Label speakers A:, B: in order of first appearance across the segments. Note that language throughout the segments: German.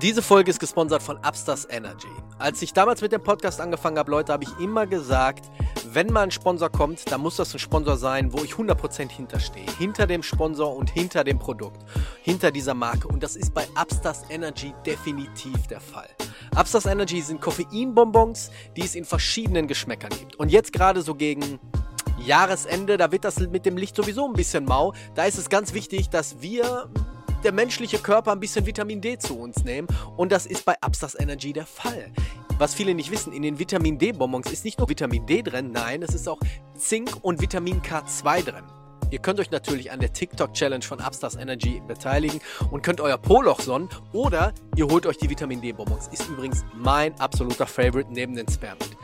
A: Diese Folge ist gesponsert von Upstars Energy. Als ich damals mit dem Podcast angefangen habe, Leute, habe ich immer gesagt, wenn mal ein Sponsor kommt, dann muss das ein Sponsor sein, wo ich 100% hinterstehe. Hinter dem Sponsor und hinter dem Produkt. Hinter dieser Marke. Und das ist bei Upstars Energy definitiv der Fall. Upstars Energy sind Koffeinbonbons, die es in verschiedenen Geschmäckern gibt. Und jetzt gerade so gegen Jahresende, da wird das mit dem Licht sowieso ein bisschen mau. Da ist es ganz wichtig, dass wir der menschliche Körper ein bisschen Vitamin D zu uns nehmen. Und das ist bei Upstars Energy der Fall. Was viele nicht wissen, in den Vitamin D-Bonbons ist nicht nur Vitamin D drin, nein, es ist auch Zink und Vitamin K2 drin. Ihr könnt euch natürlich an der TikTok-Challenge von Upstars Energy beteiligen und könnt euer Poloch sonnen oder ihr holt euch die Vitamin D-Bonbons. Ist übrigens mein absoluter Favorite neben den Spearmint.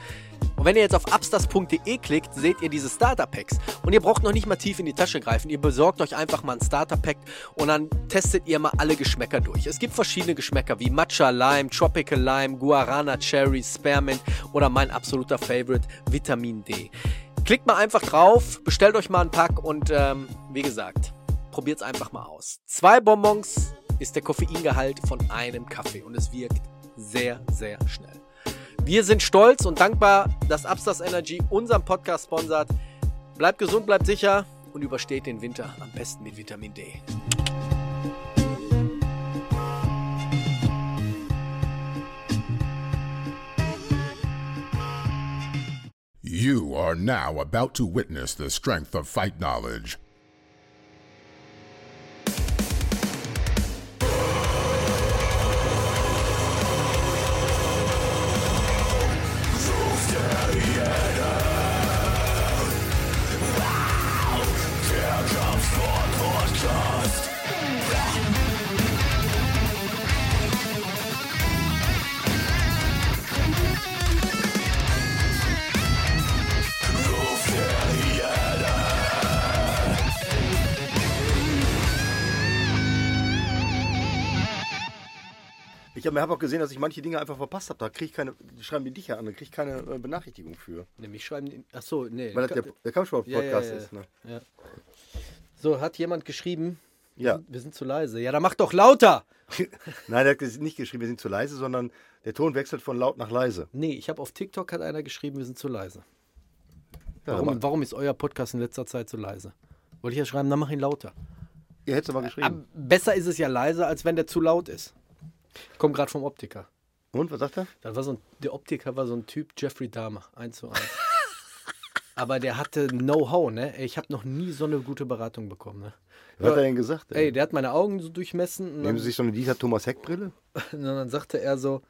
A: Und wenn ihr jetzt auf upstars.de klickt, seht ihr diese Starter-Packs. Und ihr braucht noch nicht mal tief in die Tasche greifen. Ihr besorgt euch einfach mal ein Starter-Pack und dann testet ihr mal alle Geschmäcker durch. Es gibt verschiedene Geschmäcker wie Matcha Lime, Tropical Lime, Guarana Cherry, Spearmint oder mein absoluter Favorite Vitamin D. Klickt mal einfach drauf, bestellt euch mal einen Pack und ähm, wie gesagt, probiert es einfach mal aus. Zwei Bonbons ist der Koffeingehalt von einem Kaffee und es wirkt sehr, sehr schnell. Wir sind stolz und dankbar, dass Upstars Energy unseren Podcast sponsert. Bleibt gesund, bleibt sicher und übersteht den Winter am besten mit Vitamin D.
B: You are now about to witness the strength of fight knowledge.
C: Ich habe hab auch gesehen, dass ich manche Dinge einfach verpasst habe. Da kriege ich keine, schreiben die dich ja an, da kriege ich keine äh, Benachrichtigung für.
A: Nämlich schreiben die. Ach so, nee.
C: Weil das der, der Kampfsport-Podcast
A: Ja, ja,
C: ist. Ne?
A: Ja. So, hat jemand geschrieben,
C: Ja.
A: wir sind zu leise. Ja, dann mach doch lauter!
C: Nein, der hat nicht geschrieben, wir sind zu leise, sondern der Ton wechselt von laut nach leise.
A: Nee, ich habe auf TikTok hat einer geschrieben, wir sind zu leise. Warum, warum ist euer Podcast in letzter Zeit so leise? Wollte ich ja schreiben, dann mach ihn lauter.
C: Ihr hättet es aber geschrieben.
A: Aber besser ist es ja leise, als wenn der zu laut ist. Ich komme gerade vom Optiker.
C: Und, was sagt er?
A: Das war so ein, der Optiker war so ein Typ Jeffrey Dahmer, 1 zu 1. Aber der hatte Know-how, ne? Ey, Ich habe noch nie so eine gute Beratung bekommen, ne?
C: Was hat er denn gesagt?
A: Ey, der hat meine Augen so durchmessen und
C: Nehmen Sie sich so eine Dieter Thomas Heck Brille?
A: und dann sagte er so,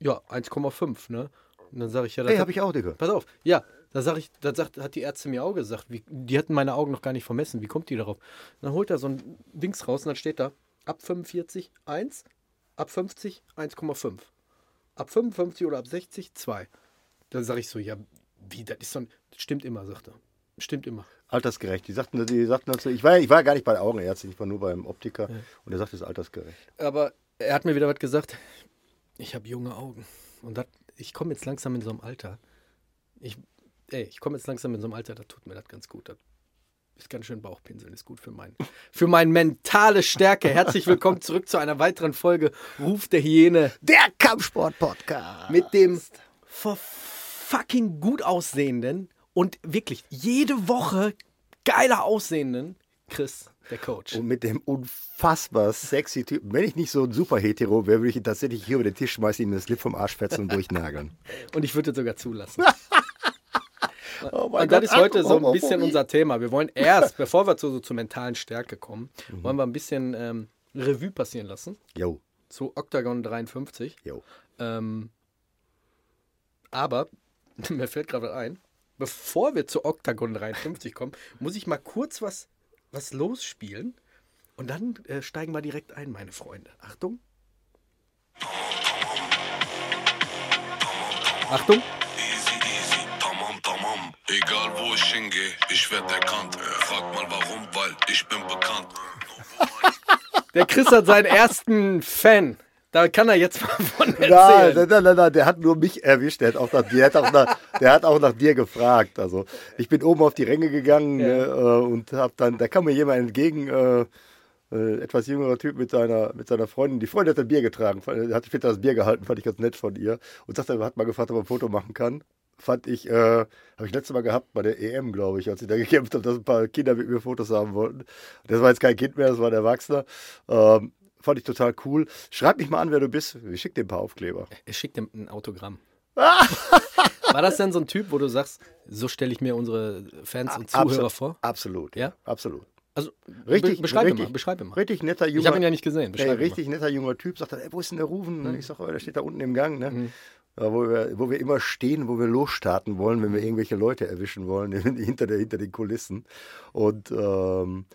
A: ja, 1,5, ne? Und dann sage ich, ja, das
C: Hey,
A: hat-
C: habe ich auch, Digga.
A: Pass auf, ja, da sag ich, da sagt, hat die Ärzte mir auch gesagt, wie, die hatten meine Augen noch gar nicht vermessen. Wie kommt die darauf? dann holt er so ein Dings raus und dann steht da, ab 45 1, ab 50 1,5. Ab 55 oder ab 60 2. Dann sage ich so, ja, wie, das ist so ein, das stimmt immer, sagt er. Stimmt immer.
C: Altersgerecht. Die sagten, die sagten dazu, ich war, ich war gar nicht bei der Augenärztin, ich war nur beim Optiker. Und er sagt, es ist altersgerecht.
A: Aber er hat mir wieder was gesagt. Ich habe junge Augen. Und das, ich komme jetzt langsam in so einem Alter. Ich, ey, ich komme jetzt langsam in so einem Alter, da tut mir das ganz gut. Das ist ganz schön Bauchpinseln, ist gut für, mein, für meine mentale Stärke. Herzlich willkommen zurück zu einer weiteren Folge Ruf der Hyäne
C: Der Kampfsport-Podcast.
A: mit dem fucking gut aussehenden und wirklich jede Woche geiler aussehenden Chris, der Coach.
C: Und mit dem unfassbar sexy Typen. Wenn ich nicht so ein super hetero wäre, würde ich ihn tatsächlich hier über den Tisch schmeißen, ihm das Lip vom Arsch fetzen und durchnageln.
A: Und ich würde es sogar zulassen.
C: Oh
A: Und das ist heute so ein bisschen unser Thema. Wir wollen erst, bevor wir zu, so zur mentalen Stärke kommen, wollen wir ein bisschen ähm, Revue passieren lassen
C: Jo,
A: zu Octagon 53.
C: jo.
A: Ähm, aber, mir fällt gerade ein, bevor wir zu Octagon 53 kommen, muss ich mal kurz was, was losspielen. Und dann äh, steigen wir direkt ein, meine Freunde. Achtung. Achtung.
D: Egal wo ich hingehe, ich werd erkannt. Frag mal warum, weil ich bin bekannt.
A: Der Chris hat seinen ersten Fan. Da kann er jetzt mal von
C: Nein,
A: erzählen.
C: nein, nein, nein, nein, der hat nur mich erwischt. Der hat auch nach, der hat auch nach, der hat auch nach dir gefragt. Also ich bin oben auf die Ränge gegangen
A: Ja.
C: äh, und hab dann, da kam mir jemand entgegen, äh, Äh, etwas jüngerer Typ mit seiner, mit seiner Freundin. Die Freundin hat ein Bier getragen, hat später das Bier gehalten, fand ich ganz nett von ihr. Und sagte, hat mal gefragt, ob er ein Foto machen kann. Fand ich, äh, habe ich letztes Mal gehabt bei der EM, glaube ich, als ich da gekämpft habe, dass ein paar Kinder mit mir Fotos haben wollten. Das war jetzt kein Kind mehr, das war ein Erwachsener. Ähm, fand ich total cool. Schreib mich mal an, wer du bist. Ich schicke dir ein paar Aufkleber.
A: Er schickt ihm ein Autogramm. War das denn so ein Typ, wo du sagst, so stelle ich mir unsere Fans und Zuhörer
C: Absolut.
A: vor?
C: Absolut.
A: Ja?
C: Absolut.
A: Also,
C: Richtig,
A: be beschreibe
C: richtig,
A: mal, beschreibe mal.
C: Richtig netter junger
A: Ich habe ihn ja nicht gesehen.
C: Ey, richtig netter junger Typ sagt dann, ey, wo ist denn der Rufen?
A: Mhm.
C: Ich sage, oh, der steht da unten im Gang, ne? Ja, wo, wir, wo wir immer stehen, wo wir losstarten wollen, wenn wir irgendwelche Leute erwischen wollen, hinter, der, hinter den Kulissen. Und ähm,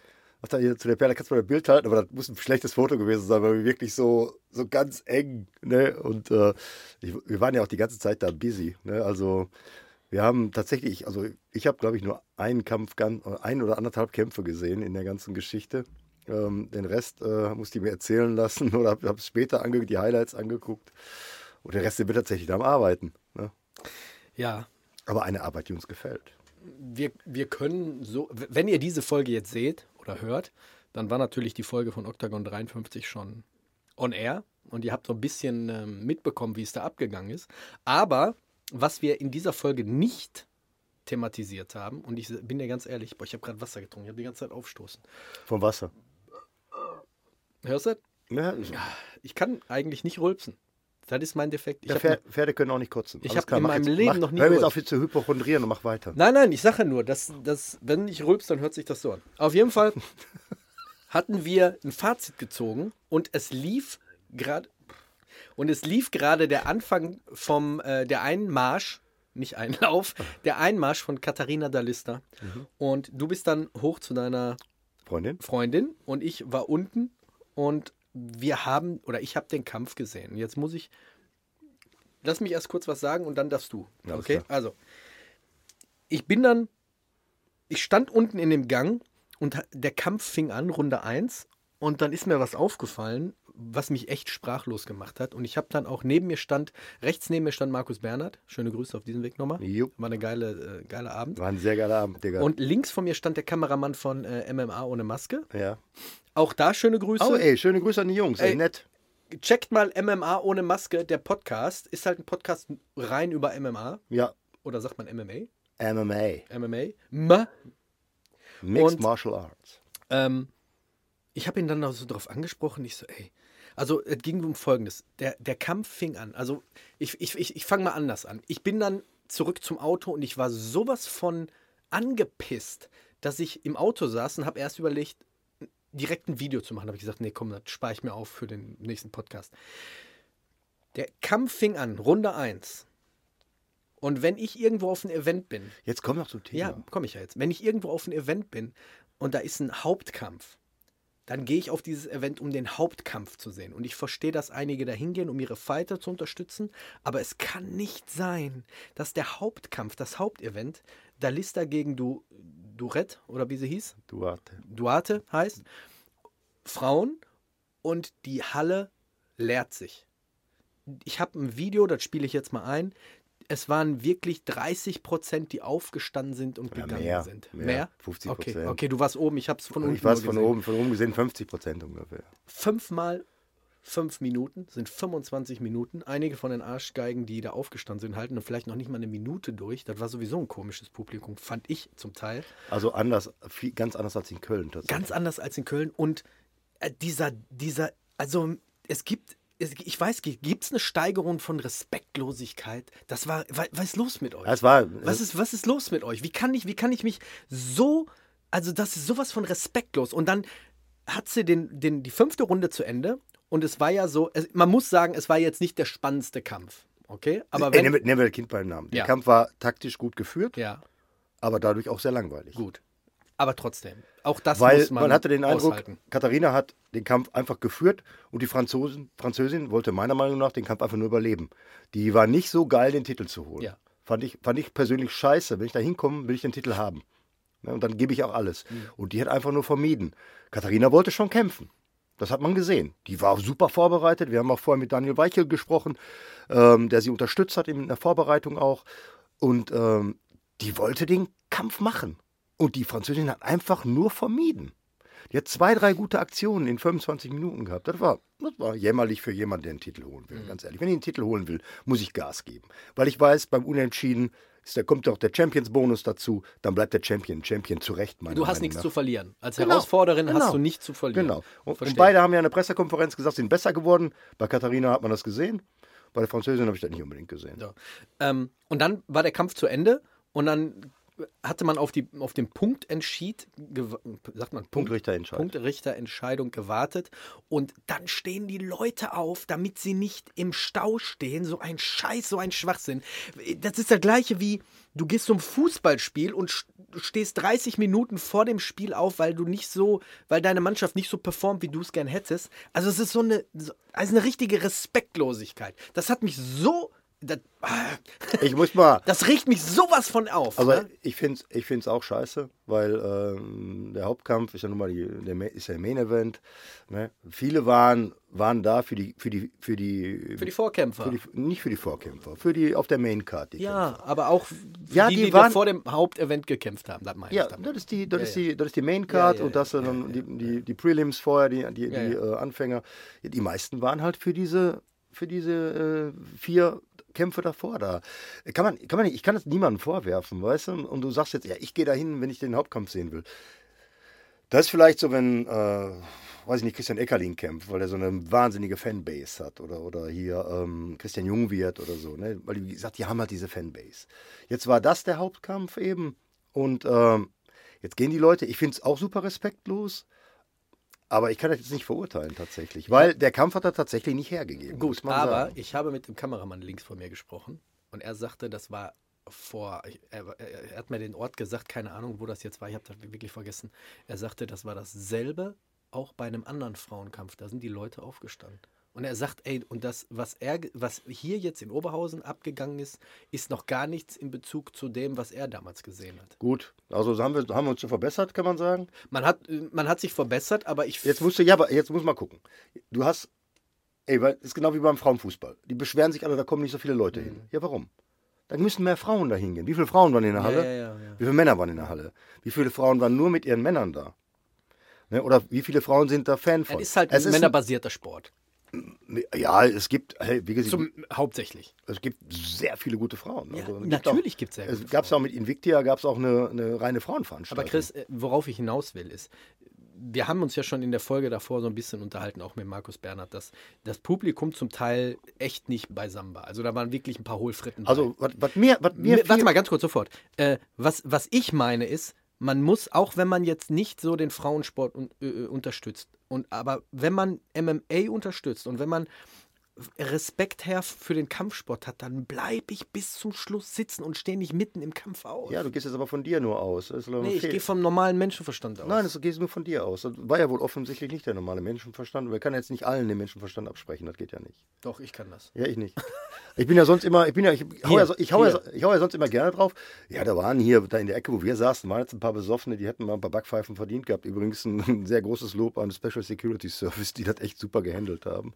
C: sagt er hier zu der Perle, kannst du mal ein Bild halten, aber das muss ein schlechtes Foto gewesen sein, weil wir wirklich so, so ganz eng, ne? Und äh, ich, wir waren ja auch die ganze Zeit da busy, ne? Also wir haben tatsächlich, also ich habe, glaube ich, nur einen Kampf, ein oder anderthalb Kämpfe gesehen in der ganzen Geschichte. Ähm, den Rest äh, musste ich mir erzählen lassen oder habe es später angeguckt, die Highlights angeguckt. Und der Rest sind wir tatsächlich am Arbeiten. Ne?
A: Ja,
C: Aber eine Arbeit, die uns gefällt.
A: wir, wir können so, wenn ihr diese Folge jetzt seht oder hört, dann war natürlich die Folge von Octagon 53 schon on air und ihr habt so ein bisschen ähm, mitbekommen, wie es da abgegangen ist. Aber was wir in dieser Folge nicht thematisiert haben, und ich bin dir ganz ehrlich, boah, ich habe gerade Wasser getrunken, ich habe die ganze Zeit aufstoßen.
C: Vom Wasser.
A: Hörst du?
C: Ja,
A: Ich kann eigentlich nicht rülpsen. Das ist mein Defekt. Ich
C: ja, Pferde, Pferde können auch nicht kotzen.
A: Ich
C: Alles
A: hab
C: klar,
A: in meinem
C: jetzt,
A: Leben
C: mach,
A: noch nie
C: Hör mir jetzt auf, zu hypochondrieren und mach weiter.
A: Nein, nein, ich sage ja nur, dass, dass, wenn ich rülpst, dann hört sich das so an. Auf jeden Fall hatten wir ein Fazit gezogen und es lief gerade und es lief gerade der Anfang vom äh, der Einmarsch, nicht Einlauf, der Einmarsch von Katharina Dalista. Und du bist dann hoch zu deiner
C: Freundin?
A: Freundin und ich war unten und wir haben oder ich habe den Kampf gesehen. Jetzt muss ich lass mich erst kurz was sagen und dann darfst du.
C: Ja,
A: okay?
C: klar.
A: Also ich bin dann ich stand unten in dem Gang und der Kampf fing an, Runde 1 und dann ist mir was aufgefallen, was mich echt sprachlos gemacht hat und ich habe dann auch neben mir stand rechts neben mir stand Markus Bernhard. Schöne Grüße auf diesem Weg nochmal.
C: Jupp.
A: War eine geile äh, geile Abend.
C: War ein sehr geiler Abend, Digga.
A: Und links von mir stand der Kameramann von äh, MMA ohne Maske.
C: ja.
A: Auch da schöne Grüße.
C: Oh, ey, schöne Grüße an die Jungs. Ey,
A: Ey.
C: nett.
A: Checkt mal MMA ohne Maske, der Podcast. Ist halt ein Podcast rein über MMA.
C: Ja,
A: Oder sagt man MMA?
C: MMA.
A: MMA. Ma.
C: Mixed
A: Und-
C: Martial Arts.
A: Ähm, ich habe ihn dann noch so drauf angesprochen. Ich so, ey. Also, es ging um Folgendes. Der, der Kampf fing an. Also, ich, ich, ich, ich fange mal anders an. Ich bin dann zurück zum Auto und ich war sowas von angepisst, dass ich im Auto saß und habe erst überlegt, direkt ein Video zu machen. habe ich gesagt, nee, komm, das spare ich mir auf für den nächsten Podcast. Der Kampf fing an, Runde 1. Und wenn ich irgendwo auf einem Event bin,
C: Jetzt komm noch zum Thema.
A: ja, komme ich ja jetzt. Wenn ich irgendwo auf ein Event bin und da ist ein Hauptkampf, dann gehe ich auf dieses Event, um den Hauptkampf zu sehen. Und ich verstehe, dass einige da hingehen, um ihre Fighter zu unterstützen. Aber es kann nicht sein, dass der Hauptkampf, das Hauptevent, Dalista gegen du, Duret oder wie sie hieß,
C: Duarte.
A: Duarte heißt, Frauen und die Halle leert sich. Ich habe ein Video, das spiele ich jetzt mal ein. Es waren wirklich 30 Prozent, die aufgestanden sind und
C: Ja,
A: gegangen
C: mehr,
A: sind.
C: mehr, 50%.
A: Okay, okay, du warst oben, ich habe es von unten
C: Ich war
A: nur
C: von oben, von oben gesehen 50 Prozent ungefähr.
A: Fünfmal fünf Minuten sind 25 Minuten. Einige von den Arschgeigen, die da aufgestanden sind, halten vielleicht noch nicht mal eine Minute durch. Das war sowieso ein komisches Publikum, fand ich zum Teil.
C: Also anders, viel, ganz anders als in Köln tatsächlich.
A: Ganz anders als in Köln. Und äh, dieser, dieser, also es gibt, es, ich weiß, gibt es eine Steigerung von Respektlosigkeit? Das war, wa- was ist los mit euch?
C: Ja, es war,
A: was, ist, was ist los mit euch? Wie kann ich, wie kann ich mich so, also das ist sowas von respektlos. Und dann hat sie den, den, die fünfte Runde zu Ende und es war ja so, es, man muss sagen, es war jetzt nicht der spannendste Kampf. Okay? Aber
C: Ey,
A: wenn,
C: nehmen, wir- nehmen wir das Kind beim Namen. Der
A: Ja.
C: Kampf war taktisch gut geführt,
A: ja,
C: aber dadurch auch sehr langweilig.
A: gut. Aber trotzdem, auch das
C: Weil
A: muss man,
C: man, hatte den Eindruck,
A: aushalten.
C: Katharina hat den Kampf einfach geführt und die Franzosen, Französin wollte meiner Meinung nach den Kampf einfach nur überleben. Die war nicht so geil, den Titel zu holen.
A: Ja.
C: Fand, ich, fand ich persönlich scheiße. Wenn ich da hinkomme, will ich den Titel haben. Ne, und dann gebe ich auch alles.
A: Mhm.
C: Und die hat einfach nur vermieden. Katharina wollte schon kämpfen. Das hat man gesehen. Die war super vorbereitet. Wir haben auch vorher mit Daniel Weichel gesprochen, ähm, der sie unterstützt hat in der Vorbereitung auch. Und ähm, die wollte den Kampf machen. Und die Französin hat einfach nur vermieden. Die hat zwei, drei gute Aktionen in 25 Minuten gehabt. Das war, das war jämmerlich für jemanden, der einen Titel holen will, ganz ehrlich. Wenn ich einen Titel holen will, muss ich Gas geben. Weil ich weiß, beim Unentschieden ist, da kommt auch der Champions-Bonus dazu, dann bleibt der Champion Champion zurecht, meiner
A: Du hast
C: Meinung
A: nichts
C: nach.
A: zu verlieren. Als
C: Genau,
A: Herausforderin
C: genau.
A: hast du nichts zu verlieren.
C: Genau. Und, und beide haben ja in der Pressekonferenz gesagt, sind besser geworden. Bei Katharina hat man das gesehen. Bei der Französin habe ich das nicht unbedingt gesehen.
A: Ja. Ähm, und dann war der Kampf zu Ende und dann hatte man auf, die, auf den Punktentschied, sagt man Punkt,
C: Punktrichterentscheidung.
A: Punktrichterentscheidung gewartet und dann stehen die Leute auf, damit sie nicht im Stau stehen. So ein Scheiß, so ein Schwachsinn. Das ist das gleiche wie, du gehst zum Fußballspiel und st- stehst 30 Minuten vor dem Spiel auf, weil du nicht so, weil deine Mannschaft nicht so performt, wie du es gern hättest. Also es ist so eine, so, also eine richtige Respektlosigkeit. Das hat mich so, das,
C: Ich muss mal.
A: das regt mich sowas von auf.
C: Also
A: ne?
C: ich finde es ich find's auch scheiße, weil ähm, der Hauptkampf ist ja nun mal die, der, ist ja der Main Event. Ne? Viele waren, waren da für die, für die, für die,
A: Für die Vorkämpfer.
C: für die, nicht für die Vorkämpfer, für die auf der Main Card.
A: Ja, aber auch für
C: Ja,
A: die,
C: die
A: die,
C: waren-
A: vor dem Hauptevent gekämpft haben, das meine
C: Ja,
A: ich damit.
C: das ist die, das
A: Ja,
C: ist die, das ist die Main Card
A: Ja,
C: und das sind dann die, die, die Prelims vorher, die, die, die. Äh, Anfänger. Die meisten waren halt für diese, für diese äh, vier Kämpfe davor da. Kann man, kann man nicht, ich kann das niemandem vorwerfen, weißt du? Und du sagst jetzt, ja, ich gehe da hin, wenn ich den Hauptkampf sehen will. Das ist vielleicht so, wenn, äh, weiß ich nicht, Christian Eckerling kämpft, weil er so eine wahnsinnige Fanbase hat. Oder, oder hier ähm, Christian Jungwirth oder so. Ne? Weil, wie gesagt, die haben halt diese Fanbase. Jetzt war das der Hauptkampf eben. Und ähm, jetzt gehen die Leute, ich finde es auch super respektlos. Aber ich kann das jetzt nicht verurteilen tatsächlich, weil der Kampf hat er tatsächlich nicht hergegeben.
A: Gut, aber
C: sagen.
A: ich habe mit dem Kameramann links von mir gesprochen und er sagte, das war vor, er, er, er hat mir den Ort gesagt, keine Ahnung, wo das jetzt war, ich habe das wirklich vergessen. Er sagte, das war dasselbe auch bei einem anderen Frauenkampf, da sind die Leute aufgestanden. Und er sagt, ey, und das, was er, was hier jetzt in Oberhausen abgegangen ist, ist noch gar nichts in Bezug zu dem, was er damals gesehen hat.
C: Gut, also haben wir, haben wir uns so verbessert, kann man sagen.
A: Man hat, man hat sich verbessert, aber ich
C: Jetzt musst du, ja, aber jetzt muss mal gucken. Du hast, ey, weil, das ist genau wie beim Frauenfußball. Die beschweren sich alle, da kommen nicht so viele Leute hin. Ja, warum? Da müssen mehr Frauen da hingehen. Wie viele Frauen waren in der Halle?
A: ja, ja, ja.
C: Wie viele Männer waren in der Halle? Wie viele Frauen waren nur mit ihren Männern da? Ne? Oder wie viele Frauen sind da Fan von?
A: es ist halt
C: es
A: ein männerbasierter Sport.
C: Ja, es gibt, hey, wie gesagt,
A: Zum, hauptsächlich.
C: es gibt sehr viele gute Frauen.
A: Ja,
C: Also,
A: natürlich sehr
C: Es
A: gute
C: gab es auch mit Invictia, gab es auch eine, eine reine Frauenveranstaltung.
A: Aber Chris, äh, worauf ich hinaus will, ist, wir haben uns ja schon in der Folge davor so ein bisschen unterhalten, auch mit Markus Bernhard, dass das Publikum zum Teil echt nicht beisammen war. Also da waren wirklich ein paar Hohlfritten.
C: also, was, mir,
A: warte mal ganz kurz sofort. Äh, was, was ich meine ist, man muss, auch wenn man jetzt nicht so den Frauensport un, äh, unterstützt, und, aber wenn man MMA unterstützt und wenn man Respekt her für den Kampfsport hat, dann bleibe ich bis zum Schluss sitzen und stehe nicht mitten im Kampf aus.
C: Ja, du gehst jetzt aber von dir nur aus.
A: Nee, ich gehe vom normalen Menschenverstand aus.
C: Nein, das geht nur von dir aus. Das war ja wohl offensichtlich nicht der normale Menschenverstand. Wir können jetzt nicht allen den Menschenverstand absprechen, das geht ja nicht.
A: Doch, ich kann das.
C: Ja, ich nicht. Ich bin ja sonst immer, ich bin ja, ich hau ja, so- ich hau ja,
A: hier.
C: ich hau ja sonst immer gerne drauf. Ja, da waren hier, da in der Ecke, wo wir saßen, waren jetzt ein paar Besoffene, die hätten mal ein paar Backpfeifen verdient gehabt. Übrigens ein, ein sehr großes Lob an Special Security Service, die das echt super gehandelt haben.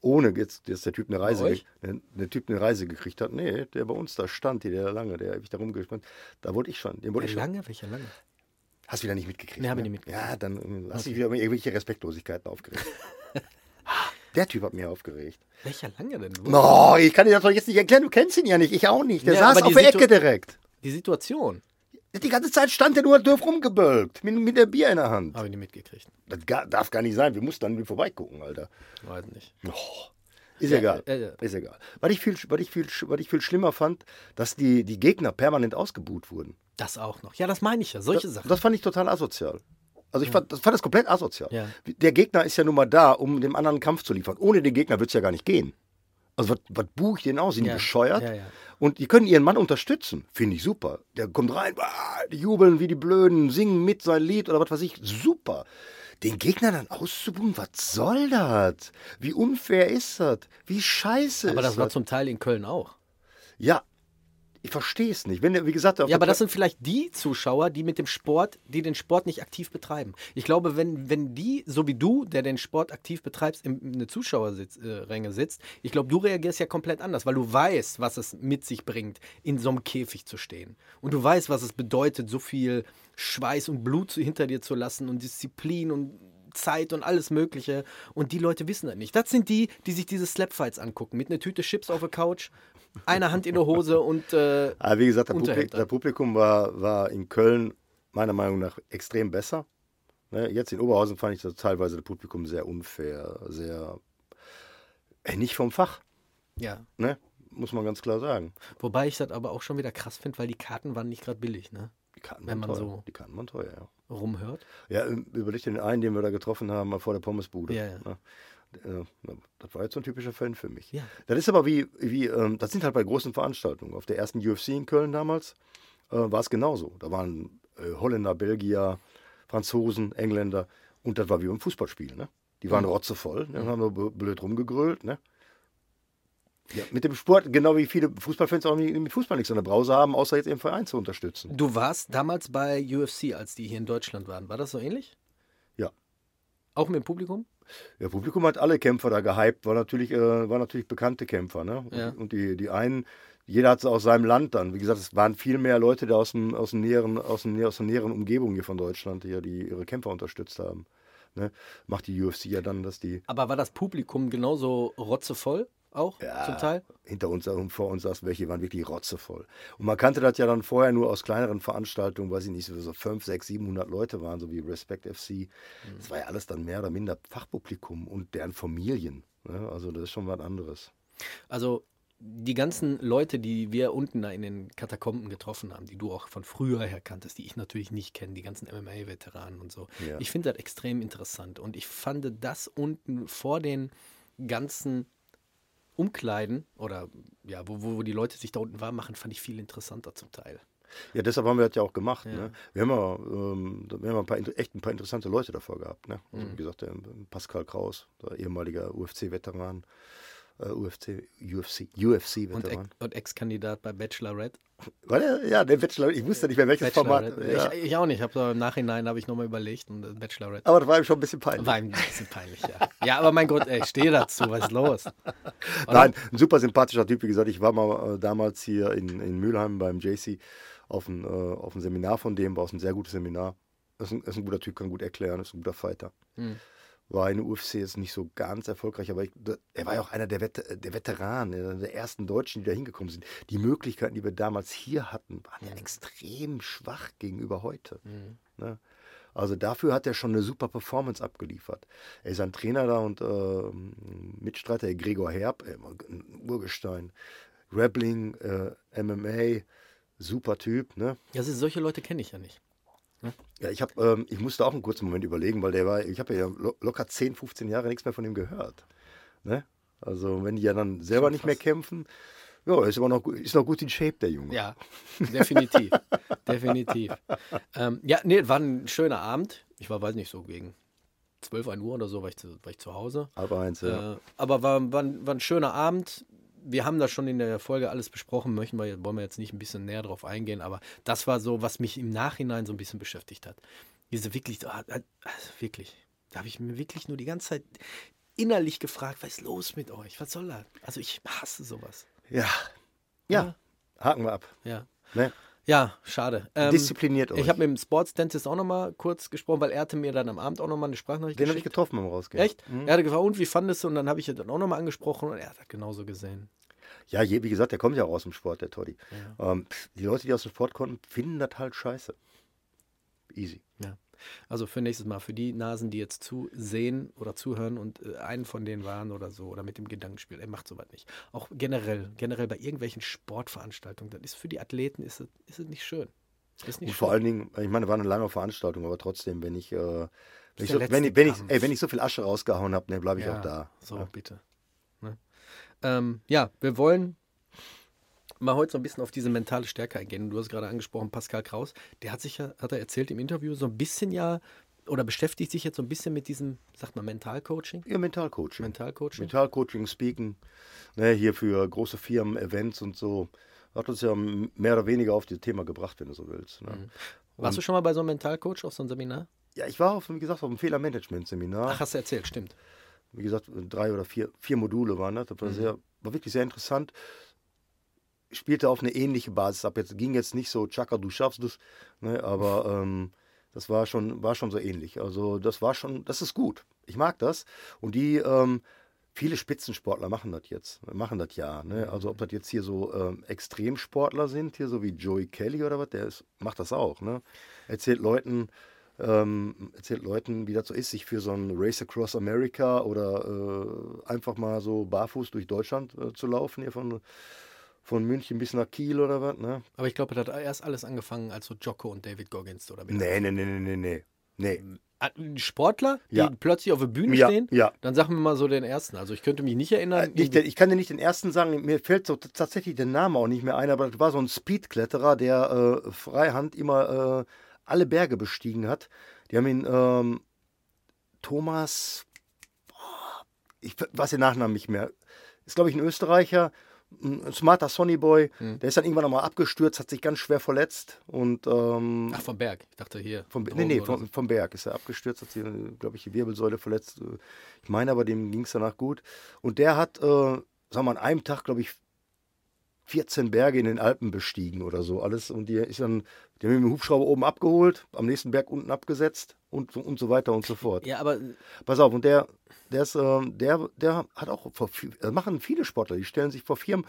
C: Ohne jetzt, dass der Typ eine Reise, der, der Typ eine Reise gekriegt hat. Nee, der bei uns da stand, der lange, der ewig da rumgespannt. Da wollte ich schon, den wollte
A: Wer
C: ich schon.
A: lange? Welcher lange?
C: Hast du wieder nicht mitgekriegt?
A: Nee, hab ich
C: ne?
A: nicht mitgekriegt.
C: Ja, dann äh, hast du dich wieder mit irgendwelche Respektlosigkeiten aufgeregt. Der Typ hat mir aufgeregt.
A: Welcher lange denn?
C: No, ich kann dir das doch jetzt nicht erklären, du kennst ihn ja nicht, ich auch nicht. Der
A: Ja,
C: saß auf der Ecke direkt.
A: Die Situation
C: Die ganze Zeit stand der nur doof rumgebölkt, mit, mit der Bier in der Hand.
A: habe ich nicht mitgekriegt.
C: Das darf gar nicht sein, wir mussten dann vorbeigucken, Alter.
A: Weiß nicht.
C: Ist
A: Ja,
C: egal.
A: äh, äh.
C: Ist egal. Was ich, viel, was, ich viel, was ich viel schlimmer fand, dass die, die Gegner permanent ausgebuht wurden.
A: Das auch noch. Ja, das meine ich ja. Solche
C: Das,
A: Sachen.
C: das fand ich total asozial. Also ich fand, das fand das komplett asozial.
A: Ja.
C: Der Gegner ist ja nun mal da, um dem anderen Kampf zu liefern. Ohne den Gegner wird es ja gar nicht gehen. Also was, was buche ich denn aus? Sind die
A: Ja.
C: bescheuert?
A: Ja, ja.
C: Und die können ihren Mann unterstützen. Finde ich super. Der kommt rein, ah, die jubeln wie die Blöden, singen mit sein Lied oder was weiß ich. Super. Den Gegner dann auszubuhen, was soll das? Wie unfair ist das? Wie scheiße
A: Aber
C: ist
A: das war
C: das?
A: zum Teil in Köln auch.
C: Ja, Ich verstehe es nicht. Wenn, wie gesagt,
A: Ja, aber das sind vielleicht die Zuschauer, die mit dem Sport, die den Sport nicht aktiv betreiben. Ich glaube, wenn, wenn die, so wie du, der den Sport aktiv betreibst, in eine Zuschauerränge sitzt, ich glaube, du reagierst ja komplett anders, weil du weißt, was es mit sich bringt, in so einem Käfig zu stehen. Und du weißt, was es bedeutet, so viel Schweiß und Blut hinter dir zu lassen und Disziplin und Zeit und alles Mögliche. Und die Leute wissen das nicht. Das sind die, die sich diese Slapfights angucken, mit einer Tüte Chips auf der Couch, einer Hand in der Hose und äh,
C: Aber wie gesagt, der Publikum war, war in Köln meiner Meinung nach extrem besser. Ne, jetzt in Oberhausen fand ich das teilweise das Publikum sehr unfair, sehr äh, nicht vom Fach,
A: ja.
C: ne? muss man ganz klar sagen.
A: Wobei ich das aber auch schon wieder krass finde, weil die Karten waren nicht gerade billig, ne?
C: Die Karten
A: Wenn
C: waren
A: man
C: teuer.
A: so-
C: Die Karten waren teuer, ja.
A: Rumhört.
C: Ja, ähm, überleg dir den einen, den wir da getroffen haben, mal vor der Pommesbude.
A: Ja, ja.
C: Ne? Äh, Das war jetzt so ein typischer Fan für mich.
A: Ja.
C: Das ist aber wie, wie ähm, das sind halt bei großen Veranstaltungen. Auf der ersten UFC in Köln damals äh, war es genauso. Da waren äh, Holländer, Belgier, Franzosen, Engländer und das war wie beim Fußballspiel. Ne? Die waren rotzevoll, ne? haben nur blöd rumgegrölt. Ne? Ja, mit dem Sport, genau wie viele Fußballfans auch mit Fußball nichts an der Brause haben, außer jetzt ihren Verein zu unterstützen.
A: Du warst damals bei UFC, als die hier in Deutschland waren. War das so ähnlich?
C: Ja.
A: Auch mit dem Publikum?
C: Ja, Publikum hat alle Kämpfer da gehypt, war natürlich, äh, waren natürlich bekannte Kämpfer. Ne? Und,
A: Ja.
C: und die, die einen, jeder hat es aus seinem Land dann. Wie gesagt, es waren viel mehr Leute da aus, dem, aus, dem näheren, aus, dem, aus der näheren Umgebung hier von Deutschland, die, die ihre Kämpfer unterstützt haben. Ne? Macht die UFC ja dann, dass die
A: Aber war das Publikum genauso rotzevoll auch zum Teil?
C: hinter uns und vor uns saßen welche, waren wirklich rotzevoll. Und man kannte das ja dann vorher nur aus kleineren Veranstaltungen, weiß ich nicht, so 5, 6, 700 Leute waren, so wie Respect FC. Das war ja alles dann mehr oder minder Fachpublikum und deren Familien. Ne? Also das ist schon was anderes.
A: Also die ganzen Leute, die wir unten da in den Katakomben getroffen haben, die du auch von früher her kanntest, die ich natürlich nicht kenne, die ganzen MMA-Veteranen und so.
C: Ja.
A: Ich finde das extrem interessant. Und ich fand das unten vor den ganzen Umkleiden oder ja, wo, wo die Leute sich da unten warm machen, fand ich viel interessanter zum Teil.
C: Ja, deshalb haben wir das ja auch gemacht.
A: Ja.
C: Ne? Wir haben ja, ähm, wir haben ein paar, echt ein paar interessante Leute davor gehabt. Ne? Also,
A: Mhm.
C: Wie gesagt, der Pascal Kraus, der ehemaliger UFC-Veteran, äh, UFC, UFC,
A: Und,
C: UFC-Veteran.
A: Ex- und Ex-Kandidat bei Bachelorette.
C: War der? Ja, der Bachelor, ich wusste nicht mehr welches Format. Ja.
A: Ich, ich auch nicht. Hab so Im Nachhinein habe ich nochmal überlegt und äh, Bachelorette.
C: Aber das war ihm schon ein bisschen peinlich.
A: War ihm ein bisschen peinlich, ja. Ja, aber mein Gott, ey, ich stehe dazu, was ist los?
C: Nein, ein super sympathischer Typ. Wie gesagt, ich war mal äh, damals hier in, in Mülheim beim JC auf ein, äh, auf ein Seminar von dem, war auch ein sehr gutes Seminar. Ist ein, ist ein guter Typ, kann gut erklären, ist ein guter Fighter. War in der UFC jetzt nicht so ganz erfolgreich, aber ich, er war ja auch einer der, Vet der Veteranen, der ersten Deutschen, die da hingekommen sind. Die Möglichkeiten, die wir damals hier hatten, waren ja extrem schwach gegenüber heute. Ne? Also dafür hat er schon eine super Performance abgeliefert. Er ist ein Trainer da und äh, Mitstreiter, Gregor Herb, äh, ein Urgestein. Grappling, äh, MMA, super Typ. Ne?
A: Ja, also solche Leute kenne ich ja nicht.
C: Ja, ich, hab, ähm, ich musste auch einen kurzen Moment überlegen, weil der war, ich habe ja lo locker 10, 15 Jahre nichts mehr von ihm gehört. Ne? Also wenn die ja dann selber
A: Schon
C: nicht mehr kämpfen, ja, ist aber noch, ist noch gut in Shape, der Junge.
A: Ja, definitiv. definitiv. Ähm, ja, nee, war ein schöner Abend. Ich war, weiß nicht, so gegen 12, 1 Uhr oder so war ich zu, war ich zu Hause.
C: Halb eins, ja.
A: Äh, aber war, war, war ein schöner Abend. Wir haben das schon in der Folge alles besprochen, möchten wir, wollen wir jetzt nicht ein bisschen näher drauf eingehen, aber das war so, was mich im Nachhinein so ein bisschen beschäftigt hat. Diese wirklich, ah, ah, also wirklich, da habe ich mir wirklich nur die ganze Zeit innerlich gefragt, was ist los mit euch? Was soll das? Also ich hasse sowas.
C: ja. Ja, haken wir ab.
A: Ja.
C: Ne?
A: Ja, schade. Ähm,
C: Diszipliniert euch.
A: Ich habe mit dem Sports Dentist auch nochmal kurz gesprochen, weil er hatte mir dann am Abend auch nochmal eine Sprachnachricht
C: Den habe ich getroffen beim Rausgehen.
A: Echt? Er hatte gefragt, und wie fandest du? Und dann habe ich ihn dann auch nochmal angesprochen und er hat das genauso gesehen.
C: Ja, je, wie gesagt, der kommt ja auch aus dem Sport, der Toddy. Ähm, pff, die Leute, die aus dem Sport kommen, finden das halt scheiße. Easy.
A: Ja. Also für nächstes Mal, für die Nasen, die jetzt zusehen oder zuhören und äh, einen von denen waren oder so oder mit dem Gedankenspiel, er macht sowas nicht. Auch generell, generell bei irgendwelchen Sportveranstaltungen, das ist für die Athleten ist es, ist es nicht schön. Ist nicht
C: Und vor
A: schön.
C: allen Dingen, ich meine, war eine lange Veranstaltung, aber trotzdem, wenn ich, äh, wenn, ich so, wenn, ich, wenn, ich, ey, wenn ich so viel Asche rausgehauen habe, ne, bleibe ich
A: Ja,
C: auch da.
A: So,
C: Ja.
A: bitte. Ne? Ähm, ja, wir wollen mal heute so ein bisschen auf diese mentale Stärke eingehen. Du hast gerade angesprochen, Pascal Kraus, der hat sich ja, hat er erzählt im Interview, so ein bisschen ja oder beschäftigt sich jetzt so ein bisschen mit diesem, sagt man, Mentalcoaching?
C: Ja, Mentalcoaching.
A: Mentalcoaching?
C: Mentalcoaching, Speaken, ne, hier für große Firmen, Events und so. hat uns ja mehr oder weniger auf das Thema gebracht, wenn du so willst. Ne?
A: Mhm. Warst du schon mal bei so einem Mentalcoach auf so einem Seminar?
C: Ja, ich war, auf, wie gesagt, auf einem Fehlermanagement-Seminar.
A: Ach, hast du erzählt, stimmt.
C: Wie gesagt, drei oder vier, vier Module waren das. Das war, sehr, war wirklich sehr interessant. Spielte auf eine ähnliche Basis ab. Jetzt ging jetzt nicht so, Chaka, du schaffst es, ne, aber ähm, das war schon, war schon so ähnlich. Also das war schon, das ist gut. Ich mag das. Und die, ähm, viele Spitzensportler machen das jetzt, machen das ja. Ne? Also ob das jetzt hier so ähm, Extremsportler sind, hier so wie Joey Kelly oder was, der ist, macht das auch. Ne? Erzählt Leuten, ähm, erzählt Leuten, wie das so ist, sich für so ein Race Across America oder äh, einfach mal so barfuß durch Deutschland äh, zu laufen, hier von, von München bis nach Kiel oder was. Ne?
A: Aber ich glaube, das hat erst alles angefangen, als so Jocko und David Goggins oder
C: Nee, nee, nee, nee, nee, nee. nee.
A: Sportler, die
C: Ja.
A: plötzlich auf der Bühne
C: Ja,
A: stehen,
C: ja.
A: dann sagen wir mal so den ersten. Also ich könnte mich nicht erinnern.
C: Nicht, den- ich kann dir nicht den ersten sagen, mir fällt so tatsächlich der Name auch nicht mehr ein, aber das war so ein Speedkletterer, der äh, freihand immer äh, alle Berge bestiegen hat. Die haben ihn ähm, Thomas, ich weiß den Nachnamen nicht mehr, ist glaube ich ein Österreicher, ein smarter Sonnyboy,
A: Hm.
C: der ist dann irgendwann nochmal abgestürzt, hat sich ganz schwer verletzt und ähm,
A: Ach, vom Berg. Ich dachte hier.
C: vom, nee,
A: Drogen
C: nee, vom,
A: so.
C: vom Berg ist er abgestürzt, hat sich, glaube ich, die Wirbelsäule verletzt. Ich meine aber, dem ging es danach gut. Und der hat, äh, sagen wir mal, an einem Tag, glaube ich, 14 Berge in den Alpen bestiegen oder so alles. Und die ist dann, die haben ihn mit dem Hubschrauber oben abgeholt, am nächsten Berg unten abgesetzt und, so- und so weiter und so fort.
A: Ja, aber
C: Pass auf, und der, der ist, ähm, der, der hat auch, das machen viele Sportler, die stellen sich vor Firmen,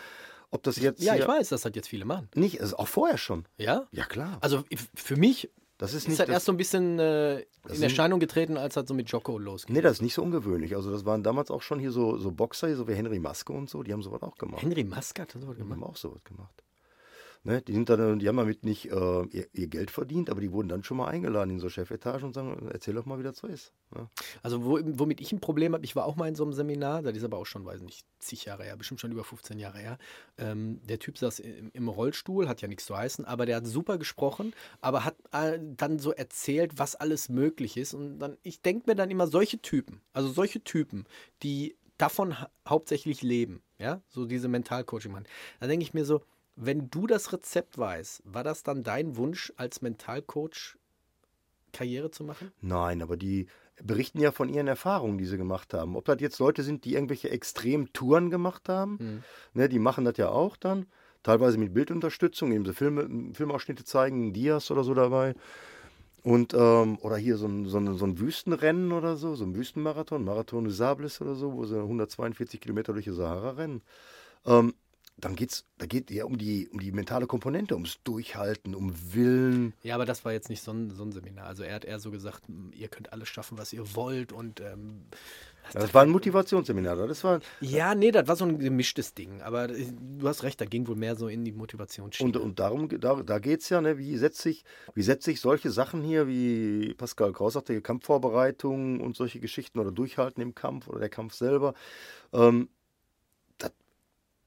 C: ob das jetzt
A: ja, ich weiß, das hat jetzt viele machen.
C: nicht, also auch vorher schon.
A: Ja?
C: Ja, klar.
A: Also für mich
C: das ist
A: ist
C: nicht
A: das
C: das-
A: erst so ein bisschen äh, in Erscheinung getreten, als das so mit Jocko losging.
C: Nee, das ist nicht so ungewöhnlich. Also das waren damals auch schon hier so, so Boxer, so wie Henry Maske und so, die haben sowas auch gemacht.
A: Henry Maske hat das so
C: Die
A: gemacht.
C: haben auch sowas gemacht. Ne? Die, sind dann, die haben damit nicht äh, ihr, ihr Geld verdient, aber die wurden dann schon mal eingeladen in so Chefetagen und sagen, erzähl doch mal, wie das so ist. Ne?
A: Also wo, womit ich ein Problem habe, ich war auch mal in so einem Seminar, das ist aber auch schon, weiß nicht, zig Jahre her, bestimmt schon über 15 Jahre her. Ähm, der Typ saß im, im Rollstuhl, hat ja nichts zu heißen, aber der hat super gesprochen, aber hat äh, dann so erzählt, was alles möglich ist. Und dann, ich denke mir dann immer, solche Typen, also solche Typen, die davon ha hauptsächlich leben, ja, so diese Mentalcoaching machen, da denke ich mir so, wenn du das Rezept weißt, war das dann dein Wunsch als Mentalcoach Karriere zu machen?
C: Nein, aber die berichten ja von ihren Erfahrungen, die sie gemacht haben. Ob das jetzt Leute sind, die irgendwelche Extremtouren gemacht haben,
A: Hm.
C: ne, die machen das ja auch dann. Teilweise mit Bildunterstützung, eben so Filme, Filmausschnitte zeigen, Dias oder so dabei. Und, ähm, oder hier so ein, so, ein, so ein Wüstenrennen oder so, so ein Wüstenmarathon, Marathon des Sables oder so, wo sie 142 Kilometer durch die Sahara rennen. Ähm, dann geht's, da geht ja um die, um die mentale Komponente, ums Durchhalten, um Willen.
A: Ja, aber das war jetzt nicht so ein, so ein Seminar. Also er hat eher so gesagt, "M, ihr könnt alles schaffen, was ihr wollt. Und ähm,
C: Das war ein Motivationsseminar. Das war,
A: ja, nee, das war so ein gemischtes Ding. Aber äh, du hast recht, da ging wohl mehr so in die Motivationsschiene.
C: Und, und darum, da, da geht es ja, ne, wie setze ich, wie setze ich solche Sachen hier, wie Pascal Kraus sagte, hier Kampfvorbereitungen und solche Geschichten oder Durchhalten im Kampf oder der Kampf selber, ähm, das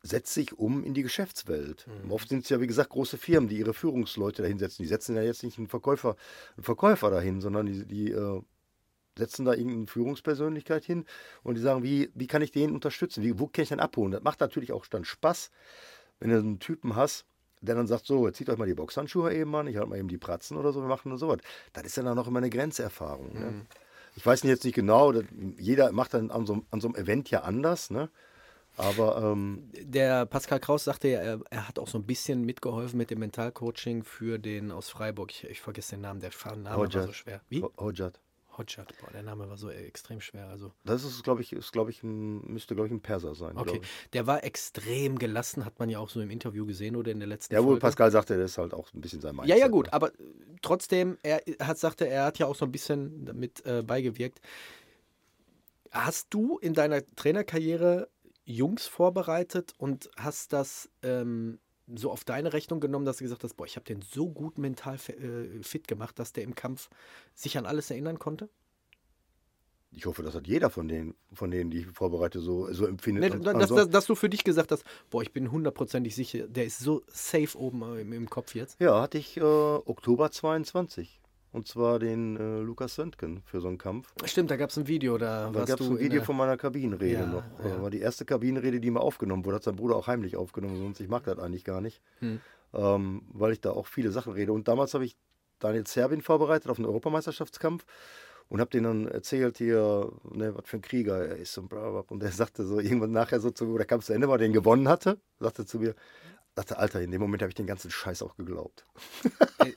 C: setzt sich um in die Geschäftswelt. Oft sind es ja, wie gesagt, große Firmen, die ihre Führungsleute dahin setzen. Die setzen ja jetzt nicht einen Verkäufer, einen Verkäufer dahin, sondern die, die äh, setzen da irgendeine Führungspersönlichkeit hin und die sagen, wie, wie kann ich den unterstützen? Wie, wo kann ich den abholen? Das macht natürlich auch dann Spaß, wenn du einen Typen hast, der dann sagt, so, jetzt zieht euch mal die Boxhandschuhe eben an, ich halte mal eben die Pratzen oder so, wir machen nur sowas. Das ist ja dann auch immer eine Grenzerfahrung. Ne? Ich weiß jetzt nicht genau, jeder macht dann an so, an so einem Event ja anders, ne? Aber ähm,
A: Der Pascal Kraus sagte ja, er, er hat auch so ein bisschen mitgeholfen mit dem Mentalcoaching für den aus Freiburg. Ich, ich vergesse den Namen, der Name war
C: Hojat.
A: so schwer. Wie?
C: Ho- Hojat.
A: Hodjat. Boah, der Name war so extrem schwer. Also
C: Das ist, glaube ich, ist, glaube ich, ein, müsste, glaube ich, ein Perser sein.
A: Okay,
C: glaub
A: der war extrem gelassen, hat man ja auch so im Interview gesehen oder in der letzten
C: Ja, wohl,
A: Folge.
C: Pascal sagte, das ist halt auch ein bisschen sein
A: Ja,
C: Mindset,
A: ja, gut,
C: ne?
A: aber trotzdem, er hat sagte, er hat ja auch so ein bisschen damit äh, beigewirkt. Hast du in deiner Trainerkarriere Jungs vorbereitet und hast das ähm, so auf deine Rechnung genommen, dass du gesagt hast, boah, ich habe den so gut mental äh, fit gemacht, dass der im Kampf sich an alles erinnern konnte?
C: Ich hoffe, das hat jeder von denen, von denen, die ich vorbereite, so, so empfindet.
A: Nee, dass, dass, dass du für dich gesagt hast, boah, ich bin hundertprozentig sicher, der ist so safe oben äh, im, im Kopf jetzt.
C: ja, hatte ich äh, Oktober 22. und zwar den äh, Lukas Söntgen für so einen Kampf.
A: Stimmt, da gab es ein Video, da,
C: Da gab es ein Video von meiner Kabinenrede
A: Ja,
C: noch.
A: ja.
C: Äh, War die erste Kabinenrede, die mal aufgenommen wurde. Hat sein Bruder auch heimlich aufgenommen, sonst ich mag das eigentlich gar nicht.
A: Hm.
C: Ähm, weil ich da auch viele Sachen rede. Und damals habe ich Daniel Zerbin vorbereitet auf einen Europameisterschaftskampf und habe denen dann erzählt hier, ne, was für ein Krieger er ist und bla, bla. Und er sagte so irgendwann nachher so zu mir, wo der Kampf zu Ende war, den gewonnen hatte, sagte zu mir, sagte, Alter, in dem Moment habe ich den ganzen Scheiß auch geglaubt.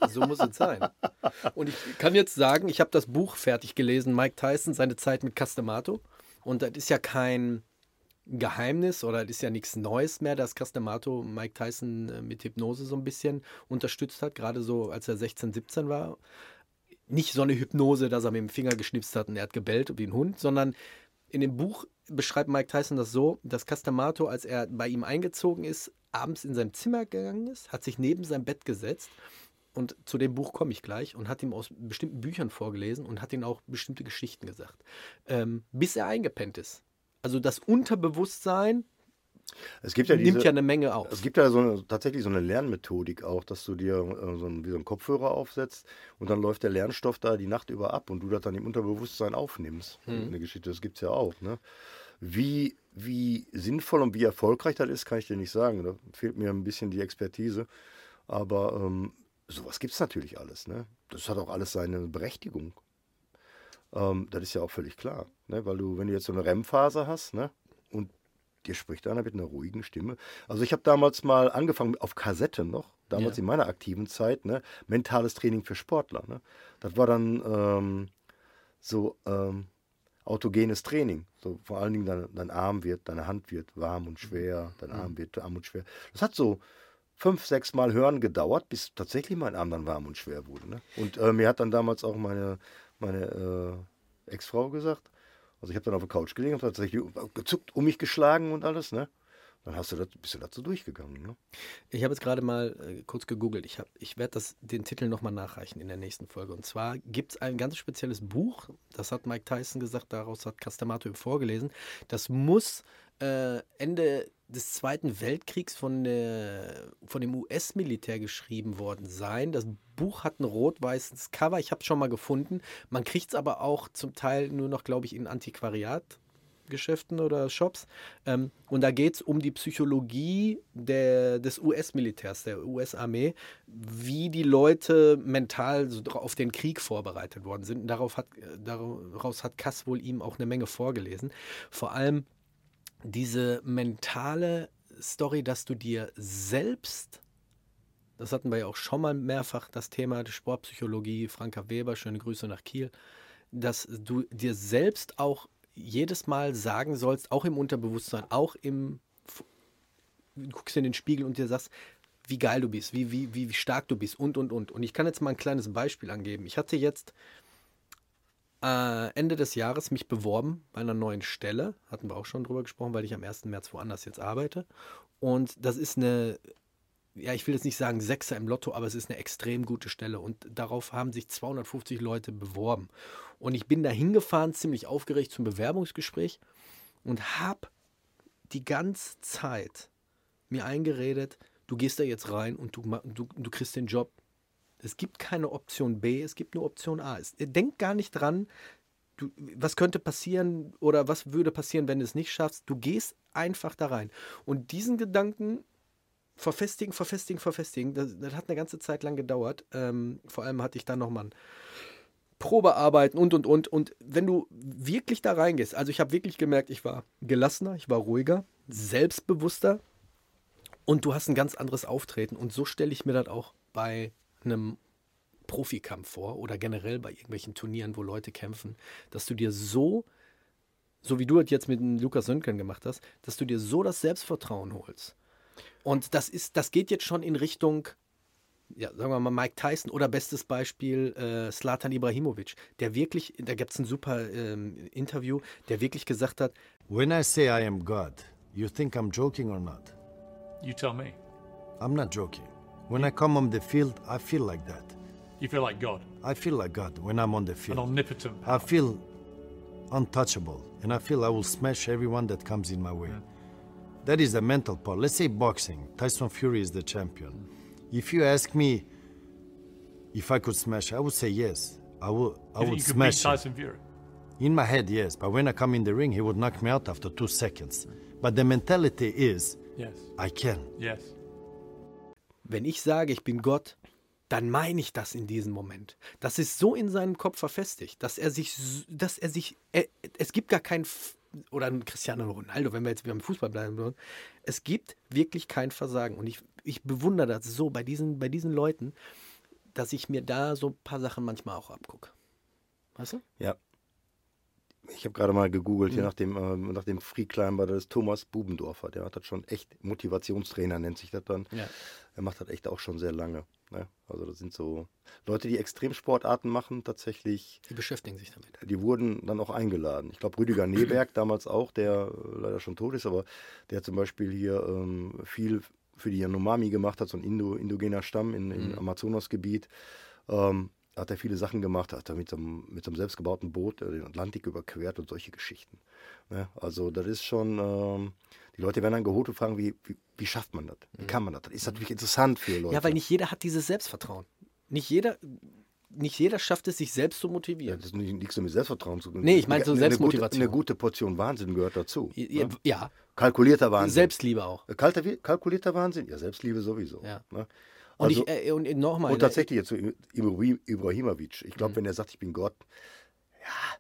A: So muss es sein. Und ich kann jetzt sagen, ich habe das Buch fertig gelesen, Mike Tyson, seine Zeit mit Castemato. Und das ist ja kein Geheimnis oder das ist ja nichts Neues mehr, dass Castemato Mike Tyson äh, mit Hypnose so ein bisschen unterstützt hat, gerade so als er 16, 17 war. Nicht so eine Hypnose, dass er mit dem Finger geschnipst hat und er hat gebellt wie ein Hund, sondern in dem Buch beschreibt Mike Tyson das so, dass Castemato, als er bei ihm eingezogen ist, abends in sein Zimmer gegangen ist, hat sich neben sein Bett gesetzt und zu dem Buch komme ich gleich und hat ihm aus bestimmten Büchern vorgelesen und hat ihm auch bestimmte Geschichten gesagt, ähm, bis er eingepennt ist. Also das Unterbewusstsein
C: Es gibt ja diese,
A: nimmt ja eine Menge auf.
C: Es gibt ja so eine, tatsächlich so eine Lernmethodik auch, dass du dir äh, so einen, wie so einen Kopfhörer aufsetzt und dann läuft der Lernstoff da die Nacht über ab und du das dann im Unterbewusstsein aufnimmst. Eine Geschichte, das gibt es ja auch. Ne? Wie, wie sinnvoll und wie erfolgreich das ist, kann ich dir nicht sagen. Da fehlt mir ein bisschen die Expertise. Aber ähm, sowas gibt es natürlich alles. Ne? Das hat auch alles seine Berechtigung. Ähm, das ist ja auch völlig klar. Ne? Weil du, wenn du jetzt so eine REM-Phase hast ne? und dir spricht einer mit einer ruhigen Stimme. Also ich habe damals mal angefangen auf Kassette noch, damals
A: Ja.
C: in meiner aktiven Zeit, ne? mentales Training für Sportler. Ne? Das war dann ähm, so ähm, autogenes Training. So vor allen Dingen dein, dein Arm wird, deine Hand wird warm und schwer, dein Arm wird warm und schwer. Das hat so fünf, sechs Mal hören gedauert, bis tatsächlich mein Arm dann warm und schwer wurde. Ne? Und äh, mir hat dann damals auch meine, meine äh, Ex-Frau gesagt, also ich habe dann auf der Couch gelegen und tatsächlich gezuckt, um mich geschlagen und alles, ne? Dann hast du das, bist du dazu durchgegangen, ne?
A: Ich habe jetzt gerade mal äh, kurz gegoogelt. Ich, ich werde den Titel nochmal nachreichen in der nächsten Folge. Und zwar gibt es ein ganz spezielles Buch, das hat Mike Tyson gesagt, daraus hat Castamato vorgelesen. Das muss äh, Ende des Zweiten Weltkriegs von, der, von dem US-Militär geschrieben worden sein. Das Buch hat ein rot-weißes Cover, ich habe es schon mal gefunden. Man kriegt es aber auch zum Teil nur noch, glaube ich, in Antiquariat. Geschäften oder Shops. Ähm, und da geht es um die Psychologie der, des US-Militärs, der US-Armee, wie die Leute mental so auf den Krieg vorbereitet worden sind. Und darauf hat, äh, daraus hat Kass wohl ihm auch eine Menge vorgelesen. Vor allem diese mentale Story, dass du dir selbst, das hatten wir ja auch schon mal mehrfach, das Thema der Sportpsychologie, Franka Weber, schöne Grüße nach Kiel, dass du dir selbst auch jedes Mal sagen sollst, auch im Unterbewusstsein, auch im, du guckst in den Spiegel und dir sagst, wie geil du bist, wie, wie, wie, wie stark du bist und, und, und. Und ich kann jetzt mal ein kleines Beispiel angeben. Ich hatte jetzt äh, Ende des Jahres mich beworben bei einer neuen Stelle. Hatten wir auch schon drüber gesprochen, weil ich am 1. März woanders jetzt arbeite. Und das ist eine, ja, ich will jetzt nicht sagen Sechser im Lotto, aber es ist eine extrem gute Stelle. Und darauf haben sich 250 Leute beworben. Und ich bin da hingefahren, ziemlich aufgeregt zum Bewerbungsgespräch und habe die ganze Zeit mir eingeredet, du gehst da jetzt rein und du, du, du kriegst den Job. Es gibt keine Option B, es gibt nur Option A. Es, denk gar nicht dran, du, was könnte passieren oder was würde passieren, wenn du es nicht schaffst. Du gehst einfach da rein. Und diesen Gedanken verfestigen, verfestigen, verfestigen, das, das hat eine ganze Zeit lang gedauert. Ähm, vor allem hatte ich dann nochmal ein Probearbeiten und, und, und. Und wenn du wirklich da reingehst, also ich habe wirklich gemerkt, ich war gelassener, ich war ruhiger, selbstbewusster und du hast ein ganz anderes Auftreten. Und so stelle ich mir das auch bei einem Profikampf vor oder generell bei irgendwelchen Turnieren, wo Leute kämpfen, dass du dir so, so wie du es jetzt mit Lukas Söntgen gemacht hast, dass du dir so das Selbstvertrauen holst. Und das ist, das geht jetzt schon in Richtung, ja, sagen wir mal Mike Tyson oder bestes Beispiel äh, Slatan Ibrahimovic, der wirklich, da gibt es ein super ähm, Interview, der wirklich gesagt hat,
E: When I say I am God, you think I'm joking or not?
F: You tell me.
E: I'm not joking. When I come on the field, I feel like that.
F: You feel like God,
E: I feel like God when I'm on the field.
F: an omnipotent.
E: I feel untouchable, and I feel I will smash everyone that comes in my way. That is the mental part. Let's say boxing. Tyson Fury is the champion. If you ask me, If I could smash, I would say yes. I would. I
F: You
E: would
F: you could beat
E: smash. him.
F: Tyson Fury?
E: In my head, yes. But when I come in the ring, he would knock me out after two seconds. But the mentality is,
F: Yes.
E: I can.
F: Yes.
A: Wenn ich sage, ich bin Gott, dann meine ich das in diesem Moment. Das ist so in seinem Kopf verfestigt, dass er sich, dass er sich, er, es gibt gar kein, F- oder ein Cristiano Ronaldo, wenn wir jetzt wieder im Fußball bleiben wollen, es gibt wirklich kein Versagen. Und ich, ich bewundere das so bei diesen, bei diesen Leuten, dass ich mir da so ein paar Sachen manchmal auch abgucke. Weißt du?
C: Ja. Ich habe gerade mal gegoogelt,
A: Mhm.
C: hier nach dem, ähm, nach dem Free Climber, das ist Thomas Bubendorfer. Der hat das schon echt, Motivationstrainer nennt sich das dann.
A: Ja.
C: Er macht das echt auch schon sehr lange. Ne? Also das sind so Leute, die Extremsportarten machen, tatsächlich,
A: Die beschäftigen sich damit.
C: die wurden dann auch eingeladen. Ich glaube, Rüdiger Neberg damals auch, der leider schon tot ist, aber der zum Beispiel hier ähm, viel für die Yanomami gemacht, hat so ein Indo, indogener Stamm in, im Amazonasgebiet. Ähm, hat er viele Sachen gemacht, hat er mit so einem, mit so einem selbstgebauten Boot äh, den Atlantik überquert und solche Geschichten. Ne? Also das ist schon, ähm, die Leute werden dann geholt und fragen, wie, wie, wie schafft man das? Wie kann man das? Das ist natürlich interessant für Leute.
A: Ja, weil nicht jeder hat dieses Selbstvertrauen. Nicht jeder, nicht jeder schafft es, sich selbst zu
C: Ja,
A: motivieren.
C: das ist nicht, nichts mit Selbstvertrauen zu tun.
A: Nee, ich meine so
C: Eine-
A: Selbstmotivation.
C: Eine gute, eine gute Portion Wahnsinn gehört dazu.
A: Ja,
C: ne?
A: ja.
C: Kalkulierter Wahnsinn.
A: Selbstliebe auch.
C: Kalter, kalkulierter Wahnsinn? Ja, Selbstliebe sowieso.
A: Ja.
C: Ne?
A: Und,
C: Also,
A: ich, äh, und nochmal.
C: und tatsächlich jetzt zu Ibrahim- Ibrahimovic. Ich
A: Mhm.
C: glaube, wenn er sagt, ich bin Gott, ja,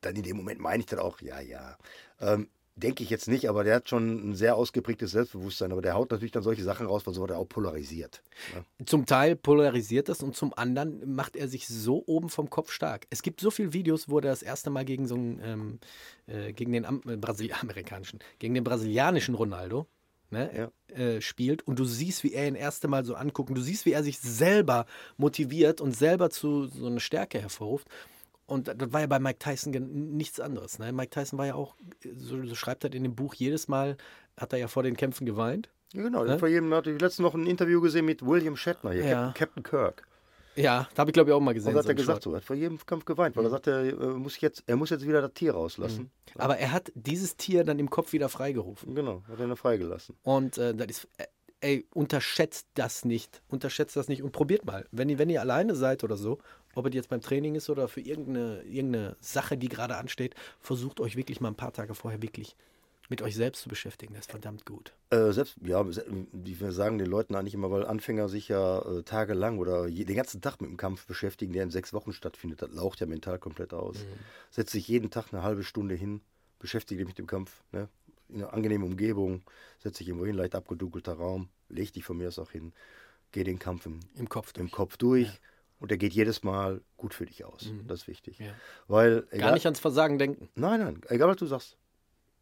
C: dann in dem Moment meine ich das auch, ja, ja. Ähm, Denke ich jetzt nicht, aber der hat schon ein sehr ausgeprägtes Selbstbewusstsein. Aber der haut natürlich dann solche Sachen raus, weil so wird er auch polarisiert. Ne?
A: Zum Teil polarisiert das und zum anderen macht er sich so oben vom Kopf stark. Es gibt so viele Videos, wo er das erste Mal gegen so einen, ähm, äh, gegen den Am äh, Brasil amerikanischen, gegen den brasilianischen Ronaldo ne, äh, spielt und du siehst, wie er ihn erste Mal so anguckt und du siehst, wie er sich selber motiviert und selber zu so einer Stärke hervorruft. Und das war ja bei Mike Tyson nichts anderes. Ne? Mike Tyson war ja auch, so, so schreibt er in dem Buch, jedes Mal hat er ja vor den Kämpfen geweint.
C: Ja, genau.
A: Ne?
C: Vor jedem hatte ich letztens noch ein Interview gesehen mit William Shatner, hier,
A: Ja.
C: Captain Kirk.
A: Ja, da habe ich glaube ich auch mal
C: Und
A: gesehen.
C: da hat
A: so
C: er gesagt,
A: Short.
C: so, er hat vor jedem Kampf geweint, weil er sagte, er, äh, muss jetzt, er muss jetzt wieder das Tier rauslassen.
A: Aber er hat dieses Tier dann im Kopf wieder freigerufen.
C: Genau, hat er ihn freigelassen.
A: Und äh, das ist, äh, ey, unterschätzt das nicht. Unterschätzt das nicht und probiert mal. Wenn ihr, wenn ihr alleine seid oder so, ob es jetzt beim Training ist oder für irgendeine, irgendeine Sache, die gerade ansteht, versucht euch wirklich mal ein paar Tage vorher wirklich mit euch selbst zu beschäftigen. Das ist verdammt gut.
C: Äh, selbst, ja, die wir sagen den Leuten eigentlich immer, weil Anfänger sich ja äh, tagelang oder je, den ganzen Tag mit dem Kampf beschäftigen, der in sechs Wochen stattfindet. Das laucht ja mental komplett aus. Setz dich jeden Tag eine halbe Stunde hin, beschäftige dich mit dem Kampf, ne? in einer angenehmen Umgebung, setz dich irgendwo hin, leicht abgedunkelter Raum, leg dich von mir aus auch hin, geh den Kampf im,
A: Im Kopf
C: im
A: durch.
C: Kopf durch und der geht jedes Mal gut für dich aus. Das ist wichtig.
A: Ja.
C: Weil,
A: Gar
C: egal,
A: nicht ans Versagen denken.
C: Nein, nein, egal was du sagst.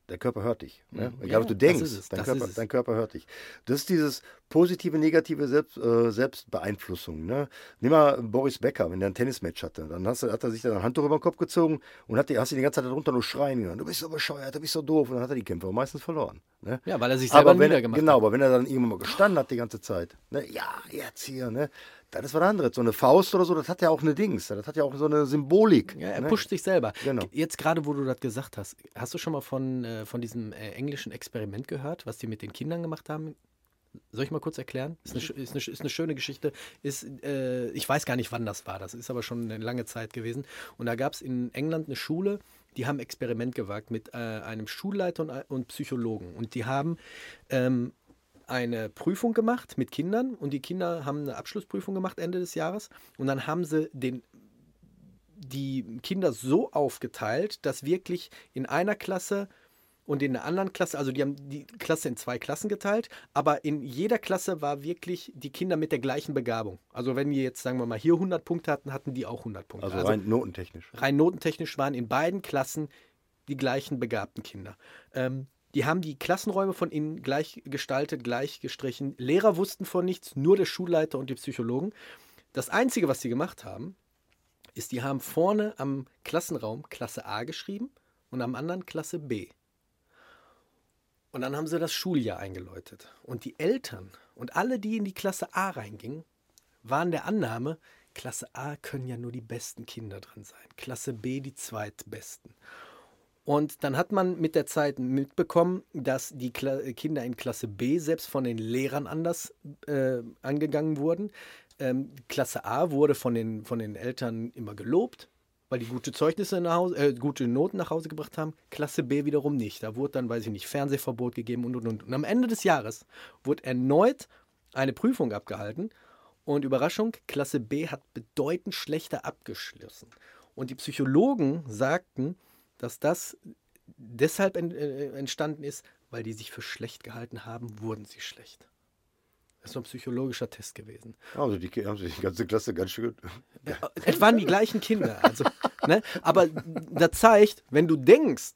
C: Der Körper hört dich. Ne?
A: Mhm.
C: Egal
A: Ja,
C: was du denkst, dein, Körper, dein Körper hört dich. Das ist dieses positive, negative Selbst, äh, Selbstbeeinflussung. Ne? Nimm mal Boris Becker, wenn der ein Tennismatch hatte. Dann hast, hat er sich dann ein Handtuch über den Kopf gezogen und hat die, hast die ganze Zeit darunter nur schreien gehört. Du bist so bescheuert, du bist so doof. Und dann hat er die Kämpfe meistens verloren. Ne?
A: Ja, weil er sich selber
C: aber wenn,
A: niedergemacht
C: Genau,
A: hat.
C: aber wenn er dann irgendwann mal gestanden hat die ganze Zeit, ne? ja, jetzt hier, ne? dann ist was anderes. So eine Faust oder so, das hat ja auch eine Dings, das hat ja auch so eine Symbolik.
A: Ja, er
C: ne?
A: pusht sich selber.
C: Genau.
A: Jetzt gerade, wo du das gesagt hast, hast du schon mal von, äh, von diesem äh, englischen Experiment gehört, was die mit den Kindern gemacht haben? Soll ich mal kurz erklären? Ist eine, sch- ist eine, ist eine schöne Geschichte. Ist, äh, ich weiß gar nicht, wann das war. Das ist aber schon eine lange Zeit gewesen. Und da gab es in England eine Schule, die haben ein Experiment gewagt mit äh, einem Schulleiter und, und Psychologen. Und die haben ähm, eine Prüfung gemacht mit Kindern und die Kinder haben eine Abschlussprüfung gemacht Ende des Jahres. Und dann haben sie den die Kinder so aufgeteilt, dass wirklich in einer Klasse und in der anderen Klasse, also die haben die Klasse in zwei Klassen geteilt, aber in jeder Klasse war wirklich die Kinder mit der gleichen Begabung. Also wenn wir jetzt, sagen wir mal, hier 100 Punkte hatten, hatten die auch 100 Punkte.
C: Also rein notentechnisch.
A: rein notentechnisch waren in beiden Klassen die gleichen begabten Kinder. Ähm, die haben die Klassenräume von innen gleich gestaltet, gleich gestrichen. Lehrer wussten von nichts, nur der Schulleiter und die Psychologen. Das Einzige, was sie gemacht haben, ist, die haben vorne am Klassenraum Klasse A geschrieben und am anderen Klasse B. Und dann haben sie das Schuljahr eingeläutet. Und die Eltern und alle, die in die Klasse A reingingen, waren der Annahme, Klasse A können ja nur die besten Kinder drin sein, Klasse B die zweitbesten. Und dann hat man mit der Zeit mitbekommen, dass die Kla Kinder in Klasse B selbst von den Lehrern anders äh, angegangen wurden. ähm, Klasse A wurde von den, von den Eltern immer gelobt, weil die gute Zeugnisse nach Hause, äh, gute Noten nach Hause gebracht haben. Klasse B wiederum nicht. Da wurde dann, weiß ich nicht, Fernsehverbot gegeben und und und. Und am Ende des Jahres wurde erneut eine Prüfung abgehalten. Und Überraschung, Klasse B hat bedeutend schlechter abgeschlossen. Und die Psychologen sagten, dass das deshalb äh, entstanden ist, weil die sich für schlecht gehalten haben, wurden sie schlecht. Das so ein psychologischer Test gewesen.
C: Also die haben sich die ganze Klasse ganz schön.
A: Ja, es waren die gleichen Kinder. Also, ne? Aber das zeigt, wenn du denkst,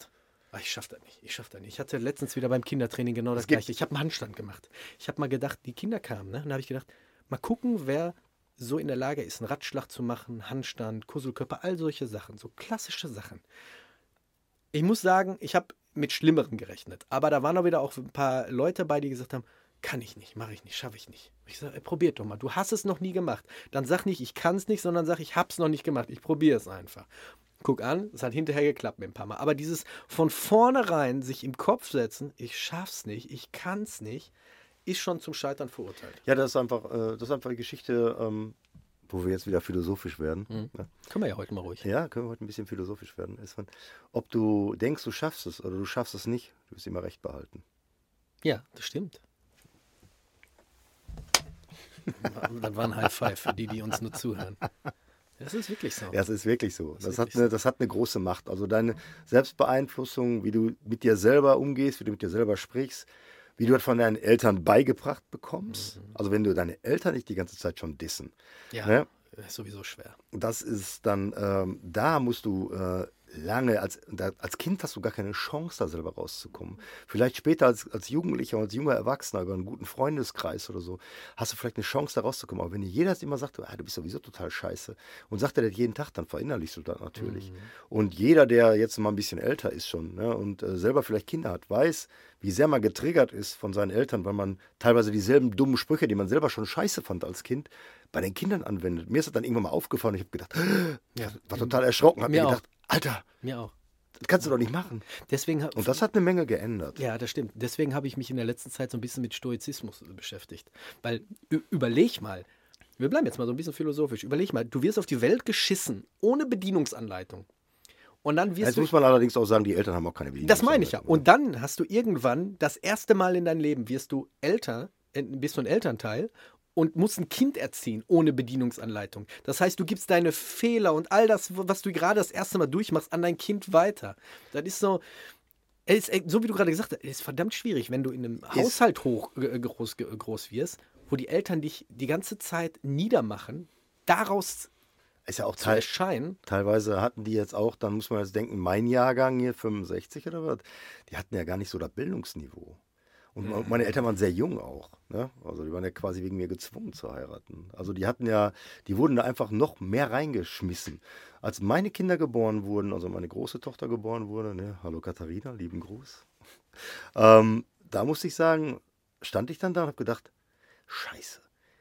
A: "Ah, ich schaff das nicht, ich schaff das nicht. Ich hatte letztens wieder beim Kindertraining genau das
C: gibt-
A: gleiche. Ich habe einen Handstand gemacht. Ich habe mal gedacht, die Kinder kamen, ne? Und da habe ich gedacht, mal gucken, wer so in der Lage ist, einen Radschlag zu machen, Handstand, Kusselkörper, all solche Sachen, so klassische Sachen. Ich muss sagen, ich habe mit Schlimmerem gerechnet. Aber da waren auch wieder auch ein paar Leute bei, die gesagt haben, kann ich nicht, mache ich nicht, schaffe ich nicht. Ich sage, probiert doch mal. Du hast es noch nie gemacht. Dann sag nicht, ich kann es nicht, sondern sag, ich habe es noch nicht gemacht. Ich probiere es einfach. Guck an, es hat hinterher geklappt mit ein paar Mal. Aber dieses von vornherein sich im Kopf setzen, ich schaff's nicht, ich kann's nicht, ist schon zum Scheitern verurteilt.
C: Ja, das ist einfach, äh, das ist einfach eine Geschichte, ähm, wo wir jetzt wieder philosophisch werden. Ja.
A: Können wir ja heute mal ruhig.
C: Ja, können wir heute ein bisschen philosophisch werden. Ist von, ob du denkst, du schaffst es oder du schaffst es nicht, du wirst immer recht behalten.
A: Ja, das stimmt. Das war ein High Five für die, die uns nur zuhören. Das ist wirklich so.
C: Ja, es ist wirklich so. Das hat,
A: wirklich
C: eine, das hat eine große Macht. Also deine Selbstbeeinflussung, wie du mit dir selber umgehst, wie du mit dir selber sprichst, wie du das von deinen Eltern beigebracht bekommst.
A: Mhm.
C: Also wenn du deine Eltern nicht die ganze Zeit schon dissen.
A: Ja,
C: Ne?
A: ist sowieso schwer.
C: Das ist dann, ähm, da musst du äh, lange, als, als Kind hast du gar keine Chance, da selber rauszukommen. Vielleicht später als, als Jugendlicher, als junger Erwachsener, über einen guten Freundeskreis oder so, hast du vielleicht eine Chance, da rauszukommen. Aber wenn dir jeder immer sagt, ah, du bist sowieso total scheiße, und sagt er das jeden Tag, dann verinnerlichst du das natürlich. Und jeder, der jetzt mal ein bisschen älter ist schon ne, und äh, selber vielleicht Kinder hat, weiß, wie sehr man getriggert ist von seinen Eltern, weil man teilweise dieselben dummen Sprüche, die man selber schon scheiße fand als Kind, bei den Kindern anwendet. Mir ist das dann irgendwann mal aufgefallen. Ich habe gedacht,
A: Ja.
C: war total erschrocken, habe
A: Mir
C: mir
A: auch.
C: Alter,
A: Mir auch.
C: das kannst du doch nicht machen.
A: Deswegen,
C: Und das hat eine Menge geändert.
A: Ja, das stimmt. Deswegen habe ich mich in der letzten Zeit so ein bisschen mit Stoizismus beschäftigt. Weil, überleg mal, wir bleiben jetzt mal so ein bisschen philosophisch. Überleg mal, du wirst auf die Welt geschissen, ohne Bedienungsanleitung. Und dann wirst
C: Jetzt
A: du.
C: muss man allerdings auch sagen, die Eltern haben auch keine Bedienung.
A: Das meine ich ja. Und dann hast du irgendwann das erste Mal in deinem Leben wirst du älter, äh, bist du ein Elternteil und musst ein Kind erziehen ohne Bedienungsanleitung. Das heißt, du gibst deine Fehler und all das, was du gerade das erste Mal durchmachst, an dein Kind weiter. Das ist so. Es ist, äh, so wie du gerade gesagt hast, es ist verdammt schwierig, wenn du in einem Haushalt hoch äh, groß, ge- groß wirst, wo die Eltern dich die ganze Zeit niedermachen, daraus
C: ist ja auch
A: zu
C: Teil,
A: erscheinen.
C: teilweise hatten die jetzt auch, dann muss man jetzt denken, mein Jahrgang hier 65 oder was, die hatten ja gar nicht so das Bildungsniveau. Und me- meine Eltern waren sehr jung auch. Ne? Also die waren ja quasi wegen mir gezwungen zu heiraten. Also die hatten ja, die wurden da einfach noch mehr reingeschmissen. Als meine Kinder geboren wurden, also meine große Tochter geboren wurde, ne? hallo Katharina, lieben Gruß. Ähm, da musste ich sagen, stand ich dann da und habe gedacht, scheiße,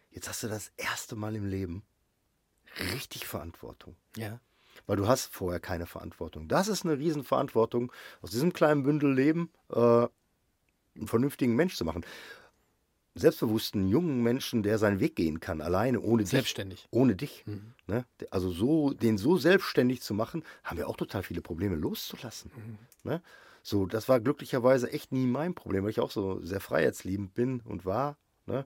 C: jetzt hast du das erste Mal im Leben richtig Verantwortung.
A: Ja.
C: Weil du hast vorher keine Verantwortung. Das ist eine Riesenverantwortung, aus diesem kleinen Bündel Leben äh, einen vernünftigen Mensch zu machen. Selbstbewussten jungen Menschen, der seinen Weg gehen kann, alleine, ohne dich.
A: Selbstständig.
C: Ohne dich. Ne? Also so, den so selbstständig zu machen, haben wir auch total viele Probleme loszulassen. Ne? So, das war glücklicherweise echt nie mein Problem, weil ich auch so sehr freiheitsliebend bin und war. Ne?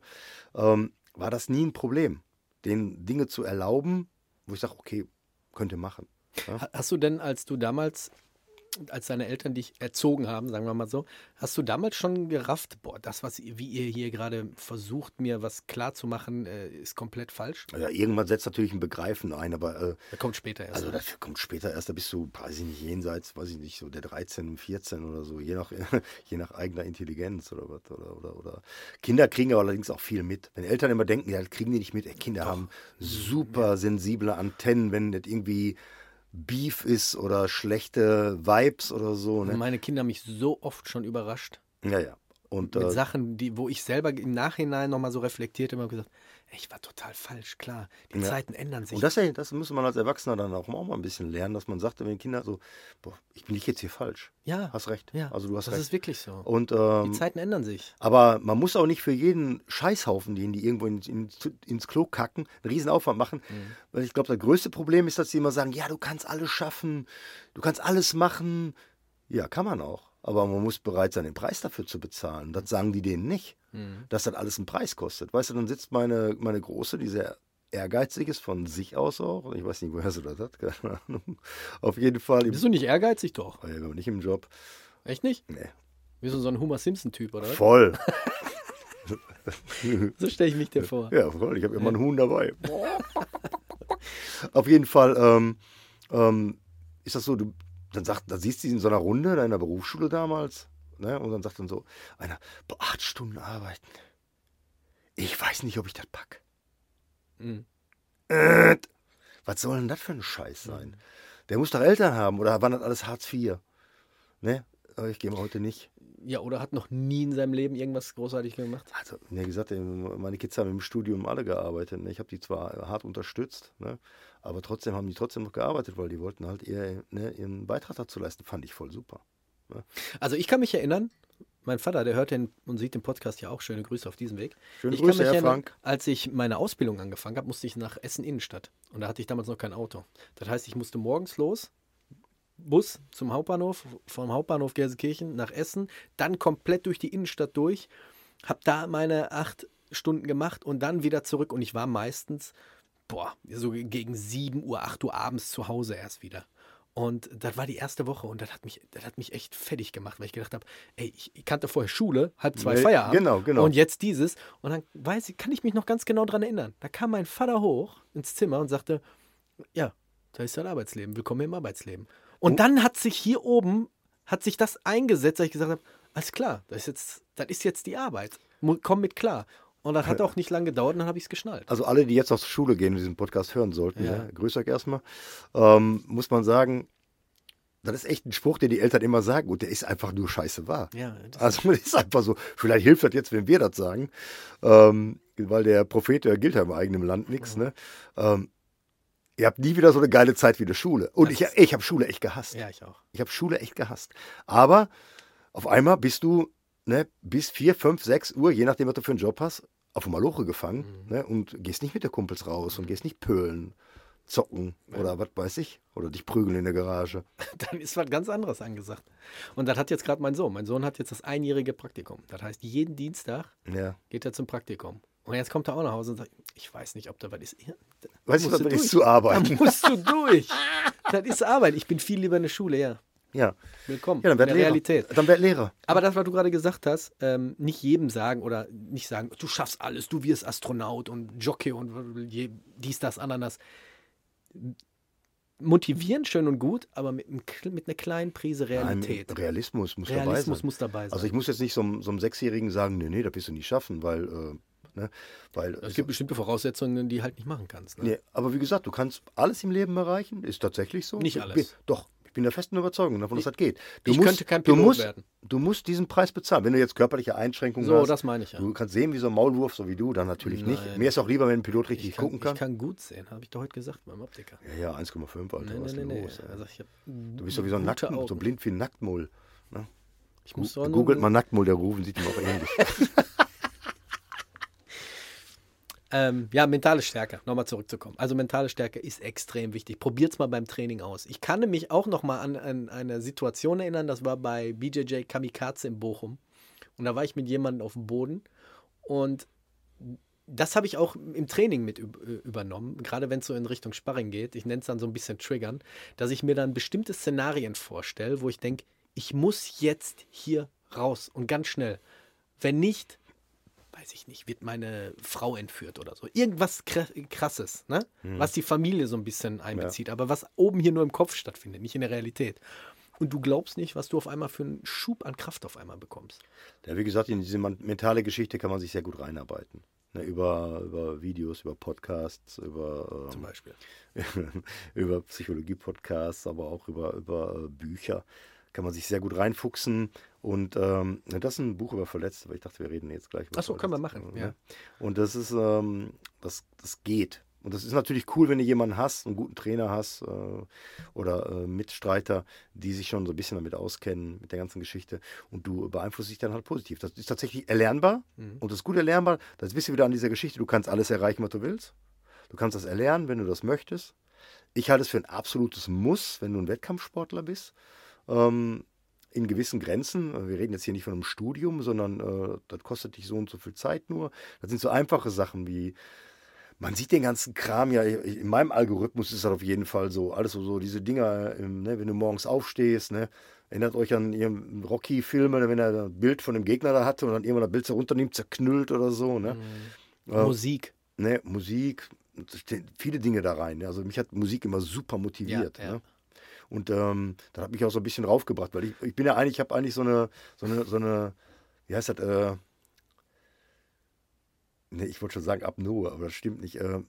C: Ähm, war das nie ein Problem, den Dinge zu erlauben, wo ich sage, okay, könnte machen.
A: Ha- Hast du denn, als du damals, als deine Eltern dich erzogen haben, sagen wir mal so, hast du damals schon gerafft, boah, das, was wie ihr hier gerade versucht, mir was klar zu machen, äh, ist komplett falsch?
C: Ja, irgendwann setzt natürlich ein Begreifen ein, aber äh,
A: Das kommt später erst.
C: also das kommt später erst, da bist du, weiß ich nicht, jenseits, weiß ich nicht, so der 13, 14 oder so, je nach, je nach eigener Intelligenz oder was. Oder, oder, oder. Kinder kriegen aber allerdings auch viel mit. Wenn Eltern immer denken, ja, kriegen die nicht mit, ey, Kinder haben super sensible Antennen, wenn das irgendwie Beef ist oder schlechte Vibes oder so. Ne?
A: Meine Kinder haben mich so oft schon überrascht.
C: Ja, ja. Und
A: mit
C: äh,
A: Sachen, die, wo ich selber im Nachhinein nochmal so reflektiert habe und gesagt, ich war total falsch, klar. Die
C: Ja.
A: Zeiten ändern sich.
C: Und das, das muss man als Erwachsener dann auch, mal ein bisschen lernen, dass man sagt, wenn Kinder so, boah, ich bin nicht jetzt hier falsch.
A: ja,
C: Hast recht.
A: ja,
C: Also du hast
A: das
C: recht.
A: ist wirklich so.
C: Und
A: die
C: ähm,
A: Zeiten ändern sich.
C: aber man muss auch nicht für jeden Scheißhaufen, den die irgendwo in, in, ins Klo kacken, einen riesen Aufwand machen.
A: Mhm.
C: Weil ich glaube, das größte Problem ist, dass die immer sagen, ja, du kannst alles schaffen, du kannst alles machen. Ja, kann man auch. Aber man muss bereit sein, den Preis dafür zu bezahlen. Das sagen die denen nicht,
A: Mhm.
C: dass das alles einen Preis kostet. Weißt du, dann sitzt meine, meine Große, die sehr ehrgeizig ist, von sich aus auch. Ich weiß nicht, woher sie das hat, keine Ahnung. Auf jeden Fall.
A: Bist du nicht ehrgeizig doch?
C: ja, aber nicht im Job.
A: Echt nicht?
C: Nee.
A: Du so ein Homer Simpson-Typ, oder?
C: Voll.
A: So stelle ich mich dir vor.
C: Ja, voll. Ich habe immer einen Huhn dabei. Auf jeden Fall ähm, ähm, ist das so, du, dann, sagt, dann siehst du sie in so einer Runde da in der Berufsschule damals. Ne? Und dann sagt dann so einer, boah, acht Stunden arbeiten. Ich weiß nicht, ob ich das pack.
A: Mhm.
C: Äh, was soll denn das für ein Scheiß sein? Der muss doch Eltern haben oder war das alles Hartz IV? Ne? Aber ich gehe mal heute nicht.
A: Ja, oder hat noch nie in seinem Leben irgendwas großartig gemacht?
C: Also, wie gesagt, meine Kids haben im Studium alle gearbeitet. Ne? Ich habe die zwar hart unterstützt, ne? Aber trotzdem haben die trotzdem noch gearbeitet, weil die wollten halt ihr, ne, ihren Beitrag dazu leisten. Fand ich voll super.
A: Also ich kann mich erinnern, mein Vater, der hört den und sieht den Podcast ja auch. Schöne Grüße auf diesem Weg.
C: Schöne
A: ich
C: Grüße,
A: kann mich
C: Herr
A: erinnern,
C: Frank.
A: als ich meine Ausbildung angefangen habe, musste ich nach Essen Innenstadt. Und da hatte ich damals noch kein Auto. Das heißt, ich musste morgens los, Bus zum Hauptbahnhof, vom Hauptbahnhof Gelsenkirchen nach Essen, dann komplett durch die Innenstadt durch, habe da meine acht Stunden gemacht und dann wieder zurück. Und ich war meistens, boah, so gegen 7 Uhr, 8 Uhr abends zu Hause erst wieder. Und das war die erste Woche und das hat mich, das hat mich echt fertig gemacht, weil ich gedacht habe, ey, ich kannte vorher Schule, halb zwei
C: Nee,
A: Feierabend.
C: genau, genau.
A: Und jetzt dieses. Und dann weiß ich, kann ich mich noch ganz genau dran erinnern. Da kam mein Vater hoch ins Zimmer und sagte, ja, da ist dein Arbeitsleben, willkommen im Arbeitsleben. Und dann hat sich hier oben, hat sich das eingesetzt, dass ich gesagt habe, alles klar, das ist jetzt, das ist jetzt die Arbeit. Komm mit klar. Und das hat auch nicht lange gedauert und dann habe ich es geschnallt.
C: Also alle, die jetzt aus der Schule gehen und diesen Podcast hören sollten,
A: Ja.
C: ja. grüßt euch erstmal, ähm, muss man sagen, das ist echt ein Spruch, den die Eltern immer sagen und der ist einfach nur scheiße wahr.
A: Ja, das
C: Also das ist einfach so. Vielleicht hilft das jetzt, wenn wir das sagen, ähm, weil der Prophet, der gilt ja im eigenen Land nichts. Ne? Ähm, ihr habt nie wieder so eine geile Zeit wie eine Schule. Und
A: Das
C: ich, ich habe Schule echt gehasst.
A: ja, ich auch.
C: Ich habe Schule echt gehasst. Aber auf einmal bist du ne, bis 4, 5, 6 Uhr, je nachdem, was du für einen Job hast, auf dem Maloche gefangen
A: Mhm.
C: ne, und gehst nicht mit der Kumpels raus und gehst nicht pölen, zocken oder was weiß ich. Oder dich prügeln in der Garage.
A: Dann ist was ganz anderes angesagt. Und das hat jetzt gerade mein Sohn. Mein Sohn hat jetzt das einjährige Praktikum. Das heißt, jeden Dienstag
C: Ja.
A: geht er zum Praktikum. Und jetzt kommt er auch nach Hause und sagt, ich weiß nicht, ob da was ist. Ja, da
C: Weißt du, was
A: du
C: ist zu arbeiten?
A: Da musst du durch. das ist Arbeit. Ich bin viel lieber in der Schule, ja.
C: Ja.
A: Willkommen
C: Ja, dann
A: in
C: werd
A: der
C: Lehrer.
A: Realität.
C: Dann werd Lehrer.
A: Aber das, was du gerade gesagt hast, ähm, nicht jedem sagen oder nicht sagen, du schaffst alles, du wirst Astronaut und Jockey und dies, das, Ananas. Motivieren schön und gut, aber mit, mit einer kleinen Prise Realität.
C: Nein, Realismus muss dabei
A: Realismus
C: sein.
A: muss dabei sein.
C: Also ich muss jetzt nicht so, einem- so einem Sechsjährigen sagen, nee, nee, das wirst du nicht schaffen, weil, äh, ne, weil
A: es gibt bestimmte Voraussetzungen, die halt nicht machen kannst. Ne?
C: nee, aber wie gesagt, du kannst alles im Leben erreichen, ist tatsächlich so.
A: Nicht
C: Ich
A: alles.
C: Doch, ich bin der festen Überzeugung davon, dass das geht.
A: ich könnte kein
C: du
A: Pilot
C: musst,
A: werden.
C: Du musst diesen Preis bezahlen. Wenn du jetzt körperliche Einschränkungen
A: So,
C: hast,
A: das meine ich ja.
C: du kannst sehen wie so ein Maulwurf, so wie du, dann natürlich nicht.
A: Nein.
C: Mir ist auch lieber, wenn ein Pilot richtig
A: Ich kann,
C: gucken kann.
A: ich kann gut sehen, habe ich doch heute gesagt beim Optiker.
C: Ja, ja, 1,5, Alter,
A: Nee,
C: was
A: nee, nee, nee.
C: los? ey?
A: Also
C: Du bist wie so ein Nacktmull, so blind wie ein Nacktmull.
A: Ich muss
C: Googelt mal Nacktmull, der Rufen sieht ihm auch ähnlich.
A: Ähm, ja, mentale Stärke, nochmal zurückzukommen. Also mentale Stärke ist extrem wichtig. Probiert's mal beim Training aus. Ich kann mich auch nochmal an, an eine Situation erinnern, das war bei BJJ Kamikaze in Bochum. Und da war ich mit jemandem auf dem Boden und das habe ich auch im Training mit üb- übernommen, gerade wenn es so in Richtung Sparring geht. Ich nenne es dann so ein bisschen Triggern, dass ich mir dann bestimmte Szenarien vorstelle, wo ich denke, ich muss jetzt hier raus und ganz schnell. Wenn nicht, weiß ich nicht, wird meine Frau entführt oder so. Irgendwas kra- krasses, ne? Was die Familie so ein bisschen einbezieht, aber was oben hier nur im Kopf stattfindet, nicht in der Realität. Und du glaubst nicht, was du auf einmal für einen Schub an Kraft auf einmal bekommst.
C: Ja, wie gesagt, in diese mentale Geschichte kann man sich sehr gut reinarbeiten. Ne, über, über Videos, über Podcasts, über,
A: Zum
C: ähm,
A: Beispiel.
C: über Psychologie-Podcasts, aber auch über, über äh, Bücher kann man sich sehr gut reinfuchsen Und ähm, das ist ein Buch über Verletzte, weil ich dachte, wir reden jetzt gleich über
A: Ach so, können wir machen,
C: ne?
A: ja.
C: Und das ist, ähm, das, das geht. Und das ist natürlich cool, wenn du jemanden hast, einen guten Trainer hast äh, oder äh, Mitstreiter, die sich schon so ein bisschen damit auskennen, mit der ganzen Geschichte. Und du beeinflusst dich dann halt positiv. Das ist tatsächlich erlernbar und das ist gut erlernbar. Das bist du wieder an dieser Geschichte. Du kannst alles erreichen, was du willst. Du kannst das erlernen, wenn du das möchtest. Ich halte es für ein absolutes Muss, wenn du ein Wettkampfsportler bist. Ähm, in gewissen Grenzen. Wir reden jetzt hier nicht von einem Studium, sondern äh, das kostet dich so und so viel Zeit nur. Das sind so einfache Sachen wie, man sieht den ganzen Kram ja, in meinem Algorithmus ist das auf jeden Fall so. Alles so, so diese Dinger, ähm, ne, wenn du morgens aufstehst, ne, erinnert euch an ihren Rocky-Filme, wenn er ein Bild von dem Gegner da hatte und dann irgendwann das Bild so runternimmt, zerknüllt oder so. Ne? Ja.
A: Musik.
C: ne, Musik, viele Dinge da rein. ne. Also mich hat Musik immer super motiviert.
A: Ja, ja.
C: Ne? Und ähm, das hat mich auch so ein bisschen raufgebracht, weil ich, ich bin ja eigentlich, ich habe eigentlich so eine, so eine, so eine, wie heißt das, äh, ne, ich wollte schon sagen Apnoe, aber das stimmt nicht. Äh,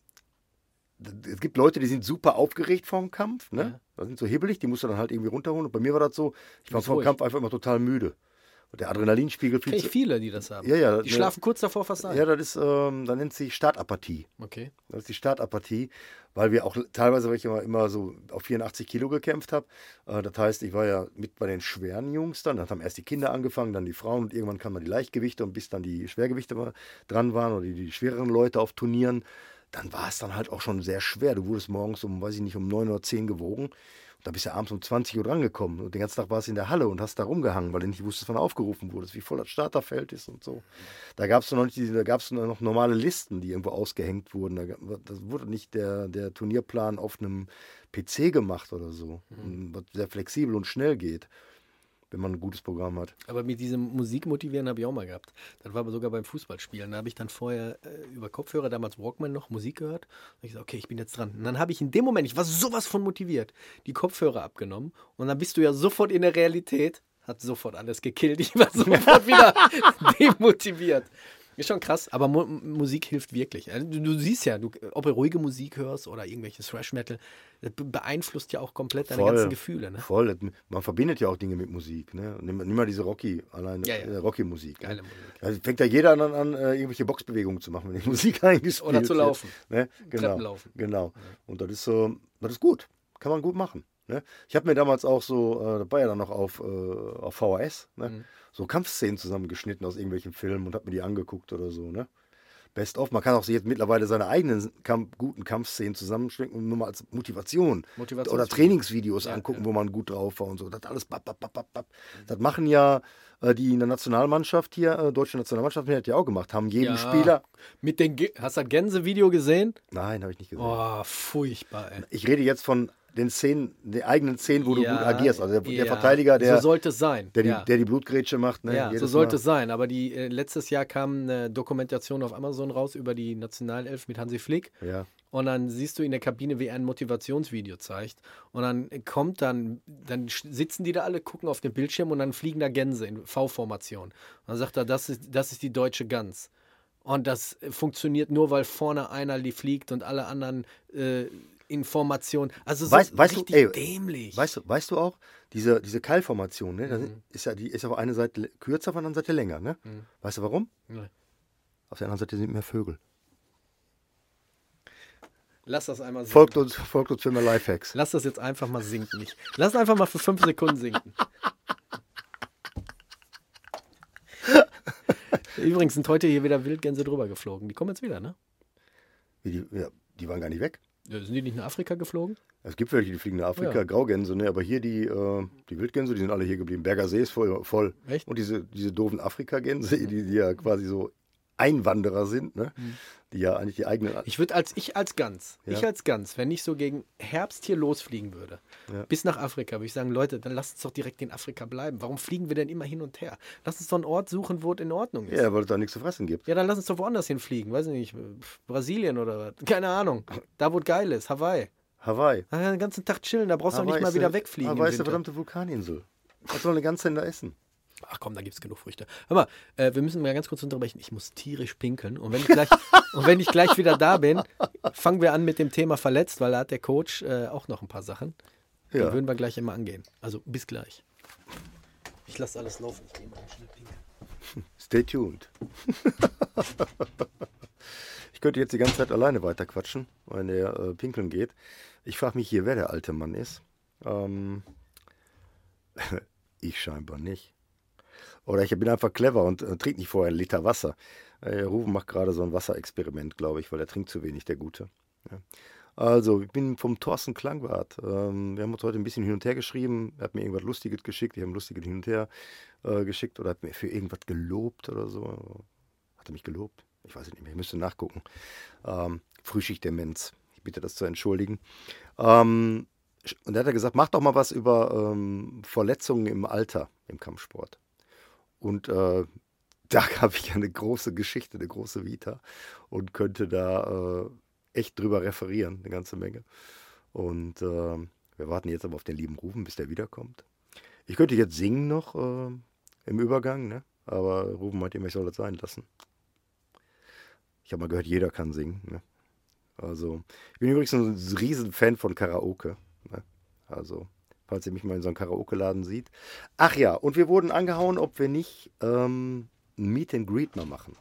C: es gibt Leute, die sind super aufgeregt vorm Kampf, ne?
A: Ja.
C: Das sind so hibbelig, die musst du dann halt irgendwie runterholen. Und bei mir war das so, ich war
A: bist
C: vor dem
A: ruhig.
C: Kampf einfach immer total müde. Der Adrenalinspiegel viel zu.
A: viele, die das haben.
C: Ja, ja,
A: Die
C: ne-
A: schlafen kurz davor fast ein.
C: Ja, das ist, ähm, dann nennt sich Startapathie.
A: Okay.
C: Das ist die Startapathie, weil wir auch teilweise, weil ich immer, immer so auf 84 Kilo gekämpft habe. Äh, das heißt, ich war ja mit bei den schweren Jungs dann. Dann haben erst die Kinder angefangen, dann die Frauen und irgendwann kamen dann die Leichtgewichte und bis dann die Schwergewichte dran waren oder die, die schwereren Leute auf Turnieren, dann war es dann halt auch schon sehr schwer. Du wurdest morgens um, weiß ich nicht, um 9 oder 10 gewogen. Da bist du abends um 20 Uhr drangekommen. Und den ganzen Tag warst du in der Halle und hast da rumgehangen, weil du nicht wusstest, wann aufgerufen wurdest, wie voll das Starterfeld ist und so. Da gab es noch nicht, noch normale Listen, die irgendwo ausgehängt wurden. Da, das wurde nicht der, der Turnierplan auf einem PC gemacht oder so. Was sehr flexibel und schnell geht, wenn man ein gutes Programm hat.
A: Aber mit diesem Musikmotivieren habe ich auch mal gehabt. Das war aber sogar beim Fußballspielen. Da habe ich dann vorher äh, über Kopfhörer, damals Walkman noch, Musik gehört. Und ich gesagt, okay, ich bin jetzt dran. Und dann habe ich in dem Moment, ich war sowas von motiviert, die Kopfhörer abgenommen. Und dann bist du ja sofort in der Realität. Hat sofort alles gekillt. Ich war sofort wieder demotiviert. Ist schon krass, aber Mu Musik hilft wirklich. Also Du, du siehst ja, du, ob du ruhige Musik hörst oder irgendwelche Thrash-Metal, das be- beeinflusst ja auch komplett deine ganzen Gefühle. Ne?
C: Voll. Das- Man verbindet ja auch Dinge mit Musik. Ne? Nimm, nimm mal diese Rocky, allein
A: Ja, ja.
C: äh, Rocky-Musik.
A: Geile
C: ne?
A: Musik.
C: Da fängt ja jeder an, an äh, irgendwelche Boxbewegungen zu machen, wenn die Musik eingespielt
A: Oder zu laufen.
C: Ne? Genau.
A: Treppenlaufen.
C: Genau. Und das ist so, das ist gut. Kann man gut machen. Ne? Ich habe mir damals auch so, äh, das war ja dann noch auf, äh, auf VHS, ne?
A: Mhm.
C: so Kampfszenen zusammengeschnitten aus irgendwelchen Filmen und habe mir die angeguckt oder so. Ne? Best of. Man kann auch jetzt mittlerweile seine eigenen Kamp guten Kampfszenen zusammenstecken und nur mal als Motivation.
A: Motivationsvideo.
C: Oder Trainingsvideos
A: Ja,
C: angucken,
A: ja.
C: wo man gut drauf war und so. Das alles bap, bap, bap, bap, bap. Das machen ja äh, die in der Nationalmannschaft hier, äh, deutsche Nationalmannschaft, die hat ja auch gemacht, haben jeden
A: Ja.
C: Spieler.
A: Mit den Ge Hast du das Gänse-Video gesehen?
C: Nein, habe ich nicht gesehen.
A: Oh, furchtbar, ey.
C: Ich rede jetzt von den Szenen, den eigenen Szenen, wo du
A: Ja,
C: gut agierst. Also der, der
A: ja.
C: Verteidiger, der,
A: So sollte es sein.
C: der, die,
A: ja.
C: der die Blutgrätsche macht. Ne?
A: ja, so sollte
C: Mal.
A: es sein. Aber die, äh, letztes Jahr kam eine Dokumentation auf Amazon raus über die Nationalelf mit Hansi Flick.
C: Ja.
A: Und dann siehst du in der Kabine, wie er ein Motivationsvideo zeigt. Und dann kommt dann, dann sitzen die da alle, gucken auf den Bildschirm und dann fliegen da Gänse in V-Formation. Und dann sagt er, das ist, das ist die deutsche Gans. Und das äh, funktioniert nur, weil vorne einer li- fliegt und alle anderen äh, in Formation. Also so
C: Weißt- weißt du,
A: richtig
C: ey,
A: dämlich.
C: Weißt du, weißt du auch, diese, diese Keilformation, ne?
A: Mhm.
C: ist ja die ist auf einer Seite kürzer, auf der anderen Seite länger. Ne? Weißt du warum?
A: Nee.
C: Auf der anderen Seite sind mehr Vögel.
A: Lass das einmal sinken.
C: Folgt uns, folgt uns für mehr Lifehacks.
A: Lass das jetzt einfach mal sinken. Ich, lass es einfach mal für fünf Sekunden sinken. Übrigens sind heute hier wieder Wildgänse drüber geflogen. Die kommen jetzt wieder, ne?
C: Die, ja, die waren gar nicht weg.
A: Ja, Sind die nicht nach Afrika geflogen?
C: Es gibt welche, die fliegen nach Afrika,
A: Ja.
C: Graugänse, ne? aber hier die, äh, die Wildgänse, die sind alle hier geblieben. Berger See ist voll. voll.
A: Echt?
C: Und diese, diese doofen Afrikagänse, die, die ja quasi so Einwanderer sind, ne? die ja eigentlich die eigenen.
A: Ich würde als ich als Gans,
C: Ja.
A: ich als Gans, wenn ich so gegen Herbst hier losfliegen würde,
C: Ja.
A: bis nach Afrika, würde ich sagen, Leute, dann lasst uns doch direkt in Afrika bleiben. Warum fliegen wir denn immer hin und her? Lass uns doch einen Ort suchen, wo es in Ordnung ist.
C: Ja, weil es da nichts zu fressen gibt.
A: Ja, dann lass uns doch woanders hinfliegen. Weiß ich nicht, Brasilien oder was. Keine Ahnung. Da, wo es geil ist. Hawaii.
C: Hawaii.
A: Da den ganzen Tag chillen, da brauchst du nicht mal wieder
C: eine-
A: wegfliegen.
C: Hawaii ist eine verdammte Vulkaninsel. Was soll eine ganze Länder essen?
A: Ach komm, da gibt es genug Früchte. Hör mal, äh, wir müssen mal ganz kurz unterbrechen. Ich muss tierisch pinkeln. Und wenn ich gleich, und wenn ich gleich wieder da bin, fangen wir an mit dem Thema verletzt, weil da hat der Coach äh, auch noch ein paar Sachen. Die
C: Ja.
A: würden wir gleich immer angehen. Also bis gleich. Ich lasse alles laufen. Ich gehe mal schnell pinkeln.
C: Stay tuned. ich könnte jetzt die ganze Zeit alleine weiterquatschen, wenn er äh, pinkeln geht. Ich frage mich hier, wer der alte Mann ist. Ähm, ich scheinbar nicht. Oder ich bin einfach clever und äh, trinke nicht vorher einen Liter Wasser. Äh, Ruben macht gerade so ein Wasserexperiment, glaube ich, weil er trinkt zu wenig, der Gute. Ja. Also, ich bin vom Thorsten Klangbart. Ähm, wir haben uns heute ein bisschen hin und her geschrieben. Er hat mir irgendwas Lustiges geschickt. Ich habe Lustiges hin und her äh, geschickt oder hat mir für irgendwas gelobt oder so. Hat er mich gelobt? Ich weiß es nicht mehr. Ich müsste nachgucken. Ähm, Frühschicht-Demenz. Ich bitte das zu entschuldigen. Ähm, und er hat gesagt, mach doch mal was über ähm, Verletzungen im Alter im Kampfsport. Und äh, da habe ich eine große Geschichte, eine große Vita und könnte da äh, echt drüber referieren, eine ganze Menge. Und äh, wir warten jetzt aber auf den lieben Rufen, bis der wiederkommt. Ich könnte jetzt singen noch äh, im Übergang, ne? aber Rufen meint immer, ich soll das sein lassen. Ich habe mal gehört, jeder kann singen. Ne? Also, ich bin übrigens ein riesen Fan von Karaoke. Ne? Also, falls ihr mich mal in so einem Karaoke-Laden sieht. Ach ja, und wir wurden angehauen, ob wir nicht ähm, ein Meet and Greet mal machen.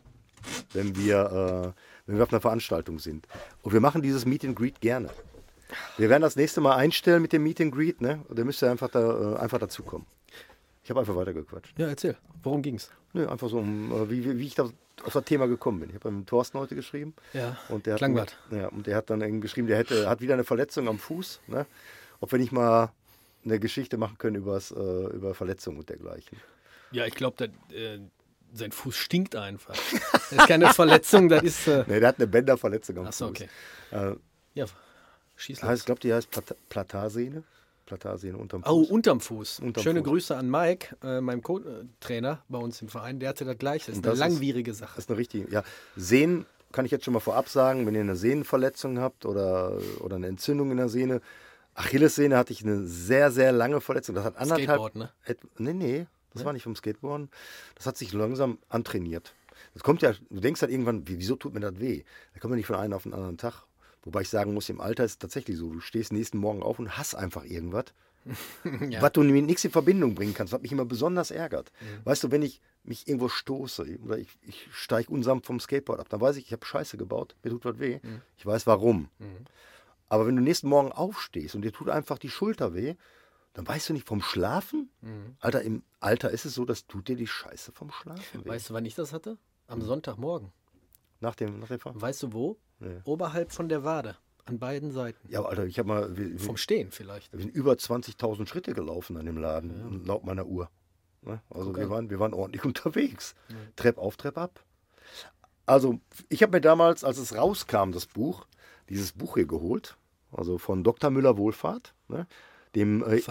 C: Wenn wir, äh, wenn wir auf einer Veranstaltung sind. Und wir machen dieses Meet and Greet gerne. Wir werden das nächste Mal einstellen mit dem Meet and Greet, ne? Und ihr müsst ja einfach, da, äh, einfach dazukommen. Ich habe einfach weitergequatscht.
A: Ja, erzähl. Worum ging's?
C: Nö, einfach so, um, äh, wie, wie- wie ich da auf das Thema gekommen bin. Ich habe mit Thorsten heute geschrieben.
A: Ja,
C: Und der hat,
A: Klangbart.
C: Ja, und der hat dann geschrieben, der hätte, hat wieder eine Verletzung am Fuß. Ne? Ob wir nicht mal eine Geschichte machen können übers, äh, über Verletzungen und dergleichen.
A: Ja, ich glaube, äh, sein Fuß stinkt einfach. Das ist keine Verletzung, das ist. Äh,
C: Ne, der hat eine Bänderverletzung am
A: Achso,
C: Fuß.
A: okay.
C: Äh,
A: Ja, schieß los.
C: ich glaube, die heißt Plat Platarsehne. Platarsehne unterm Fuß.
A: Oh, unterm Fuß.
C: Unterm
A: Schöne
C: Fuß.
A: Grüße an Mike, äh, meinem Co-Trainer bei uns im Verein. Der hatte das gleiche. Das ist
C: Und
A: eine
C: das ist-
A: langwierige Sache.
C: Das ist eine richtige, ja. Sehnen kann ich jetzt schon mal vorab sagen, wenn ihr eine Sehnenverletzung habt oder, oder eine Entzündung in der Sehne. Achillessehne hatte ich eine sehr, sehr lange Verletzung. Das hat anderthalb.
A: Skateboard, ne?
C: Nee, nee, das war nicht vom Skateboarden. Das hat sich langsam antrainiert. Das kommt ja, du denkst halt irgendwann, wie, wieso tut mir das weh? Da kommt man nicht von einem auf den anderen Tag. Wobei ich sagen muss, im Alter ist es tatsächlich so, du stehst nächsten Morgen auf und hast einfach irgendwas, was du mit nichts in Verbindung bringen kannst, was mich immer besonders ärgert. Weißt du, wenn ich mich irgendwo stoße oder ich, ich steige unsanft vom Skateboard ab, dann weiß ich, ich habe Scheiße gebaut, mir tut was weh. Ich weiß warum. Aber wenn du nächsten Morgen aufstehst und dir tut einfach die Schulter weh, dann weißt du nicht vom Schlafen? Alter, im Alter ist es so, dass tut dir die Scheiße vom Schlafen weh.
A: Weißt du, wann ich das hatte? Am
C: Hm.
A: Sonntagmorgen.
C: nach dem, nach dem Fahren?
A: Weißt du wo?
C: Nee.
A: Oberhalb von der Wade. An beiden Seiten.
C: Ja, Alter, ich habe mal, wir,
A: Vom Stehen vielleicht.
C: wir sind über 20.000 Schritte gelaufen an dem Laden, laut meiner Uhr. Ne? Also wir waren, wir waren ordentlich unterwegs. Trepp auf, Trepp ab. Also ich habe mir damals, als es rauskam, das Buch, dieses Buch hier geholt, also von Dr. Müller-Wohlfahrt, ne? dem äh,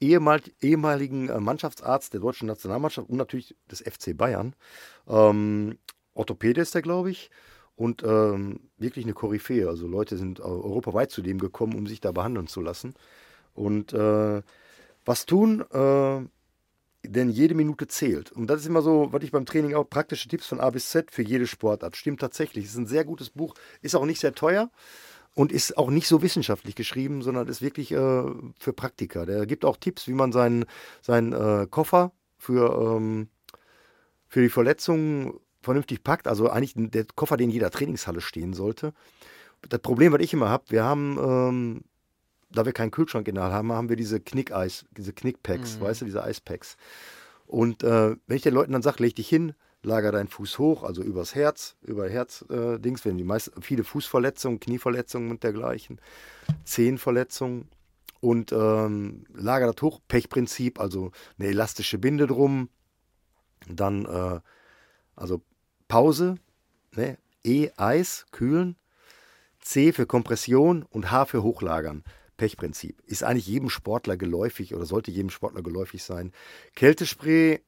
C: ehemal, ehemaligen äh, Mannschaftsarzt der deutschen Nationalmannschaft und natürlich des FC Bayern. Ähm, Orthopäde ist er, glaube ich. Und ähm, wirklich eine Koryphäe. Also Leute sind äh, europaweit zu dem gekommen, um sich da behandeln zu lassen. Und äh, was tun? Äh, denn jede Minute zählt. Und das ist immer so, was ich beim Training auch, praktische Tipps von A bis Z für jede Sportart. Stimmt tatsächlich. Es ist ein sehr gutes Buch, ist auch nicht sehr teuer und ist auch nicht so wissenschaftlich geschrieben, sondern ist wirklich äh, für Praktiker. Der gibt auch Tipps, wie man seinen, seinen äh, Koffer für, ähm, für die Verletzungen vernünftig packt. Also eigentlich der Koffer, den in jeder Trainingshalle stehen sollte. Das Problem, was ich immer habe, wir haben, ähm, da wir keinen Kühlschrank in der Halle haben, haben wir diese Knickeis, diese Knickpacks, weißt du, diese Eispacks. Und äh, wenn ich den Leuten dann sage, leg dich hin, lager deinen Fuß hoch, also übers Herz, über Herz-Dings, äh, wenn die meisten, viele Fußverletzungen, Knieverletzungen und dergleichen, Zehenverletzungen und ähm, lager das hoch, Pechprinzip, also eine elastische Binde drum, dann äh, also Pause, ne? E Eis, kühlen, C für Kompression und H für Hochlagern. Pechprinzip. Ist eigentlich jedem Sportler geläufig oder sollte jedem Sportler geläufig sein. Kältespray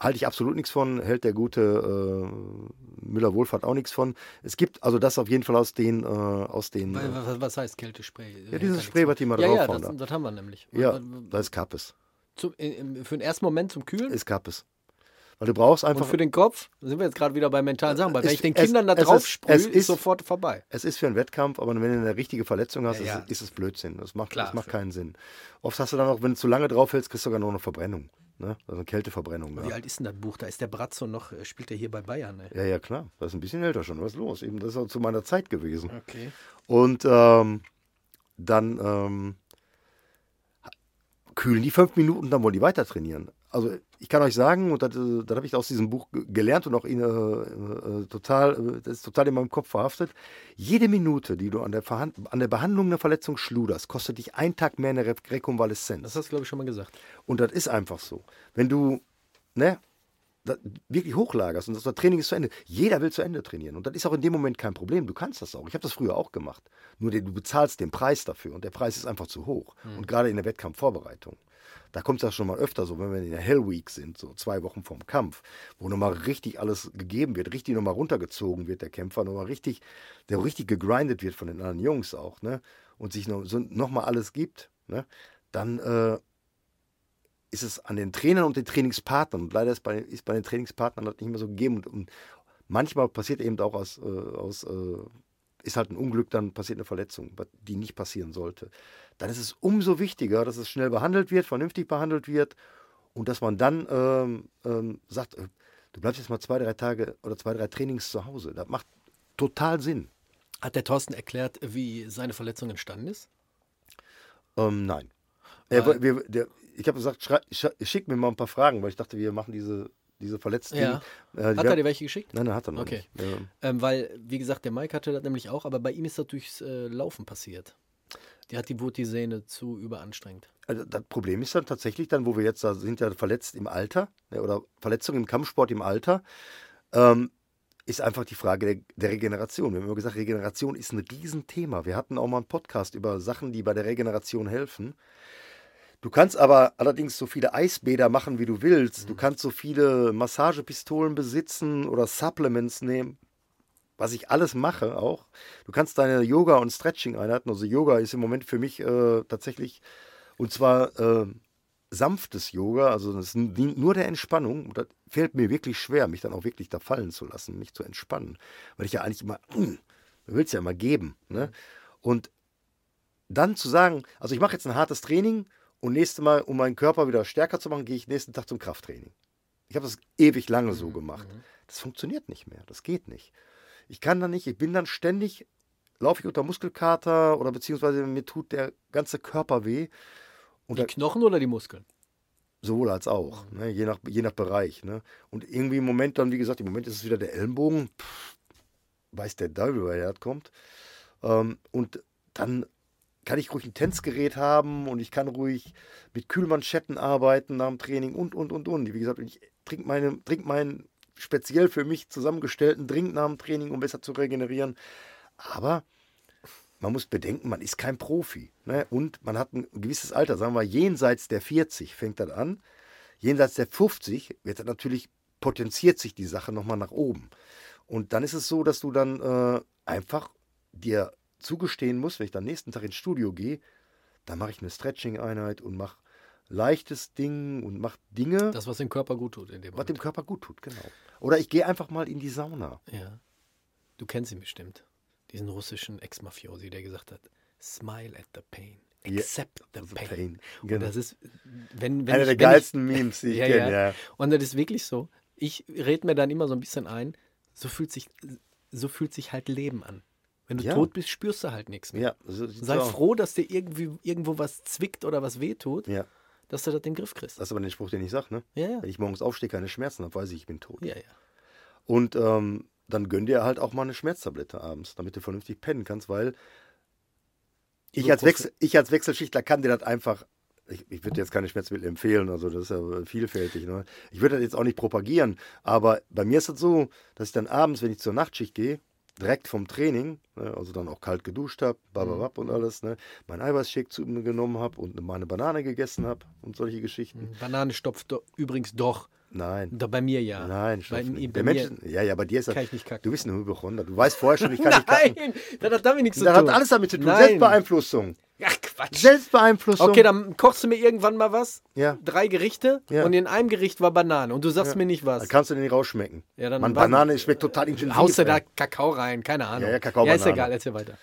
C: halte ich absolut nichts von, hält der gute äh, Müller-Wohlfahrt auch nichts von. Es gibt also das auf jeden Fall aus den, äh, aus den äh,
A: Was, was heißt Kältespray?
C: Ja, dieses Spray, was die mal
A: ja, ja,
C: draufhauen
A: das,
C: da.
A: das haben wir nämlich.
C: ja, da ist Kappes.
A: Zum, in, für den ersten Moment zum Kühlen
C: Ist Kappes. Weil du brauchst
A: und
C: einfach
A: für den Kopf, da sind wir jetzt gerade wieder bei mentalen Sachen, weil wenn ich den Kindern da
C: es ist-
A: drauf sprühe, ist,
C: ist-
A: sofort vorbei.
C: Es ist für einen Wettkampf, aber wenn du eine richtige Verletzung hast,
A: Ja, ja.
C: Ist, ist es Blödsinn. Das macht,
A: Klar,
C: das macht keinen Sinn. Oft hast du dann auch, wenn du zu lange drauf hältst, kriegst du sogar noch eine Verbrennung. Ne? Also eine Kälteverbrennung.
A: Wie
C: gehabt.
A: alt ist denn das Buch? Da ist der Brazzo noch, äh, spielt er hier bei Bayern, ne?
C: Ja, ja, klar. Das ist ein bisschen älter schon. Was ist los? Eben, das ist auch zu meiner Zeit gewesen.
A: Okay.
C: Und ähm, dann ähm, kühlen die fünf Minuten, dann wollen die weiter trainieren. Also ich kann euch sagen, und das, äh, das habe ich aus diesem Buch ge- gelernt und auch in, äh, äh, total, äh, das ist total in meinem Kopf verhaftet. Jede Minute, die du an der, Verhand an der Behandlung einer Verletzung schluderst, kostet dich einen Tag mehr eine Re Rekonvaleszenz.
A: Das hast du, glaube ich, schon mal gesagt.
C: Und das ist einfach so. Wenn du ne, wirklich hochlagerst und das Training ist zu Ende, jeder will zu Ende trainieren. Und das ist auch in dem Moment kein Problem. Du kannst das auch. Ich habe das früher auch gemacht. Nur du bezahlst den Preis dafür und der Preis ist einfach zu hoch. Und gerade in der Wettkampfvorbereitung. Da kommt es ja schon mal öfter so, wenn wir in der Hell Week sind, so zwei Wochen vorm Kampf, wo nochmal richtig alles gegeben wird, richtig nochmal runtergezogen wird, der Kämpfer, nochmal richtig, der richtig gegrindet wird von den anderen Jungs auch, ne? Und sich noch, so, nochmal alles gibt, ne? Dann äh, ist es an den Trainern und den Trainingspartnern. Und leider ist bei, ist bei den Trainingspartnern das nicht mehr so gegeben. Und, und manchmal passiert eben auch aus, äh, aus äh, ist halt ein Unglück, dann passiert eine Verletzung, die nicht passieren sollte. Dann ist es umso wichtiger, dass es schnell behandelt wird, vernünftig behandelt wird und dass man dann ähm, ähm, sagt, äh, du bleibst jetzt mal zwei, drei Tage oder zwei, drei Trainings zu Hause. Das macht total Sinn.
A: Hat der Thorsten erklärt, wie seine Verletzung entstanden ist?
C: Ähm, nein. Er, wir, der, ich habe gesagt, schrei, sch- schick mir mal ein paar Fragen, weil ich dachte, wir machen diese, diese verletzten.
A: Ja.
C: Äh,
A: Hat
C: wir-
A: er dir welche geschickt?
C: Nein, nein, hat er noch
A: Okay.
C: nicht. Ähm,
A: Ähm, weil, wie gesagt, der Mike hatte das nämlich auch, aber bei ihm ist das durchs äh, Laufen passiert. Die hat die, wurde die Sehne zu überanstrengt.
C: Also das Problem ist dann tatsächlich dann, wo wir jetzt da sind, ja verletzt im Alter oder Verletzungen im Kampfsport im Alter, ähm, ist einfach die Frage der, der Regeneration. Wir haben immer gesagt, Regeneration ist ein Riesenthema. Wir hatten auch mal einen Podcast über Sachen, die bei der Regeneration helfen. Du kannst aber allerdings so viele Eisbäder machen, wie du willst. Du kannst so viele Massagepistolen besitzen oder Supplements nehmen, was ich alles mache auch. Du kannst deine Yoga- und Stretching-Einheiten, also Yoga ist im Moment für mich äh, tatsächlich, und zwar äh, sanftes Yoga, also das dient nur der Entspannung. Das fällt mir wirklich schwer, mich dann auch wirklich da fallen zu lassen, mich zu entspannen. Weil ich ja eigentlich immer, du willst ja immer geben. Ne? Und dann zu sagen, also ich mache jetzt ein hartes Training und nächstes Mal, um meinen Körper wieder stärker zu machen, gehe ich nächsten Tag zum Krafttraining. Ich habe das ewig lange so gemacht. Das funktioniert nicht mehr. Das geht nicht. Ich kann dann nicht, ich bin dann ständig, laufe ich unter Muskelkater oder beziehungsweise mir tut der ganze Körper weh. Und
A: Die
C: da,
A: Knochen oder die Muskeln?
C: sowohl als auch, ne, je, nach, je nach Bereich. Ne. Und irgendwie im Moment dann, wie gesagt, im Moment ist es wieder der Ellenbogen. Pff, weiß der Teufel, woher das kommt. Ähm, und dann kann ich ruhig ein Tänzgerät haben und ich kann ruhig mit Kühlmanschetten arbeiten nach dem Training und, und, und, und. Wie gesagt, ich trinke meine, trink meinen speziell für mich zusammengestellten Drink nach dem Training, um besser zu regenerieren. Aber man muss bedenken, man ist kein Profi. Ne? Und man hat ein gewisses Alter, sagen wir jenseits der 40 fängt das an. Jenseits der 50 wird das natürlich, potenziert sich die Sache nochmal nach oben. Und dann ist es so, dass du dann äh, einfach dir zugestehen musst, wenn ich dann nächsten Tag ins Studio gehe, dann mache ich eine Stretching-Einheit und mache leichtes Ding und mache Dinge,
A: Das, was dem Körper gut tut in dem
C: was
A: Moment.
C: dem Körper gut tut, genau. Oder ich gehe einfach mal in die Sauna.
A: Ja. Du kennst ihn bestimmt. Diesen russischen Ex-Mafiosi, der gesagt hat, smile at the pain. Accept the
C: the
A: pain.
C: pain.
A: Und
C: Genau.
A: das ist, wenn, wenn
C: Einer
A: ich,
C: der geilsten Memes, die ich
A: ja,
C: kenne.
A: ja.
C: Ja.
A: Und das ist wirklich so. Ich rede mir dann immer so ein bisschen ein, so fühlt sich, so fühlt sich halt Leben an. Wenn du
C: Ja.
A: tot bist, spürst du halt nichts mehr.
C: Ja, so
A: Sei
C: aus.
A: froh, dass dir irgendwie irgendwo was zwickt oder was wehtut,
C: Ja,
A: dass du das in den Griff kriegst.
C: das ist aber den Spruch, den ich sage, ne?
A: Ja, ja.
C: Wenn ich morgens aufstehe, keine Schmerzen habe, weiß ich, ich bin tot.
A: Ja, ja.
C: Und ähm, dann gönn dir halt auch mal eine Schmerztablette abends, damit du vernünftig pennen kannst, weil ich,
A: So
C: als, Wechsel, ich als Wechselschichtler kann dir das einfach. Ich, ich würde jetzt keine Schmerzmittel empfehlen, also das ist ja vielfältig. Ne? Ich würde das jetzt auch nicht propagieren, aber bei mir ist es so, dass ich dann abends, wenn ich zur Nachtschicht gehe, direkt vom Training, ne, also dann auch kalt geduscht habe, bababab und alles, ne, mein Eiweißshake zu mir genommen habe und mal eine Banane gegessen habe und solche Geschichten.
A: Banane stopft do, übrigens doch.
C: Nein.
A: Da bei mir ja.
C: Nein,
A: bei,
C: nicht.
A: bei
C: Der
A: mir,
C: Mensch, ja, ja, bei dir ist das.
A: kann ich nicht kacken.
C: Du bist ein Hypochonder. Du weißt vorher schon, ich kann nicht kacken.
A: Nein, das hat damit nichts zu
C: Das
A: tun.
C: hat alles damit zu tun.
A: Nein.
C: Selbstbeeinflussung.
A: Ach, Quatsch.
C: Selbstbeeinflussung.
A: Okay, dann kochst du mir irgendwann mal was.
C: Ja.
A: Drei Gerichte
C: Ja.
A: und in einem Gericht war Banane und du sagst mir nicht was.
C: Da kannst du den nicht rausschmecken.
A: Ja, dann
C: Mann, Banane schmeckt total intensiv.
A: Haust du da. Kakao rein? Keine Ahnung.
C: Ja, ja, Kakao,
A: Ja, ist egal, erzähl weiter.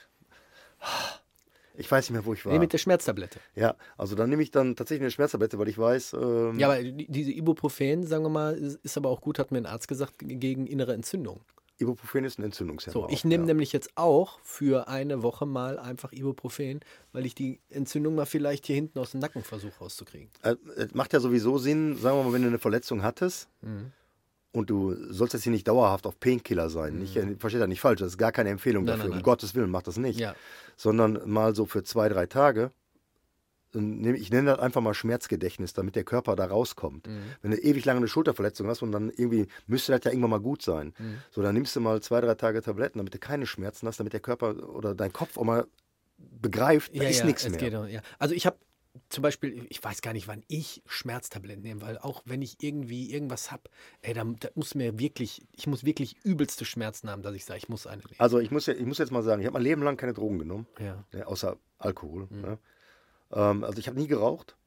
C: Ich weiß nicht mehr, wo ich war.
A: Nee, mit der Schmerztablette.
C: ja, also dann nehme ich dann tatsächlich eine Schmerztablette, weil ich weiß, ähm,
A: Ja, aber die- diese Ibuprofen, sagen wir mal, ist, aber auch gut, hat mir ein Arzt gesagt, gegen innere Entzündung.
C: Ibuprofen ist ein Entzündungshemmer.
A: So, ich nehme
C: ja.
A: nämlich jetzt auch für eine Woche mal einfach Ibuprofen, weil ich die Entzündung mal vielleicht hier hinten aus dem Nacken versuche rauszukriegen.
C: Äh, Es macht ja sowieso Sinn, sagen wir mal, wenn du eine Verletzung hattest
A: Mhm.
C: und du sollst jetzt hier nicht dauerhaft auf Painkiller sein. Äh, versteht das nicht falsch, das ist gar keine Empfehlung
A: Nein,
C: dafür.
A: nein,
C: Um
A: nein.
C: Gottes Willen, mach das nicht.
A: Ja.
C: Sondern mal so für zwei, drei Tage. Ich nenne das einfach mal Schmerzgedächtnis, damit der Körper da rauskommt.
A: Mhm.
C: Wenn du ewig lange eine Schulterverletzung hast und dann irgendwie müsste das ja irgendwann mal gut sein.
A: Mhm.
C: So, dann nimmst du mal zwei, drei Tage Tabletten, damit du keine Schmerzen hast, damit der Körper oder dein Kopf auch mal begreift, da ist nichts
A: es
C: mehr.
A: Geht, auch, ja. Also ich habe zum Beispiel, ich weiß gar nicht, wann ich Schmerztabletten nehme, weil auch wenn ich irgendwie irgendwas habe, ey, da, da muss mir wirklich, ich muss wirklich übelste Schmerzen haben, dass ich sage, ich muss eine nehmen.
C: Also ich muss, ja, ich muss jetzt mal sagen, ich habe mein Leben lang keine Drogen genommen.
A: ja.
C: ne, außer Alkohol.
A: Mhm.
C: Ne? Ähm, also ich habe nie geraucht.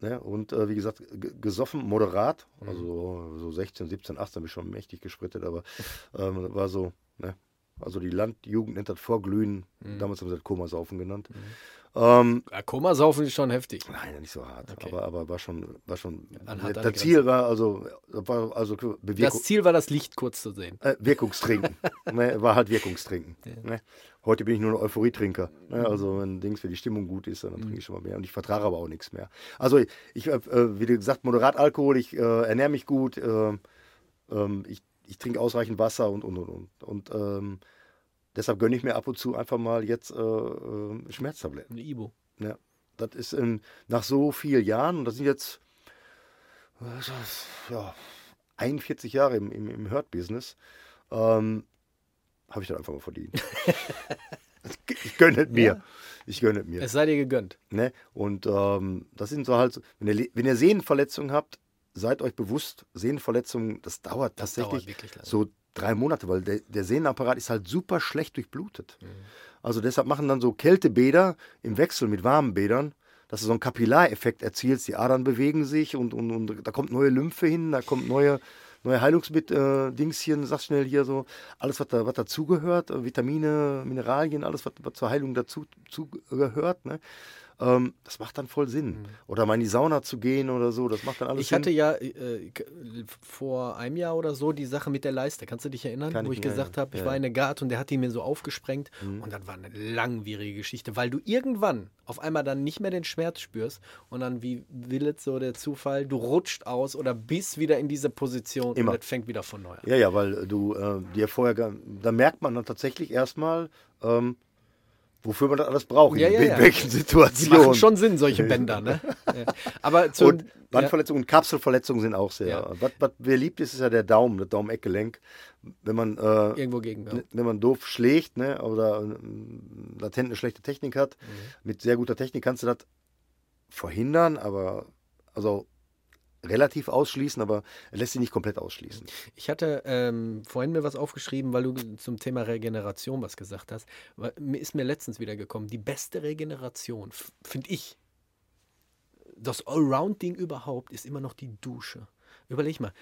C: Ne? Und äh, wie gesagt, gesoffen, moderat.
A: Mhm.
C: Also so 16, 17, 18 bin ich schon mächtig gesprittet, aber ähm, war so, ne? Also die Landjugend nennt das Vorglühen.
A: Mhm.
C: Damals haben sie das Komasaufen genannt. Ähm,
A: Ja, Komasaufen ist schon heftig.
C: nein, nicht so hart.
A: Okay.
C: Aber, aber war schon, war schon.
A: An hart
C: das Ziel war also, war also Bewegung.
A: Das Ziel war, das Licht kurz zu sehen.
C: Äh, Wirkungstrinken. ne, war halt Wirkungstrinken. Ne? Heute bin ich nur ein Euphorietrinker. Ne? Also wenn Dings für die Stimmung gut ist, dann trinke ich schon mal mehr. Und ich vertrage aber auch nichts mehr. Also ich, äh, äh, wie gesagt, moderat Alkohol, ich äh, ernähre mich gut, äh, ähm, ich, ich trinke ausreichend Wasser und und und und. Und ähm, deshalb gönne ich mir ab und zu einfach mal jetzt äh, äh, Schmerztabletten.
A: Eine Ibo.
C: Ja, das ist in, nach so vielen Jahren, und das sind jetzt das? ja, 41 Jahre im, im, im Hurt-Business, ähm, habe ich dann einfach mal verdient. ich gönne es mir. Ich gönne es mir.
A: Es sei dir gegönnt.
C: Ne? Und ähm, das sind so halt, wenn ihr, wenn ihr Sehnenverletzungen habt, seid euch bewusst, Sehnenverletzungen, das dauert
A: Das
C: tatsächlich
A: dauert
C: so drei Monate, weil der, der Sehnenapparat ist halt super schlecht durchblutet.
A: Mhm.
C: Also deshalb machen dann so Kältebäder im Wechsel mit warmen Bädern, dass du so einen Kapillareffekt erzielst, die Adern bewegen sich und, und, und da kommt neue Lymphe hin, da kommt neue, neue Heilungsdingschen, sag schnell hier so, alles, was, da, was dazugehört, äh, Vitamine, Mineralien, alles, was, was zur Heilung dazu zugehört, ne? Ähm, das macht dann voll Sinn. Oder mal in die Sauna zu gehen oder so, das macht dann alles
A: Mhm. Ich
C: Sinn.
A: hatte ja äh, vor einem Jahr oder so die Sache mit der Leiste. Kannst du dich erinnern?
C: Kann
A: wo
C: ich
A: ich gesagt habe, ich
C: Ja,
A: war in der Gart und der hat die mir so aufgesprengt. Und dann war eine langwierige Geschichte, weil du irgendwann auf einmal dann nicht mehr den Schmerz spürst und dann, wie will es so der Zufall, du rutscht aus oder bist wieder in diese Position
C: Immer.
A: und das fängt wieder von neu an.
C: Ja, ja, weil du äh, dir vorher, da merkt man dann tatsächlich erstmal, ähm, wofür man das alles braucht,
A: Ja,
C: in,
A: ja,
C: in
A: ja.
C: welchen
A: Die
C: Situationen.
A: machen schon Sinn, solche Bänder, ne? Aber zu,
C: und Bandverletzungen und Kapselverletzungen sind auch sehr. Was, was mir liebt, ist, ist ja der Daumen, das Daumeneckgelenk. Wenn man, äh,
A: irgendwo gegen.
C: Wenn man doof schlägt ne, oder äh, latent eine schlechte Technik hat,
A: Mhm.
C: mit sehr guter Technik kannst du das verhindern, aber also relativ ausschließen, aber er lässt sich nicht komplett ausschließen.
A: Ich hatte ähm, vorhin mir was aufgeschrieben, weil du zum Thema Regeneration was gesagt hast. Ist mir letztens wieder gekommen, die beste Regeneration, finde ich, das Allround-Ding überhaupt, ist immer noch die Dusche. Überleg mal,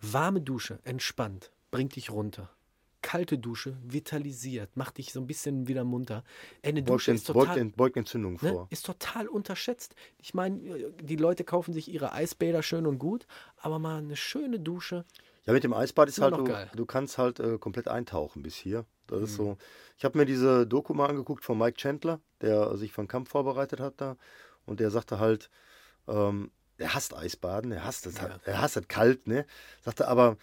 A: warme Dusche, entspannt, bringt dich runter. Kalte Dusche, vitalisiert, macht dich so ein bisschen wieder munter. Eine Dusche ist total...
C: beugt Entzündungen
A: Ne?
C: vor.
A: Ist total unterschätzt. Ich meine, die Leute kaufen sich ihre Eisbäder schön und gut, aber mal eine schöne Dusche.
C: Ja, mit dem Eisbad ist
A: Immer
C: halt, du,
A: geil.
C: du kannst halt äh, komplett eintauchen bis hier. Das
A: Mhm.
C: ist so. Ich habe mir diese Doku mal angeguckt von Mike Chandler, der sich für einen Kampf vorbereitet hat da. Und der sagte halt, ähm, er hasst Eisbaden, er hasst es,
A: Ja.
C: er hasst es kalt, ne? Sagte aber,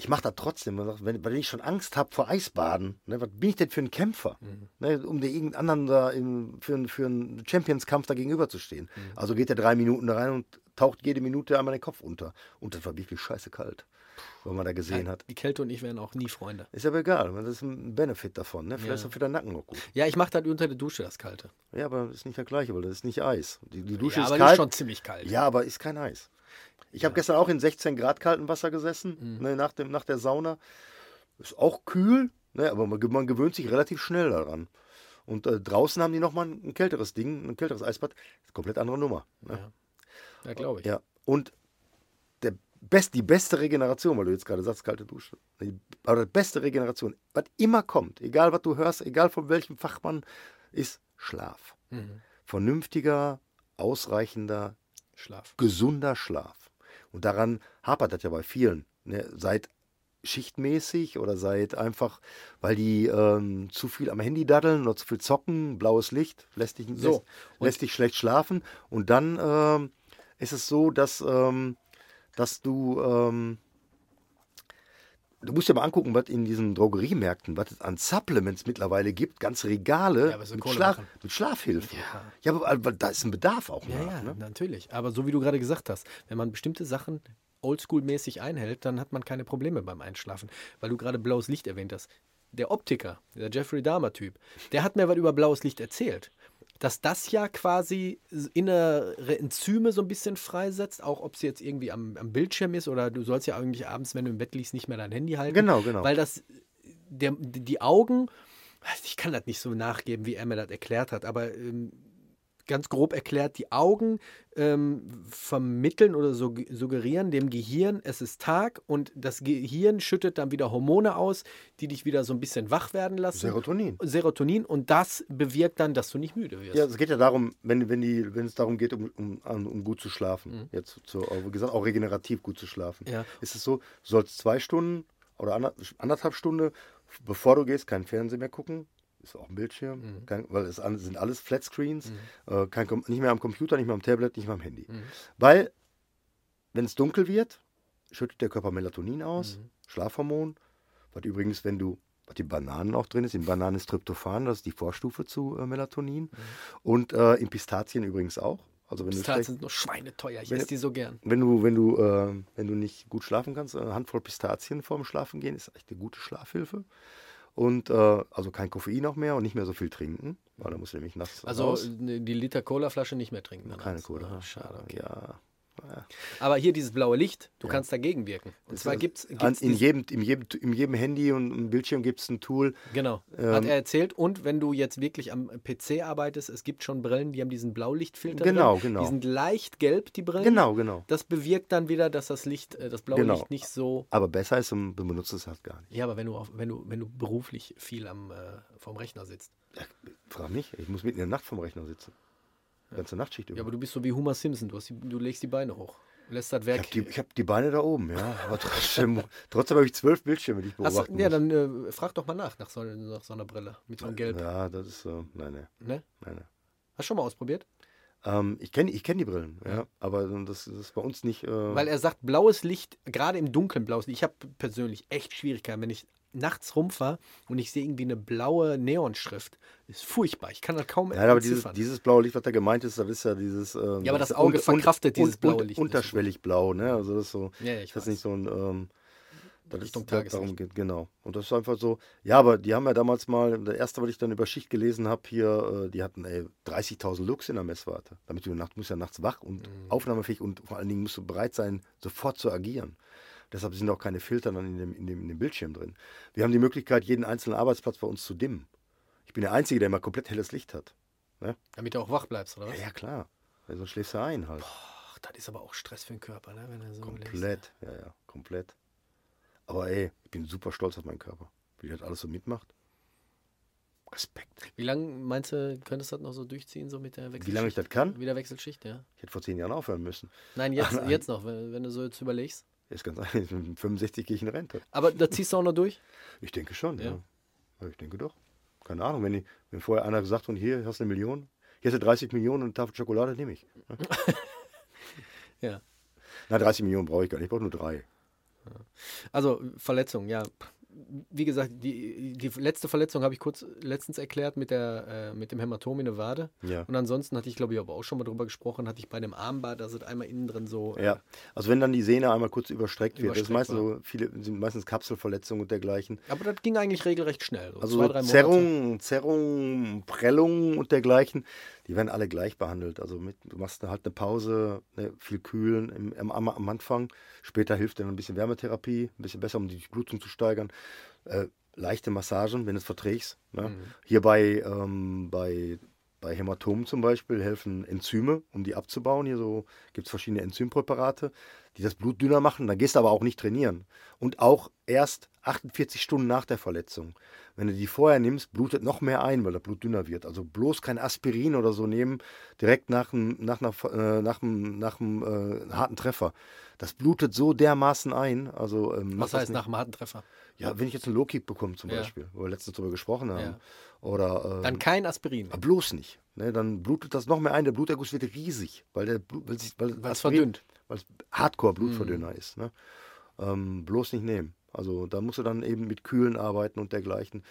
C: ich mache das trotzdem. Wenn, wenn ich schon Angst habe vor Eisbaden, ne, was bin ich denn für ein Kämpfer?
A: Mhm.
C: Ne, um dir irgendeinen anderen da im, für, einen- für einen Champions-Kampf da gegenüber zu stehen.
A: Mhm.
C: Also geht er drei Minuten da rein und taucht jede Minute einmal den Kopf unter. Und das war wirklich scheiße kalt, was man da gesehen hat.
A: Die Kälte und ich wären auch nie Freunde.
C: Ist aber egal, das ist ein Benefit davon. Ne? Vielleicht
A: Ja.
C: ist auch für deinen Nacken noch gut.
A: Ja, ich mache das unter der Dusche, das Kalte.
C: Ja, aber das ist nicht der gleiche, weil das ist nicht Eis. Die, die Dusche
A: ja,
C: ist
A: aber
C: kalt.
A: das ist schon ziemlich kalt.
C: Ja, aber ist kein Eis. Ich habe gestern auch in 16 Grad kaltem Wasser gesessen,
A: Mhm.
C: ne, nach, dem, nach der Sauna. Ist auch kühl, ne, aber man, man gewöhnt sich relativ schnell daran. Und äh, draußen haben die nochmal ein, ein kälteres Ding, ein kälteres Eisbad. Komplett andere Nummer. Ne?
A: Ja, ja glaube ich.
C: Ja, und der best, die beste Regeneration, weil du jetzt gerade sagst, kalte Dusche. Die, aber die beste Regeneration, was immer kommt, egal was du hörst, egal von welchem Fachmann, ist Schlaf. Vernünftiger, ausreichender,
A: Schlaf.
C: gesunder Schlaf. Und daran hapert das ja bei vielen. Ne? Seid schichtmäßig oder seid einfach, weil die ähm, zu viel am Handy daddeln oder zu viel zocken, blaues Licht, lässt dich,
A: So,
C: lässt, lässt dich schlecht schlafen. Und dann ähm, ist es so, dass, ähm, dass du, ähm, du musst dir mal angucken, was in diesen Drogeriemärkten, was es an Supplements mittlerweile gibt, ganze Regale
A: Ja, sie
C: mit, Schlaf, mit Schlafhilfen.
A: Ja.
C: Ja, aber, aber da ist ein Bedarf auch
A: Ja,
C: nach.
A: ja,
C: Ne?
A: natürlich. Aber so wie du gerade gesagt hast, wenn man bestimmte Sachen oldschool-mäßig einhält, dann hat man keine Probleme beim Einschlafen. Weil du gerade blaues Licht erwähnt hast. Der Optiker, der Jeffrey Dahmer-Typ, der hat mir was über blaues Licht erzählt. Dass das ja quasi innere Enzyme so ein bisschen freisetzt, auch ob es jetzt irgendwie am, am Bildschirm ist oder du sollst ja eigentlich abends, wenn du im Bett liegst, nicht mehr dein Handy halten.
C: Genau, genau.
A: Weil das, der, die Augen, ich kann das nicht so nachgeben, wie er mir das erklärt hat, aber ähm, ganz grob erklärt, die Augen ähm, vermitteln oder sug suggerieren dem Gehirn, es ist Tag und das Gehirn schüttet dann wieder Hormone aus, die dich wieder so ein bisschen wach werden lassen.
C: Serotonin.
A: Serotonin und das bewirkt dann, dass du nicht müde wirst.
C: Ja, es geht ja darum, wenn, wenn, die, wenn es darum geht, um, um, um gut zu schlafen,
A: Mhm.
C: jetzt zu, wie gesagt, auch regenerativ gut zu schlafen,
A: Ja.
C: ist es so, du sollst zwei Stunden oder ander- anderthalb Stunden, bevor du gehst, keinen Fernsehen mehr gucken. Ist auch ein Bildschirm,
A: Mhm.
C: kein, weil es an- sind alles Flatscreens, äh, kein, Com- nicht mehr am Computer, nicht mehr am Tablet, nicht mehr am Handy.
A: Mhm.
C: Weil, wenn es dunkel wird, schüttet der Körper Melatonin aus,
A: Mhm.
C: Schlafhormon, was übrigens, wenn du, was die Bananen auch drin ist, in Bananen ist Tryptophan, das ist die Vorstufe zu äh, Melatonin.
A: Mhm.
C: Und äh, in Pistazien übrigens auch. Also wenn du,
A: Pistazien sind nur schweineteuer, ich
C: Wenn-
A: esse die so gern.
C: wenn du, wenn du, äh, wenn du nicht gut schlafen kannst, eine Handvoll Pistazien vorm Schlafen gehen, ist echt eine gute Schlafhilfe. Und äh, also kein Koffein auch mehr und nicht mehr so viel trinken, weil da musst du nämlich nachts
A: Also
C: raus.
A: äh, die Liter Cola-Flasche nicht mehr trinken.
C: Keine. Kohle.
A: Ah, Schade, okay.
C: Ja.
A: Aber hier dieses blaue Licht, du kannst dagegen wirken. Und zwar gibt es
C: in, jedem, in, jedem, in jedem Handy und im Bildschirm gibt es ein Tool.
A: Genau,
C: Ähm,
A: hat er erzählt. Und wenn du jetzt wirklich am PC arbeitest, es gibt schon Brillen, die haben diesen Blaulichtfilter
C: Genau,
A: drin.
C: genau.
A: Die sind leicht gelb, die Brillen.
C: Genau, genau.
A: Das bewirkt dann wieder, dass das Licht, äh, das blaue
C: Genau.
A: Licht nicht so.
C: Aber besser ist, du benutzt es halt gar nicht.
A: Ja, aber wenn du, auf, wenn du, wenn du beruflich viel am, äh, vorm Rechner sitzt.
C: Frag mich, ich muss mitten in der Nacht vom Rechner sitzen. Ganze Nachtschicht über.
A: Ja, aber du bist so wie Homer Simpson, du, die, du legst die Beine hoch. Lässt das
C: ich
A: Werk.
C: habe die, ich hab die Beine da oben, ja. Aber trotzdem, trotzdem habe ich zwölf Bildschirme, die ich beobachten
A: du, ja,
C: muss.
A: dann äh, frag doch mal nach, nach so, nach so einer Brille mit so einem Gelb.
C: Ja, das ist so. Nein, nein,
A: Ne?
C: nein. nein.
A: Hast du schon mal ausprobiert?
C: Ähm, ich kenne ich kenn die Brillen, ja. Aber das, das ist bei uns nicht. Äh,
A: Weil er sagt, blaues Licht, gerade im Dunkeln blaues Licht. Ich habe persönlich echt Schwierigkeiten, wenn ich nachts rumfahre und ich sehe irgendwie eine blaue Neonschrift. ist furchtbar. Ich kann das kaum
C: ja, aber dieses, dieses blaue Licht, was da gemeint ist, das ist ja dieses. Ähm,
A: Ja, aber das Auge verkraftet dieses
C: un-
A: blaue Licht nicht.
C: Unterschwellig blau, ne? Also das ist so.
A: Ja, ja, ich
C: das ist
A: weiß.
C: nicht so ein. Ähm, das
A: Richtung
C: ist,
A: Tageslicht.
C: darum geht, genau. Und das ist einfach so. Ja, aber die haben ja damals mal, der erste, was ich dann über Schicht gelesen habe, hier, äh, die hatten ey, 30.000 Lux in der Messwarte. Damit du nachts, musst ja nachts wach und
A: Mhm.
C: aufnahmefähig und vor allen Dingen musst du bereit sein, sofort zu agieren. Deshalb sind auch keine Filter dann in dem, in, dem, in dem Bildschirm drin. Wir haben die Möglichkeit, jeden einzelnen Arbeitsplatz bei uns zu dimmen. Ich bin der Einzige, der immer komplett helles Licht hat.
A: Damit du auch wach bleibst, oder was?
C: Ja, ja klar. Sonst schläfst du ein halt.
A: Ach, das ist aber auch Stress für den Körper, ne? Wenn er so
C: komplett. Ja, ja, komplett. Aber ey, ich bin super stolz auf meinen Körper. Wie der das alles so mitmacht. Respekt.
A: Wie lange meinst du, könntest du das noch so durchziehen, so mit der Wechselschicht?
C: Wie lange ich das kann?
A: Wieder Wechselschicht, ja.
C: Ich hätte vor zehn Jahren aufhören müssen.
A: Nein, jetzt, jetzt noch, wenn, wenn du so jetzt überlegst.
C: Ist ganz einfach. Mit 65 gehe ich in Rente.
A: Aber da ziehst du auch noch durch?
C: Ich denke schon,
A: Ja.
C: ja. Ich denke doch. Keine Ahnung, wenn, ich, wenn vorher einer gesagt hat, hier hast du eine Million, hier hast du 30 Millionen und eine Tafel Schokolade, nehme ich.
A: Ja.
C: Na, 30 Millionen brauche ich gar nicht, ich brauche nur drei.
A: Also Verletzung, ja. Wie gesagt, die, die letzte Verletzung habe ich kurz letztens erklärt mit, der, äh, mit dem Hämatom in der Wade.
C: Ja.
A: Und ansonsten hatte ich, glaube ich, aber auch schon mal drüber gesprochen, hatte ich bei dem Armband, da sind einmal innen drin so. äh,
C: Ja, also wenn dann die Sehne einmal kurz überstreckt wird, das ist meistens so viele, sind meistens Kapselverletzungen und dergleichen.
A: Aber das ging eigentlich regelrecht schnell. So
C: Also
A: zwei, drei Monate.
C: Zerrung, Zerrung, Prellung und dergleichen, die werden alle gleich behandelt. Also mit, du machst halt eine Pause, ne, viel kühlen im, am, am- Anfang. Später hilft dann ein bisschen Wärmetherapie, ein bisschen besser, um die Durchblutung zu steigern. Äh, leichte Massagen, wenn du es verträgst. Ne?
A: Mhm.
C: Hier bei, ähm, bei, bei Hämatomen zum Beispiel helfen Enzyme, um die abzubauen. Hier so gibt es verschiedene Enzympräparate. die das Blut dünner machen. Dann gehst du aber auch nicht trainieren. Und auch erst 48 Stunden nach der Verletzung. Wenn du die vorher nimmst, blutet noch mehr ein, weil das Blut dünner wird. Also bloß kein Aspirin oder so nehmen, direkt nach einem nach äh, nach nach einem äh, harten Treffer. Das blutet so dermaßen ein. Also, ähm,
A: Was heißt nach einem harten Treffer?
C: Ja, wenn ich jetzt einen Low-Kick bekomme zum
A: Ja.
C: Beispiel, wo wir letztens drüber gesprochen haben.
A: Ja.
C: Oder ähm,
A: Dann kein Aspirin.
C: aber bloß nicht. Ne, dann blutet das noch mehr ein. Der Bluterguss wird riesig, weil der Blut, weil sich, weil
A: es verdünnt.
C: Weil es Hardcore-Blutverdünner ist. Ne? Ähm, bloß nicht nehmen. Also da musst du dann eben mit Kühlen arbeiten und dergleichen.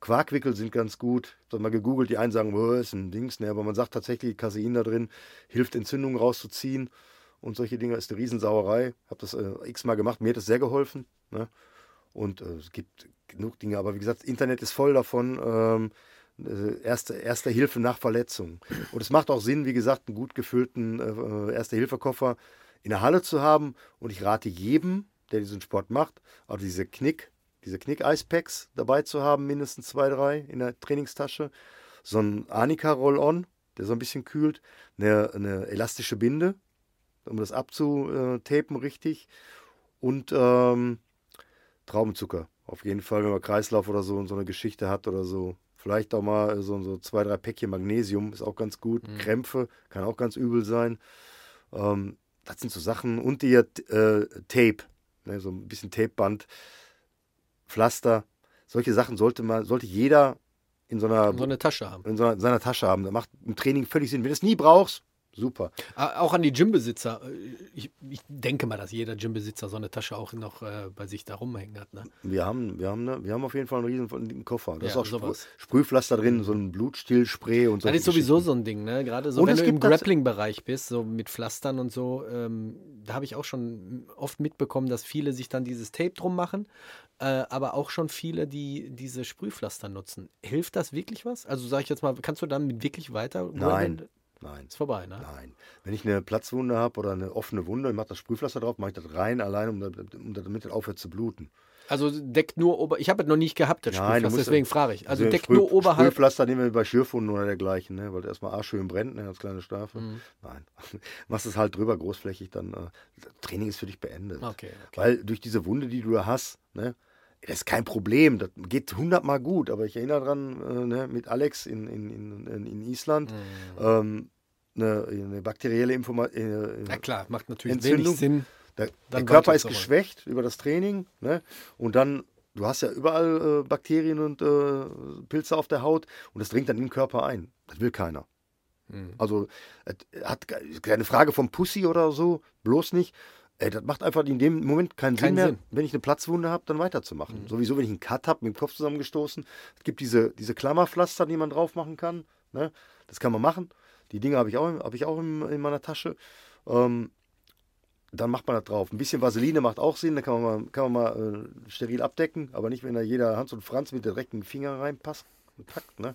C: Quarkwickel sind ganz gut. Ich habe mal gegoogelt, die einen sagen, oh, ist ein Dings, ne? aber man sagt tatsächlich, Casein da drin hilft Entzündungen rauszuziehen und solche Dinge ist eine Riesensauerei. Habe das äh, x-mal gemacht, mir hat das sehr geholfen. Ne? Und äh, es gibt genug Dinge, aber wie gesagt, das Internet ist voll davon. Ähm, äh, erste, erste Hilfe nach Verletzungen. Und es macht auch Sinn, wie gesagt, einen gut gefüllten äh, Erste-Hilfe-Koffer in der Halle zu haben. Und ich rate jedem, der diesen Sport macht, auch diese Knick, diese Knick-Ice-Packs dabei zu haben, mindestens zwei, drei in der Trainingstasche. So ein Anika-Roll-On, der so ein bisschen kühlt. Eine, eine elastische Binde, um das abzutapen richtig. Und ähm, Traubenzucker. Auf jeden Fall, wenn man Kreislauf oder so und so eine Geschichte hat oder so. Vielleicht auch mal so, so zwei, drei Päckchen Magnesium, ist auch ganz gut. Krämpfe kann auch ganz übel sein. Ähm, das sind so Sachen. Und die äh, Tape, ne, so ein bisschen Tapeband, Pflaster. Solche Sachen sollte man, sollte jeder in so einer,
A: So eine Tasche haben.
C: in so einer, seiner Tasche haben. Das macht im Training völlig Sinn. Wenn du es nie brauchst, super.
A: Auch an die Gymbesitzer. äh, Ich, ich denke mal, dass jeder Gymbesitzer so eine Tasche auch noch äh, bei sich da rumhängen hat. Ne?
C: Wir haben, wir haben, ne, wir haben auf jeden Fall einen riesen Koffer. Da
A: Ja,
C: ist auch Sprü
A: sowas.
C: Sprühpflaster drin, so ein Blutstillspray und so.
A: Das ist sowieso so ein Ding, ne? Gerade so,
C: Und
A: wenn du im Grappling-Bereich bist, so mit Pflastern und so, ähm, da habe ich auch schon oft mitbekommen, dass viele sich dann dieses Tape drum machen, äh, aber auch schon viele, die diese Sprühpflaster nutzen. Hilft das wirklich was? Also sage ich jetzt mal, kannst du damit wirklich weiter?
C: Nein. Nein.
A: Ist vorbei, ne?
C: Nein. Wenn ich eine Platzwunde habe oder eine offene Wunde, ich mache das Sprühpflaster drauf, mache ich das rein, allein, um, um damit das aufhört zu bluten.
A: Also deckt nur Ober... Ich habe es noch nicht gehabt, das
C: Nein,
A: Sprühpflaster, deswegen frage ich. Also deckt
C: Sprüh-
A: nur oberhalb...
C: Sprühpflaster nehmen wir bei Schürfwunden oder dergleichen, ne? weil das erstmal A schön brennt, ne? als kleine Strafe.
A: Mhm.
C: Nein. Machst es halt drüber großflächig, dann äh, Training ist für dich beendet.
A: Okay, okay.
C: Weil durch diese Wunde, die du da hast, ne? Das ist kein Problem, das geht hundertmal gut, aber ich erinnere daran, äh, ne, mit Alex in, in, in, in- Island,
A: Mhm.
C: ähm, eine, eine bakterielle Information.
A: Na klar, macht natürlich
C: Entzündung.
A: wenig Sinn.
C: Der, der Körper ist geschwächt über das Training. Ne? Und dann, du hast ja überall äh, Bakterien und äh, Pilze auf der Haut und das dringt dann in den Körper ein. Das will keiner.
A: Mhm.
C: Also, hat ke- keine Frage vom Pussy oder so, bloß nicht. Ey, das macht einfach in dem Moment keinen,
A: Keinen
C: Sinn mehr,
A: Sinn.
C: wenn ich eine Platzwunde habe, dann weiterzumachen.
A: Mhm.
C: Sowieso, wenn ich einen Cut habe, mit dem Kopf zusammengestoßen. Es gibt diese, diese Klammerpflaster, die man drauf machen kann. Ne? Das kann man machen. Die Dinge habe ich auch, hab ich auch in, in meiner Tasche. Ähm, dann macht man das drauf. Ein bisschen Vaseline macht auch Sinn, da kann man mal, kann man mal äh, steril abdecken, aber nicht, wenn da jeder Hans und Franz mit direkten Finger reinpasst. Packt, ne?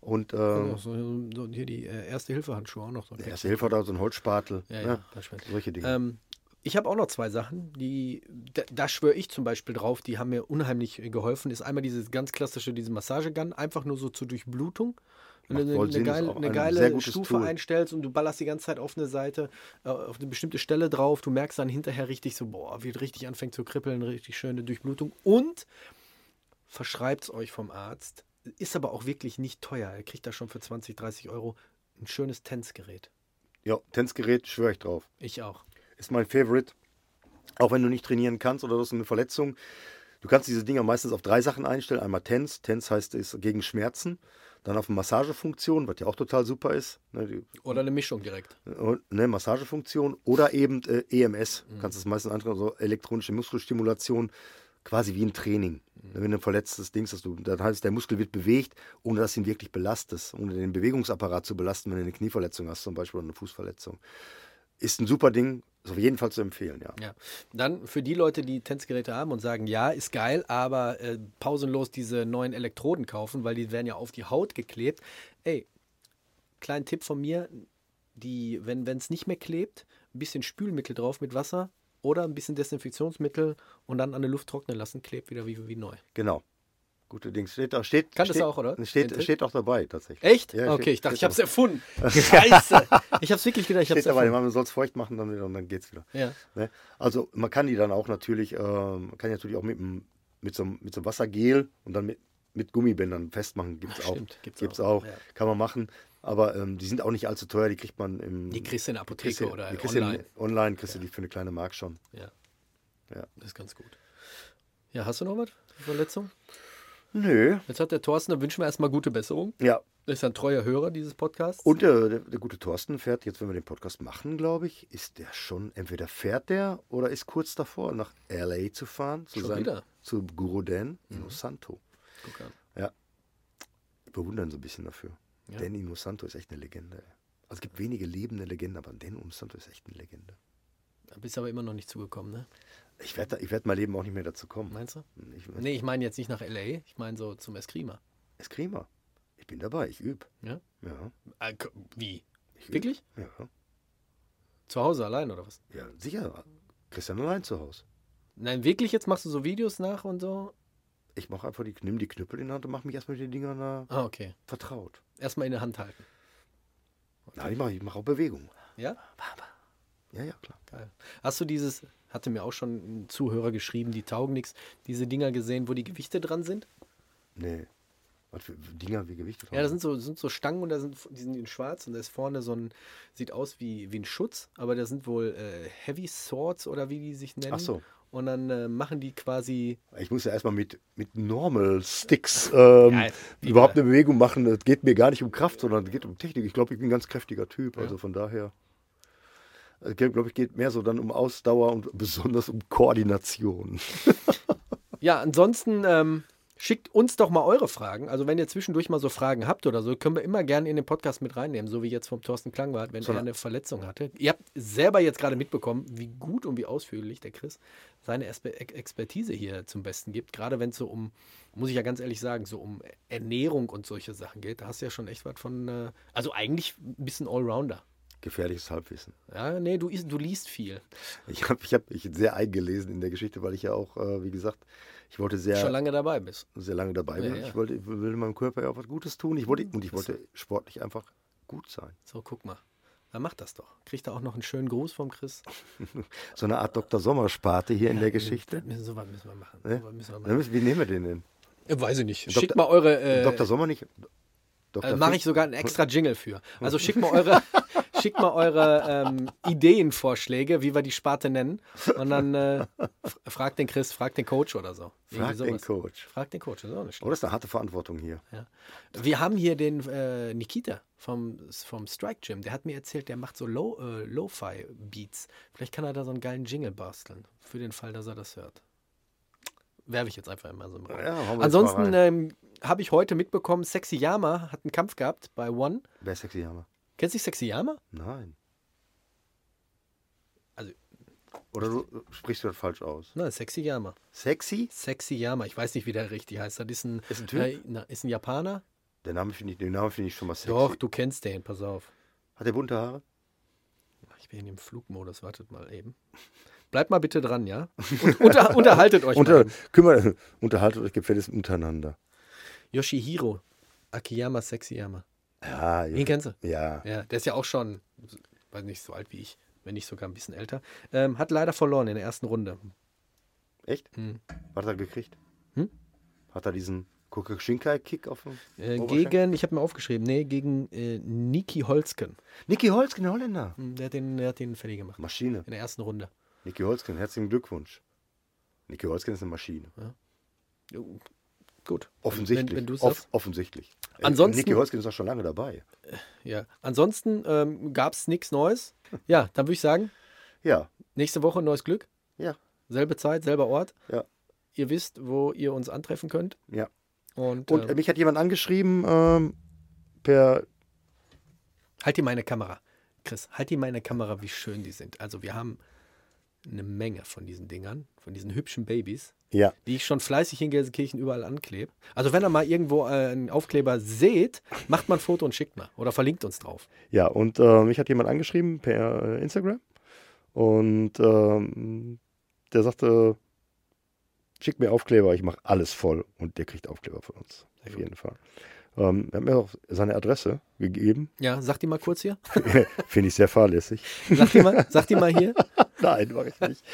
C: Und
A: Ja,
C: ähm,
A: so, so hier die äh, Erste-Hilfe-Handschuhe auch noch. So ein
C: der
A: Päckchen.
C: erste Hilfe hat auch so einen Holzspatel.
A: Ja,
C: ne?
A: ja.
C: Solche Dinge.
A: Ähm, ich habe auch noch zwei Sachen, die, da, da schwöre ich zum Beispiel drauf, die haben mir unheimlich äh, geholfen. Ist einmal dieses ganz klassische, diese Massagegun, einfach nur so zur Durchblutung. Wenn du eine,
C: Sinn,
A: geile, eine
C: ein
A: geile Stufe
C: Tool.
A: einstellst und du ballerst die ganze Zeit auf eine Seite, äh, auf eine bestimmte Stelle drauf, du merkst dann hinterher richtig so, boah, wie es richtig anfängt zu kribbeln, richtig schöne Durchblutung. Und verschreibt es euch vom Arzt. Ist aber auch wirklich nicht teuer. Er kriegt da schon für 20, 30 Euro ein schönes Tänzgerät.
C: ja, Tänzgerät schwöre ich drauf.
A: Ich auch.
C: Ist mein Favorite. Auch wenn du nicht trainieren kannst oder du hast eine Verletzung. Du kannst diese Dinger meistens auf drei Sachen einstellen. Einmal Tense. Tense heißt, ist gegen Schmerzen. Dann auf eine Massagefunktion, was ja auch total super ist. Ne,
A: Oder eine Mischung direkt.
C: ne, Massagefunktion. Oder eben äh, EMS. Kannst es meistens anschauen, so elektronische Muskelstimulation. Quasi wie ein Training. Wenn du ein verletztes Ding hast, du, dann heißt der Muskel wird bewegt, ohne dass du ihn wirklich belastest, ohne den Bewegungsapparat zu belasten, wenn du eine Knieverletzung hast, zum Beispiel oder eine Fußverletzung. Ist ein super Ding, ist auf jeden Fall zu empfehlen, ja.
A: Ja. Dann für die Leute, die Tänzgeräte haben und sagen, ja, ist geil, aber äh, pausenlos diese neuen Elektroden kaufen, weil die werden ja auf die Haut geklebt. Ey, kleinen Tipp von mir, die, wenn es nicht mehr klebt, ein bisschen Spülmittel drauf mit Wasser oder ein bisschen Desinfektionsmittel und dann an der Luft trocknen lassen, klebt wieder wie, wie neu.
C: Genau. Gute Dings. Steht, da- steht,
A: Kanntest
C: steht,
A: du auch, oder?
C: Steht, steht auch dabei, tatsächlich.
A: Echt?
C: Ja,
A: okay,
C: steht-
A: ich dachte, ich
C: steht
A: hab's erfunden. Scheiße. Ich hab's wirklich gedacht, ich
C: Steht dabei,
A: erfunden.
C: man soll es feucht machen dann wieder, und dann geht's wieder.
A: Ja.
C: Ne? Also man kann die dann auch natürlich, ähm, man kann die natürlich auch mit, mit, so, einem- mit so Wassergel und dann mit, mit Gummibändern festmachen. Gibt es auch.
A: stimmt, gibt's
C: Gibt's
A: auch,
C: auch.
A: ja.
C: Kann man machen. Aber ähm, die sind auch nicht allzu teuer, die kriegt man im.
A: Die kriegst du in der Apotheke
C: kriegst
A: oder
C: die
A: online.
C: in- Online kriegst du die für eine kleine Mark schon.
A: Ja.
C: Ja.
A: Das ist ganz gut. Ja, hast du noch was? Verletzung?
C: Nö.
A: Jetzt hat der Thorsten, da wünschen wir erstmal gute Besserung.
C: Ja.
A: Das ist ein treuer Hörer dieses Podcasts.
C: Und der, der, der gute Thorsten fährt jetzt, wenn wir den Podcast machen, glaube ich, ist der schon, entweder fährt der oder ist kurz davor, nach LA zu fahren, zu,
A: Schon
C: sein,
A: wieder? Mhm.
C: zu Guru Dan Inosanto.
A: Guck an.
C: Ja. Ich bewundere ihn so ein bisschen dafür.
A: Ja.
C: Dan Inosanto ist echt eine Legende. Also es gibt wenige lebende Legenden, aber Dan Inosanto ist echt eine Legende.
A: Da bist du aber immer noch nicht zugekommen, ne?
C: Ich werde ich werd mein Leben auch nicht mehr dazu kommen.
A: Meinst du?
C: Ich,
A: Nee, ich meine jetzt nicht nach L.A., ich meine so zum Eskrima.
C: Eskrima. Ich bin dabei, ich übe.
A: Ja?
C: Ja,
A: Äh, wie?
C: ich üb.
A: Wirklich?
C: Ja.
A: Zu Hause allein oder was?
C: ja, sicher. Christian allein zu Hause.
A: Nein, wirklich? Jetzt machst du so Videos nach und so?
C: Ich mache einfach die, nimm die Knüppel in die Hand und mache mich erstmal mit den Dingern da
A: Ah, okay.
C: vertraut.
A: Erstmal in der Hand halten.
C: Nein, ich mache ich mach auch Bewegung.
A: Ja?
C: Ja, ja, klar.
A: Geil. Hast du dieses, hatte mir auch schon ein Zuhörer geschrieben, die taugen nichts, diese Dinger gesehen, wo die Gewichte dran sind?
C: Nee. Was für Dinger wie Gewichte
A: Ja, das sind so, sind so Stangen und da sind, die sind in schwarz und da ist vorne so ein, sieht aus wie, wie ein Schutz, aber da sind wohl äh, Heavy Swords oder wie die sich nennen.
C: Ach so.
A: Und dann äh, machen die quasi,
C: Ich muss ja erstmal mit, mit Normal Sticks ähm,
A: Ja,
C: überhaupt eine Bewegung machen. Es geht mir gar nicht um Kraft, sondern es geht um Technik. Ich glaube, ich bin ein ganz kräftiger Typ. Also von daher. Ich glaube, ich geht mehr so dann um Ausdauer und besonders um Koordination.
A: Ja, ansonsten ähm, schickt uns doch mal eure Fragen. Also wenn ihr zwischendurch mal so Fragen habt oder so, können wir immer gerne in den Podcast mit reinnehmen, so wie jetzt vom Thorsten Klangwart, wenn
C: So,
A: er eine Verletzung hatte. Ihr habt selber jetzt gerade mitbekommen, wie gut und wie ausführlich der Chris seine Expertise hier zum Besten gibt. Gerade wenn es so um, muss ich ja ganz ehrlich sagen, so um Ernährung und solche Sachen geht. Da hast du ja schon echt was von, äh, also eigentlich ein bisschen Allrounder.
C: Gefährliches Halbwissen.
A: Ja, nee, du, du liest viel.
C: Ich habe ich hab mich sehr eingelesen in der Geschichte, weil ich ja auch, äh, wie gesagt, ich wollte sehr,
A: Schon lange dabei bist.
C: sehr lange dabei bin.
A: Ja, ja.
C: Ich wollte ich will meinem Körper ja auch was Gutes tun. Ich wollte, und ich wollte sportlich einfach gut sein.
A: So, guck mal. Dann macht das doch. Kriegt er auch noch einen schönen Gruß vom Chris.
C: So eine Art Dr. Sommersparte hier in der Geschichte.
A: Müssen, so was müssen wir machen.
C: Ne?
A: So müssen wir machen.
C: müssen- Wie nehmen wir den denn?
A: Äh, Weiß ich nicht. Schickt mal eure. Äh,
C: Dr. Sommer nicht?
A: Äh, Mache ich sogar einen extra Jingle für. Also schickt mal eure, schickt mal eure ähm, Ideenvorschläge, wie wir die Sparte nennen. Und dann äh, fragt den Chris, fragt den Coach oder so. Irgendwie
C: Frag den. Coach.
A: Fragt den Coach, das ist auch nicht
C: Oh, das ist eine harte Verantwortung hier.
A: Ja. Wir haben hier den äh, Nikita vom, vom Strike Gym. Der hat mir erzählt, der macht so Low, äh, Lo-Fi-Beats. Vielleicht kann er da so einen geilen Jingle basteln. Für den Fall, dass er das hört. Werfe ich jetzt einfach immer so im Raum.
C: Ja, mal
A: Ansonsten ähm, habe ich heute mitbekommen, Sexy Yama hat einen Kampf gehabt bei One.
C: Wer ist sexy Hammer?
A: Kennst du Sexy Yama?
C: Nein.
A: Also-
C: Oder du sprichst du das falsch aus?
A: Nein, Sexy Yama.
C: Sexy?
A: Sexy Yama. Ich weiß nicht, wie der richtig heißt. Das ist ein,
C: Ist ein Typ?
A: Äh, na, ist ein Japaner.
C: Der Name finde ich, den Namen finde ich schon mal sexy.
A: Doch, du kennst den. Pass auf.
C: Hat der bunte Haare?
A: Ich bin im Flugmodus. Wartet mal eben. Bleibt mal bitte dran, ja? Und, unter, unterhaltet euch
C: Unter,
A: mal.
C: kümmere, unterhaltet euch gefälligst untereinander.
A: Yoshihiro Akiyama Sexyama.
C: Ja,
A: Den kennst du?
C: ja.
A: Ja, der ist ja auch schon, weiß nicht, so alt wie ich, wenn nicht sogar ein bisschen älter. Ähm, hat leider verloren in der ersten Runde.
C: Echt?
A: Hm.
C: Was hat er gekriegt?
A: Hm?
C: Hat er diesen Kokushinkai-Kick auf dem
A: Äh, gegen, ich habe mir aufgeschrieben, nee, gegen äh, Niki Holzken.
C: Niki Holzken, der Holländer.
A: Hm, Der hat den, der hat den fertig gemacht.
C: Maschine.
A: In der ersten Runde.
C: Niki Holzken, herzlichen Glückwunsch. Niki Holzken ist eine Maschine.
A: Jo, Gut.
C: Offensichtlich.
A: Wenn, wenn
C: Off offensichtlich. Äh,
A: Ansonsten-
C: Niki Holzken ist auch schon lange dabei.
A: Ja. Ansonsten ähm, gab es nichts Neues. Ja, dann würde ich sagen,
C: Ja,
A: nächste Woche neues Glück.
C: ja,
A: Selbe Zeit, selber Ort.
C: ja,
A: Ihr wisst, wo ihr uns antreffen könnt.
C: ja.
A: Und,
C: Und äh, mich hat jemand angeschrieben ähm, per.
A: halt dir meine Kamera. Chris, halt dir meine Kamera, wie schön die sind. Also wir haben eine Menge von diesen Dingern, von diesen hübschen Babys,
C: Ja,
A: die ich schon fleißig in Gelsenkirchen überall anklebe. Also wenn ihr mal irgendwo äh, einen Aufkleber seht, macht mal ein Foto und schickt mal. Oder verlinkt uns drauf.
C: ja. Und äh, mich hat jemand angeschrieben per äh, Instagram. Und ähm, der sagte, Schickt mir Aufkleber, ich mache alles voll und der kriegt Aufkleber von uns. Auf jeden Fall. Ähm, er hat mir auch seine Adresse gegeben.
A: Ja, sag die mal kurz hier.
C: Finde ich sehr fahrlässig.
A: Sag die mal, sag die mal hier.
C: Nein, mache ich nicht.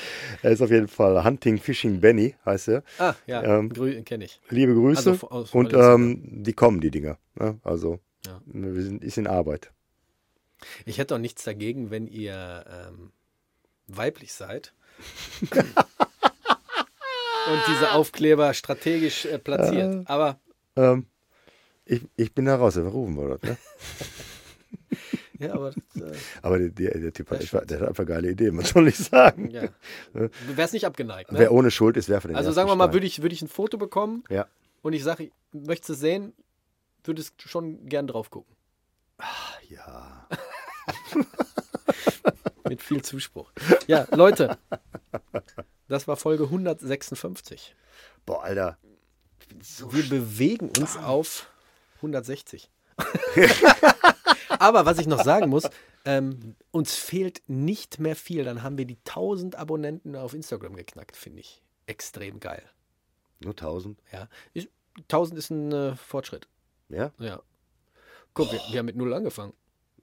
C: Er ist auf jeden Fall Hunting Fishing Benny, heißt er.
A: Ah, ja,
C: Ähm,
A: kenne ich.
C: Liebe Grüße.
A: Also, aus-
C: und ähm, die kommen, die Dinger. Ne? Also,
A: Ja.
C: wir sind, ist in Arbeit.
A: Ich hätte auch nichts dagegen, wenn ihr ähm, weiblich seid. und diese Aufkleber strategisch äh, platziert. Aber
C: Ähm, ich, ich bin da raus, wir rufen wir das. Ne?
A: ja, aber das, äh,
C: Aber der, der, der Typ hat, einfach- der hat einfach geile Ideen, was soll ich sagen?
A: ja. Du wärst nicht abgeneigt. Ne?
C: Wer ohne Schuld ist, werfe den
A: Also sagen wir mal, würde ich, würde ich ein Foto bekommen
C: Ja.
A: und ich sage, möchtest du es sehen, würdest schon gern drauf gucken.
C: Ja.
A: Mit viel Zuspruch. Ja, Leute, das war Folge 156.
C: Boah, Alter. Ich so
A: Wir bewegen uns auf 160. Aber was ich noch sagen muss, ähm, uns fehlt nicht mehr viel. Dann haben wir die 1000 Abonnenten auf Instagram geknackt, finde ich. Extrem geil.
C: Nur 1000.
A: Ja. Ist, 1000 ist ein äh, Fortschritt.
C: Ja,
A: Ja. Guck, wir, wir haben mit null angefangen.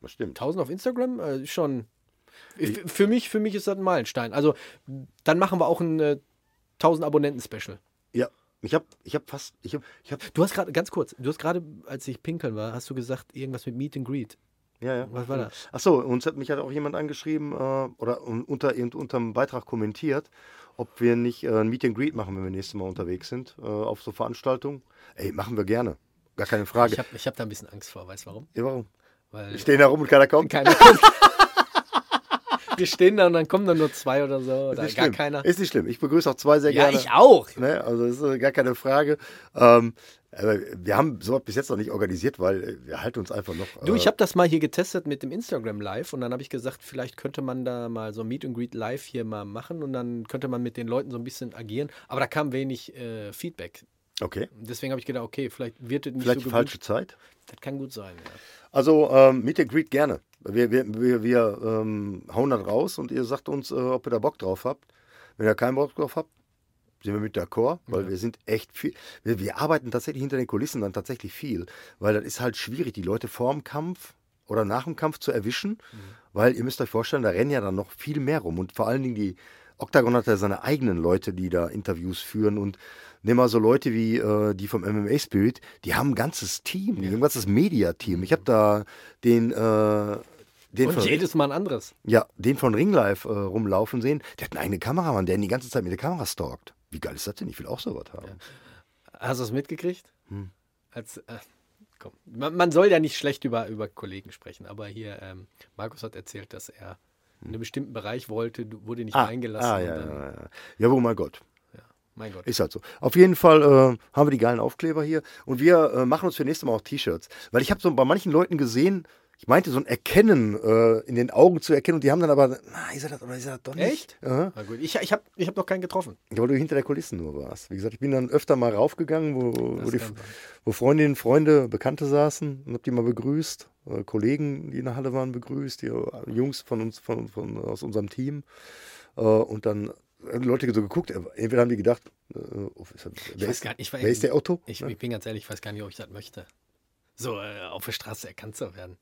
C: das stimmt.
A: 1000 auf Instagram äh, ist schon. f- Für mich, für mich ist das ein Meilenstein. Also, dann machen wir auch ein äh, 1000 Abonnenten-Special.
C: Ja. Ich habe ich hab fast. Ich hab, ich hab,
A: Du hast gerade, ganz kurz, du hast gerade, als ich pinkeln war, hast du gesagt, irgendwas mit Meet and Greet.
C: ja, ja.
A: Was war das?
C: Achso, uns hat mich hat auch jemand angeschrieben äh, oder un- unter, unter dem Beitrag kommentiert, ob wir nicht äh, ein Meet and Greet machen, wenn wir nächstes Mal unterwegs sind, äh, auf so Veranstaltungen. Ey, machen wir gerne. Gar keine Frage.
A: Ich habe ich hab da ein bisschen Angst vor, weißt du warum?
C: ja, warum?
A: Weil
C: Wir stehen da rum und keiner kommt.
A: keiner kommt. Wir stehen da und dann kommen dann nur zwei oder so oder
C: Ist nicht
A: gar
C: schlimm.
A: keiner.
C: Ist nicht schlimm. Ich begrüße auch zwei sehr
A: Ja,
C: gerne.
A: ich auch.
C: Ne? Also das ist äh, gar keine Frage. Ähm, aber wir haben sowas bis jetzt noch nicht organisiert, weil äh, wir halten uns einfach noch.
A: Du, ich
C: äh,
A: habe das mal hier getestet mit dem Instagram Live und dann habe ich gesagt, vielleicht könnte man da mal so ein Meet and Greet Live hier mal machen und dann könnte man mit den Leuten so ein bisschen agieren. Aber da kam wenig äh, Feedback.
C: Okay.
A: Deswegen habe ich gedacht, okay, vielleicht wird es nicht
C: Vielleicht
A: so
C: die
A: gewünscht.
C: falsche Zeit.
A: Das kann gut sein. Ja.
C: Also ähm, Meet and Greet gerne. Wir, wir, wir, wir ähm, hauen das raus und ihr sagt uns, äh, ob ihr da Bock drauf habt. Wenn ihr keinen Bock drauf habt, sind wir mit d'accord, weil wir sind echt viel. Wir, wir arbeiten tatsächlich hinter den Kulissen dann tatsächlich viel, weil das ist halt schwierig, die Leute vor dem Kampf oder nach dem Kampf zu erwischen, weil ihr müsst euch vorstellen, da rennen ja dann noch viel mehr rum und vor allen Dingen die Octagon hat ja seine eigenen Leute, die da Interviews führen und nimm mal so Leute wie äh, die vom MMA Spirit, die haben ein ganzes Team, haben ein ganzes Media-Team. Ich habe da den, äh, den
A: Und
C: von,
A: jedes Mal ein anderes.
C: ja, den von Ringlife äh, rumlaufen sehen. Der hat einen eigenen Kameramann, der ihn die ganze Zeit mit der Kamera stalkt. Wie geil ist das denn? Ich will auch sowas haben.
A: Hast du es mitgekriegt?
C: Hm.
A: Als, äh, komm. Man, man soll ja nicht schlecht über, über Kollegen sprechen, aber hier, ähm, Markus hat erzählt, dass er in einem bestimmten Bereich wollte, wurde nicht reingelassen.
C: ah
A: und
C: ja,
A: dann,
C: ja, ja. Ja, wo mein Gott.
A: Mein Gott.
C: Ist halt so. Auf jeden Fall äh, haben wir die geilen Aufkleber hier und wir äh, machen uns für nächstes Mal auch T-Shirts. Weil ich habe so bei manchen Leuten gesehen, ich meinte so ein Erkennen äh, in den Augen zu erkennen und die haben dann aber, na, ist er das oder ist er das doch nicht?
A: Echt?
C: Ja,
A: Na gut. Ich, ich habe ich hab noch keinen getroffen.
C: weil du hinter der Kulissen nur warst. Wie gesagt, ich bin dann öfter mal raufgegangen, wo, wo, die, wo Freundinnen, Freunde, Bekannte saßen und hab die mal begrüßt. Äh, Kollegen, die in der Halle waren, begrüßt, die äh, Jungs von uns, von, von, aus unserem Team. Äh, und dann haben die Leute so geguckt, äh, entweder haben die gedacht, äh, oh, ist das, wer, ist,
A: nicht,
C: wer ist der Otto?
A: Ich, ich bin ganz ehrlich, ich weiß gar nicht, ob ich das möchte. So äh, auf der Straße erkannt zu werden.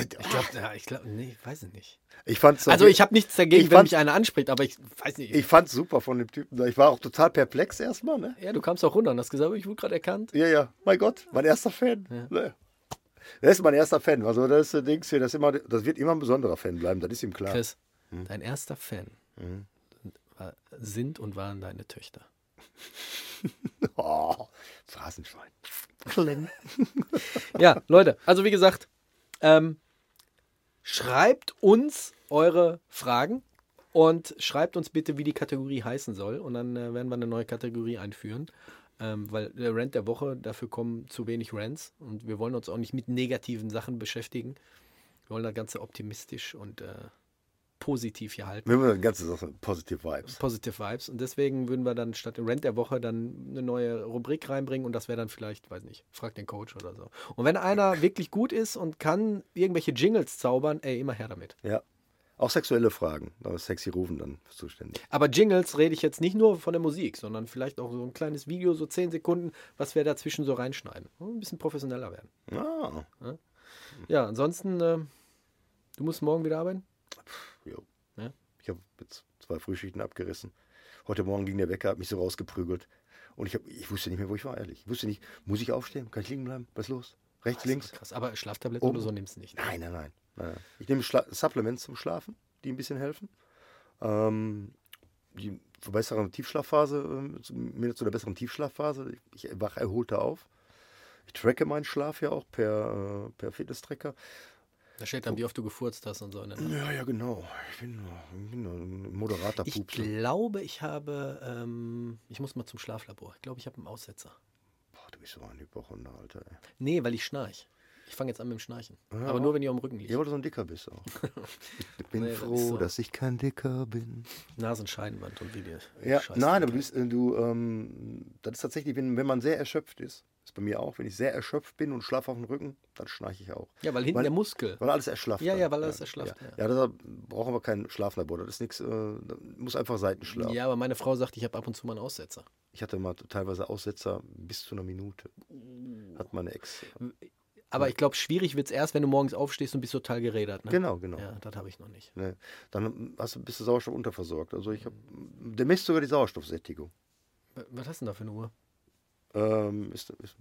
A: Ich glaube, ja, ich glaube, nee, ich weiß es nicht.
C: Ich fand's
A: Also ich habe nichts dagegen, wenn
C: fand-
A: mich einer anspricht, aber ich weiß nicht.
C: ich fand's super von dem Typen. Ich war auch total perplex erstmal, ne?
A: ja, du kamst auch runter und hast gesagt, ich wurde gerade erkannt.
C: Ja, ja, mein Gott, mein erster Fan. Ne? Der ist mein erster Fan. Also das ist, Dings hier, das, immer, das wird immer ein besonderer Fan bleiben, das ist ihm klar.
A: Chris,
C: Hm.
A: dein erster Fan war, sind und waren deine Töchter.
C: Oh, Phrasenschwein.
A: Ja, Leute, also wie gesagt, ähm, schreibt uns eure Fragen und schreibt uns bitte, wie die Kategorie heißen soll. Und dann äh, werden wir eine neue Kategorie einführen. Ähm, weil der Rant der Woche, dafür kommen zu wenig Rants und wir wollen uns auch nicht mit negativen Sachen beschäftigen. Wir wollen das Ganze optimistisch und äh, positiv hier halten.
C: Wir haben eine ganze Sache, Positive Vibes.
A: Positive Vibes. Und deswegen würden wir dann statt dem Rant der Woche dann eine neue Rubrik reinbringen und das wäre dann vielleicht, weiß nicht, frag den Coach oder so. Und wenn einer wirklich gut ist und kann irgendwelche Jingles zaubern, ey, immer her damit.
C: Ja. Auch sexuelle Fragen. Ist Sexy Rufen dann zuständig.
A: Aber Jingles rede ich jetzt nicht nur von der Musik, sondern vielleicht auch so ein kleines Video, so 10 Sekunden, was wir dazwischen so reinschneiden. Ein bisschen professioneller werden.
C: Ah,
A: Ja, ansonsten, äh, du musst morgen wieder arbeiten?
C: Jo.
A: Ja?
C: Ich habe jetzt zwei Frühschichten abgerissen. Heute Morgen ging der Wecker, hat mich so rausgeprügelt. Und ich, hab, ich wusste nicht mehr, wo ich war, ehrlich. Ich wusste nicht, muss ich aufstehen? Kann ich liegen bleiben? Was ist los? Rechts, links?
A: Krass, aber Schlaftabletten
C: Oben.
A: oder so nimmst du nicht.
C: Nein, nein, nein. nein, nein. Ich nehme Schla Supplements zum Schlafen, die ein bisschen helfen. Ähm, die verbessern Tiefschlafphase, ähm, mir zu einer besseren Tiefschlafphase. Ich, ich wach erholter auf. Ich tracke meinen Schlaf ja auch per, äh, per Fitness-Tracker.
A: Da steht dann, wie oft du gefurzt hast und so. Ne?
C: Ja, ja, genau. Ich bin, nur- ich bin nur ein moderater
A: Ich
C: Pupser.
A: glaube, ich habe, ähm, ich muss mal zum Schlaflabor. Ich glaube, ich habe einen Aussetzer.
C: Boah, du bist so ein Hypochonder, Alter. Ey.
A: Nee, weil ich schnarch. Ich fange jetzt an mit dem Schnarchen.
C: Ja.
A: Aber nur, wenn ich auf dem Rücken liege.
C: Ja, weil du so ein Dicker bist auch. Ich bin
A: Nee,
C: froh,
A: so.
C: dass ich kein Dicker bin.
A: Nasenscheidenwand und wie die
C: Ja, nein, aber du, bist, äh, du ähm, das ist tatsächlich, wenn, wenn man sehr erschöpft ist bei mir auch, wenn ich sehr erschöpft bin und schlafe auf dem Rücken, dann schnarche ich auch.
A: Ja, weil hinten
C: weil-
A: der Muskel.
C: Weil alles erschlafft.
A: Ja, ja, weil alles erschlafft,
C: Ja,
A: ja.
C: ja. deshalb brauchen wir kein Schlaflabor. Das ist nichts, äh, muss einfach Seitenschlaf.
A: Ja, aber meine Frau sagt, ich habe ab und zu mal einen Aussetzer.
C: Ich hatte mal teilweise Aussetzer bis zu einer Minute.
A: Uh.
C: Hat meine Ex.
A: Aber ich glaube, schwierig wird es erst, wenn du morgens aufstehst und bist total gerädert. Ne?
C: Genau, genau.
A: Ja, das habe ich noch nicht.
C: Ne, dann hast bist du Sauerstoff unterversorgt. Also ich habe, der misst sogar die Sauerstoffsättigung.
A: Was hast du denn da für eine Uhr?
C: Ähm, ist, ist,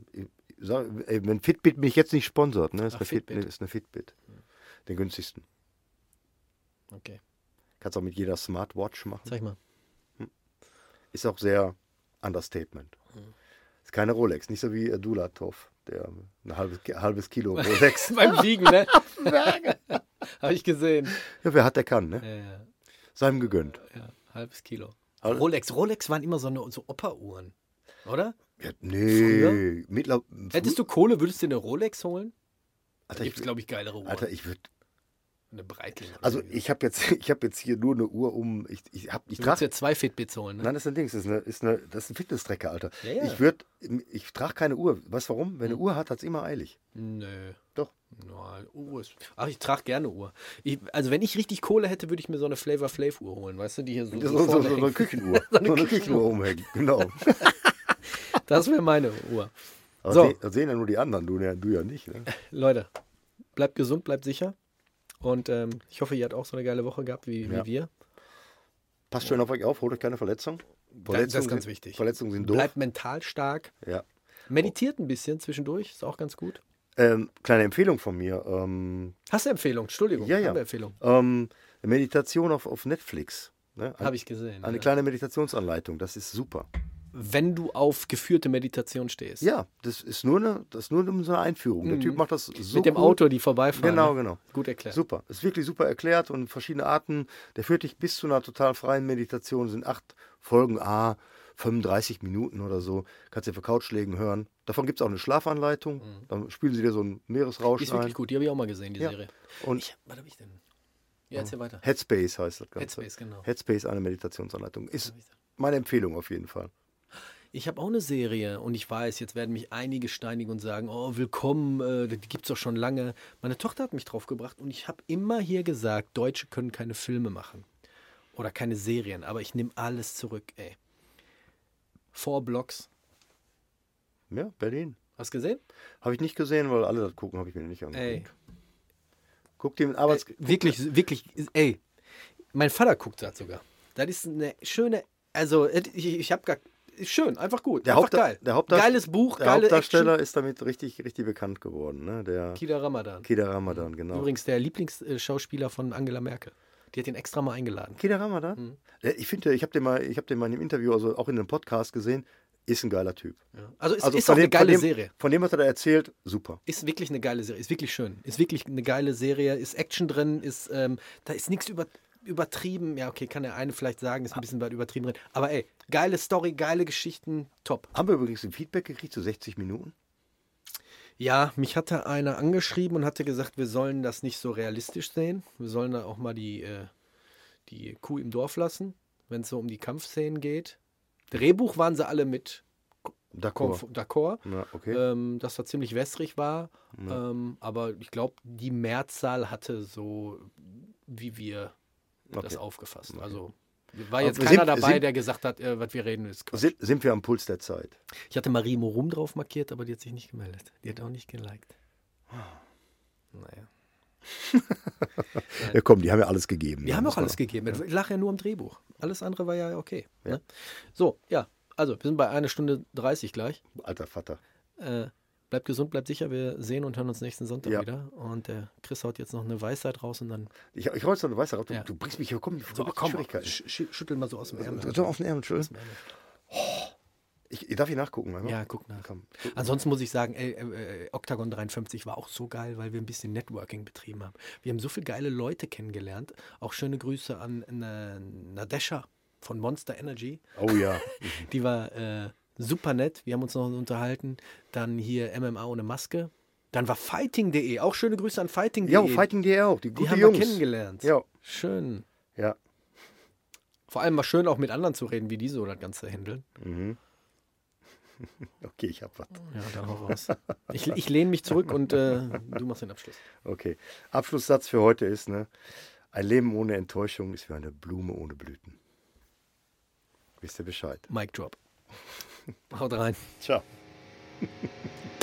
C: sag, ey, wenn Fitbit mich jetzt nicht sponsort, ne, ist,
A: Ach,
C: eine Fit,
A: Fitbit.
C: ne, ist eine Fitbit. Den günstigsten.
A: Okay,
C: Kannst auch mit jeder Smartwatch machen.
A: zeig mal.
C: Ist auch sehr Understatement.
A: Mhm.
C: Ist keine Rolex, nicht so wie äh, Dulatov, der ein halbes, halbes Kilo Rolex.
A: Beim Wiegen, ne? habe ich gesehen.
C: ja, wer hat, der kann, ne?
A: Ja, ja,
C: Seinem gegönnt.
A: ja, halbes Kilo. Rolex, Rolex waren immer so, eine, so Opa-Uhren, oder?
C: Ja, nee, mittler,
A: Hättest du Kohle, würdest du dir eine Rolex holen? Da
C: Alter,
A: gibt es, glaube ich, geilere Uhren.
C: Alter, ich würde
A: eine Breitling.
C: Also
A: so.
C: ich habe jetzt, ich habe jetzt hier nur eine Uhr um. Ich, ich, hab, ich
A: du
C: trage.
A: dir zwei Fitbits holen, ne?
C: Nein, das ist ein Ding. Das ist, eine, ist eine, das ist ein Fitness-Tracker, Alter.
A: Ja, ja.
C: Ich ich trage keine Uhr. Weißt du warum? Wenn
A: Hm.
C: eine Uhr hat, hat es immer eilig.
A: Nö.
C: Doch.
A: Nein, Uhr ist. Ach, ich trage gerne Uhr. Ich, also, wenn ich richtig Kohle hätte, würde ich mir so eine Flavor Flav Uhr holen, weißt du, die hier so.
C: So,
A: so
C: so, so, eine. Küchenuhr. so eine, Küchenuhr umhängen. Genau.
A: Das wäre meine Uhr.
C: Aber
A: So.
C: das sehen ja nur die anderen, du, ja- du ja nicht. Ne?
A: Leute, bleibt gesund, bleibt sicher. Und ähm, ich hoffe, ihr habt auch so eine geile Woche gehabt wie,
C: Ja.
A: wie wir.
C: Passt schön auf euch auf, holt euch keine Verletzung.
A: das ist ganz
C: sind,
A: wichtig.
C: Verletzungen sind doof.
A: Bleibt mental stark.
C: Ja.
A: Meditiert ein bisschen zwischendurch, ist auch ganz gut.
C: Ähm, kleine Empfehlung von mir. Ähm,
A: Hast du Empfehlung? Entschuldigung.
C: Ja, ja.
A: Empfehlung.
C: ähm, Meditation auf, auf Netflix. Ne?
A: Habe ich gesehen.
C: Eine
A: ja.
C: kleine Meditationsanleitung, das ist super.
A: Wenn du auf geführte Meditation stehst.
C: Ja, das ist nur eine, das ist nur eine Einführung. Der
A: Mhm.
C: Typ macht das so
A: Mit dem
C: gut.
A: Auto, die vorbeifahren.
C: Genau,
A: ne?
C: genau.
A: Gut erklärt.
C: Super. Ist wirklich super erklärt und verschiedene Arten. Der führt dich bis zu einer total freien Meditation. Sind acht Folgen, ah, 35 Minuten oder so. Kannst du für Couchschlägen hören. Davon gibt es auch eine Schlafanleitung. Dann spielen sie dir so einen Meeresrausch
A: Die ist
C: ein.
A: wirklich gut. Die habe ich auch mal gesehen, die
C: Ja.
A: Serie.
C: Und
A: Ich, was habe ich denn? Ja, erzähl weiter.
C: Headspace heißt das Ganze.
A: Headspace, genau.
C: Headspace, eine Meditationsanleitung. Ist meine Empfehlung auf jeden Fall.
A: Ich habe auch eine Serie und ich weiß, jetzt werden mich einige steinigen und sagen, oh, willkommen, äh, die gibt es doch schon lange. Meine Tochter hat mich drauf gebracht und ich habe immer hier gesagt, Deutsche können keine Filme machen oder keine Serien, aber ich nehme alles zurück, ey. Four Blocks.
C: Ja, Berlin.
A: Hast du gesehen?
C: Habe ich nicht gesehen, weil alle das gucken, habe ich mir nicht angeguckt.
A: Ey.
C: Guck dir mit Arbeits...
A: Äh, wirklich, wirklich, ey. Mein Vater guckt das sogar. Das ist eine schöne, also ich, ich habe gar, ist schön, einfach gut,
C: Der,
A: einfach
C: Hauptda
A: geil.
C: der, Hauptdarst-
A: Geiles Buch,
C: der
A: geile
C: Hauptdarsteller
A: Action.
C: ist damit richtig, richtig bekannt geworden. Ne? Der
A: Kida Ramadan.
C: Kida Ramadan, genau.
A: Übrigens der Lieblingsschauspieler von Angela Merkel. Die hat ihn extra mal eingeladen.
C: Kida Ramadan?
A: Mhm.
C: Ja, Ich finde, ich habe den, mal- ich hab den mal in einem Interview, also auch in einem Podcast gesehen, ist ein geiler Typ.
A: Also es
C: Also
A: ist
C: von
A: auch eine
C: dem- von
A: geile
C: dem,
A: Serie.
C: Von dem, was er da erzählt, super.
A: Ist wirklich eine geile Serie. Ist wirklich schön. Ist wirklich eine geile Serie. Ist Action drin. Ist, ähm, da ist nichts über, übertrieben. Ja, okay, kann der eine vielleicht sagen, ist ein bisschen weit übertrieben drin. Aber ey, geile Story, geile Geschichten, top.
C: Haben wir übrigens ein Feedback gekriegt zu 60 Minuten?
A: Ja, mich hatte einer angeschrieben und hatte gesagt, wir sollen das nicht so realistisch sehen. Wir sollen da auch mal die, äh, die Kuh im Dorf lassen, wenn es so um die Kampfszenen geht. Drehbuch waren sie alle mit
C: D'accord. Ja, okay.
A: ähm, dass das ziemlich wässrig war. Ähm, aber ich glaube, die Mehrzahl hatte so, wie wir das
C: Okay.
A: aufgefasst. Also war
C: Aber
A: jetzt
C: sind-
A: keiner dabei,
C: sind-
A: der gesagt hat, äh, was wir reden ist Quatsch.
C: Sind, sind wir am Puls der Zeit?
A: Ich hatte Marie Morum drauf markiert, aber die hat sich nicht gemeldet. Die hat auch nicht geliked.
C: Ah.
A: Naja.
C: Ja, komm, die haben ja alles gegeben.
A: Wir
C: ne?
A: haben auch alles gegeben. Ich lag ja nur am Drehbuch. Alles andere war ja okay. Ne? So, ja. Also, wir sind bei einer Stunde 30 gleich.
C: Alter Vater.
A: Äh, bleibt gesund, bleibt sicher. Wir sehen und hören uns nächsten Sonntag
C: Ja.
A: wieder. Und der Chris haut jetzt noch eine Weisheit raus und dann.
C: Ich, ich roll's noch, du weißt ja, du,
A: Ja.
C: du bringst mich hier, komm,
A: So, komm,
C: Schwierigkeiten.
A: sch sch schüttel mal so aus dem Ärmel.
C: So auf den Ärmel, Entschuldigung. Ich, darf ich nachgucken? einmal?
A: Ja, guck nach.
C: Komm.
A: Ansonsten muss ich sagen, äh, äh, Octagon 53 war auch so geil, weil wir ein bisschen Networking betrieben haben. Wir haben so viele geile Leute kennengelernt. Auch schöne Grüße an äh, Nadesha von Monster Energy.
C: Oh ja.
A: Die war äh, super nett. Wir haben uns noch unterhalten. Dann hier MMA ohne Maske. Dann war Fighting.de. Auch schöne Grüße an Fighting.de.
C: ja, Fighting.de auch. Die
A: Die
C: gute
A: haben
C: Jungs.
A: wir kennengelernt.
C: Ja.
A: Schön.
C: Ja.
A: Vor allem war schön auch mit anderen zu reden, wie die so das Ganze handeln.
C: Okay, ich hab was.
A: Ja, dann hau raus. Ich, ich lehne mich zurück und äh, du machst den Abschluss.
C: Okay. Abschlusssatz für heute ist, ne? Ein Leben ohne Enttäuschung ist wie eine Blume ohne Blüten. Wisst ihr Bescheid?
A: Mic drop. Haut rein.
C: Ciao.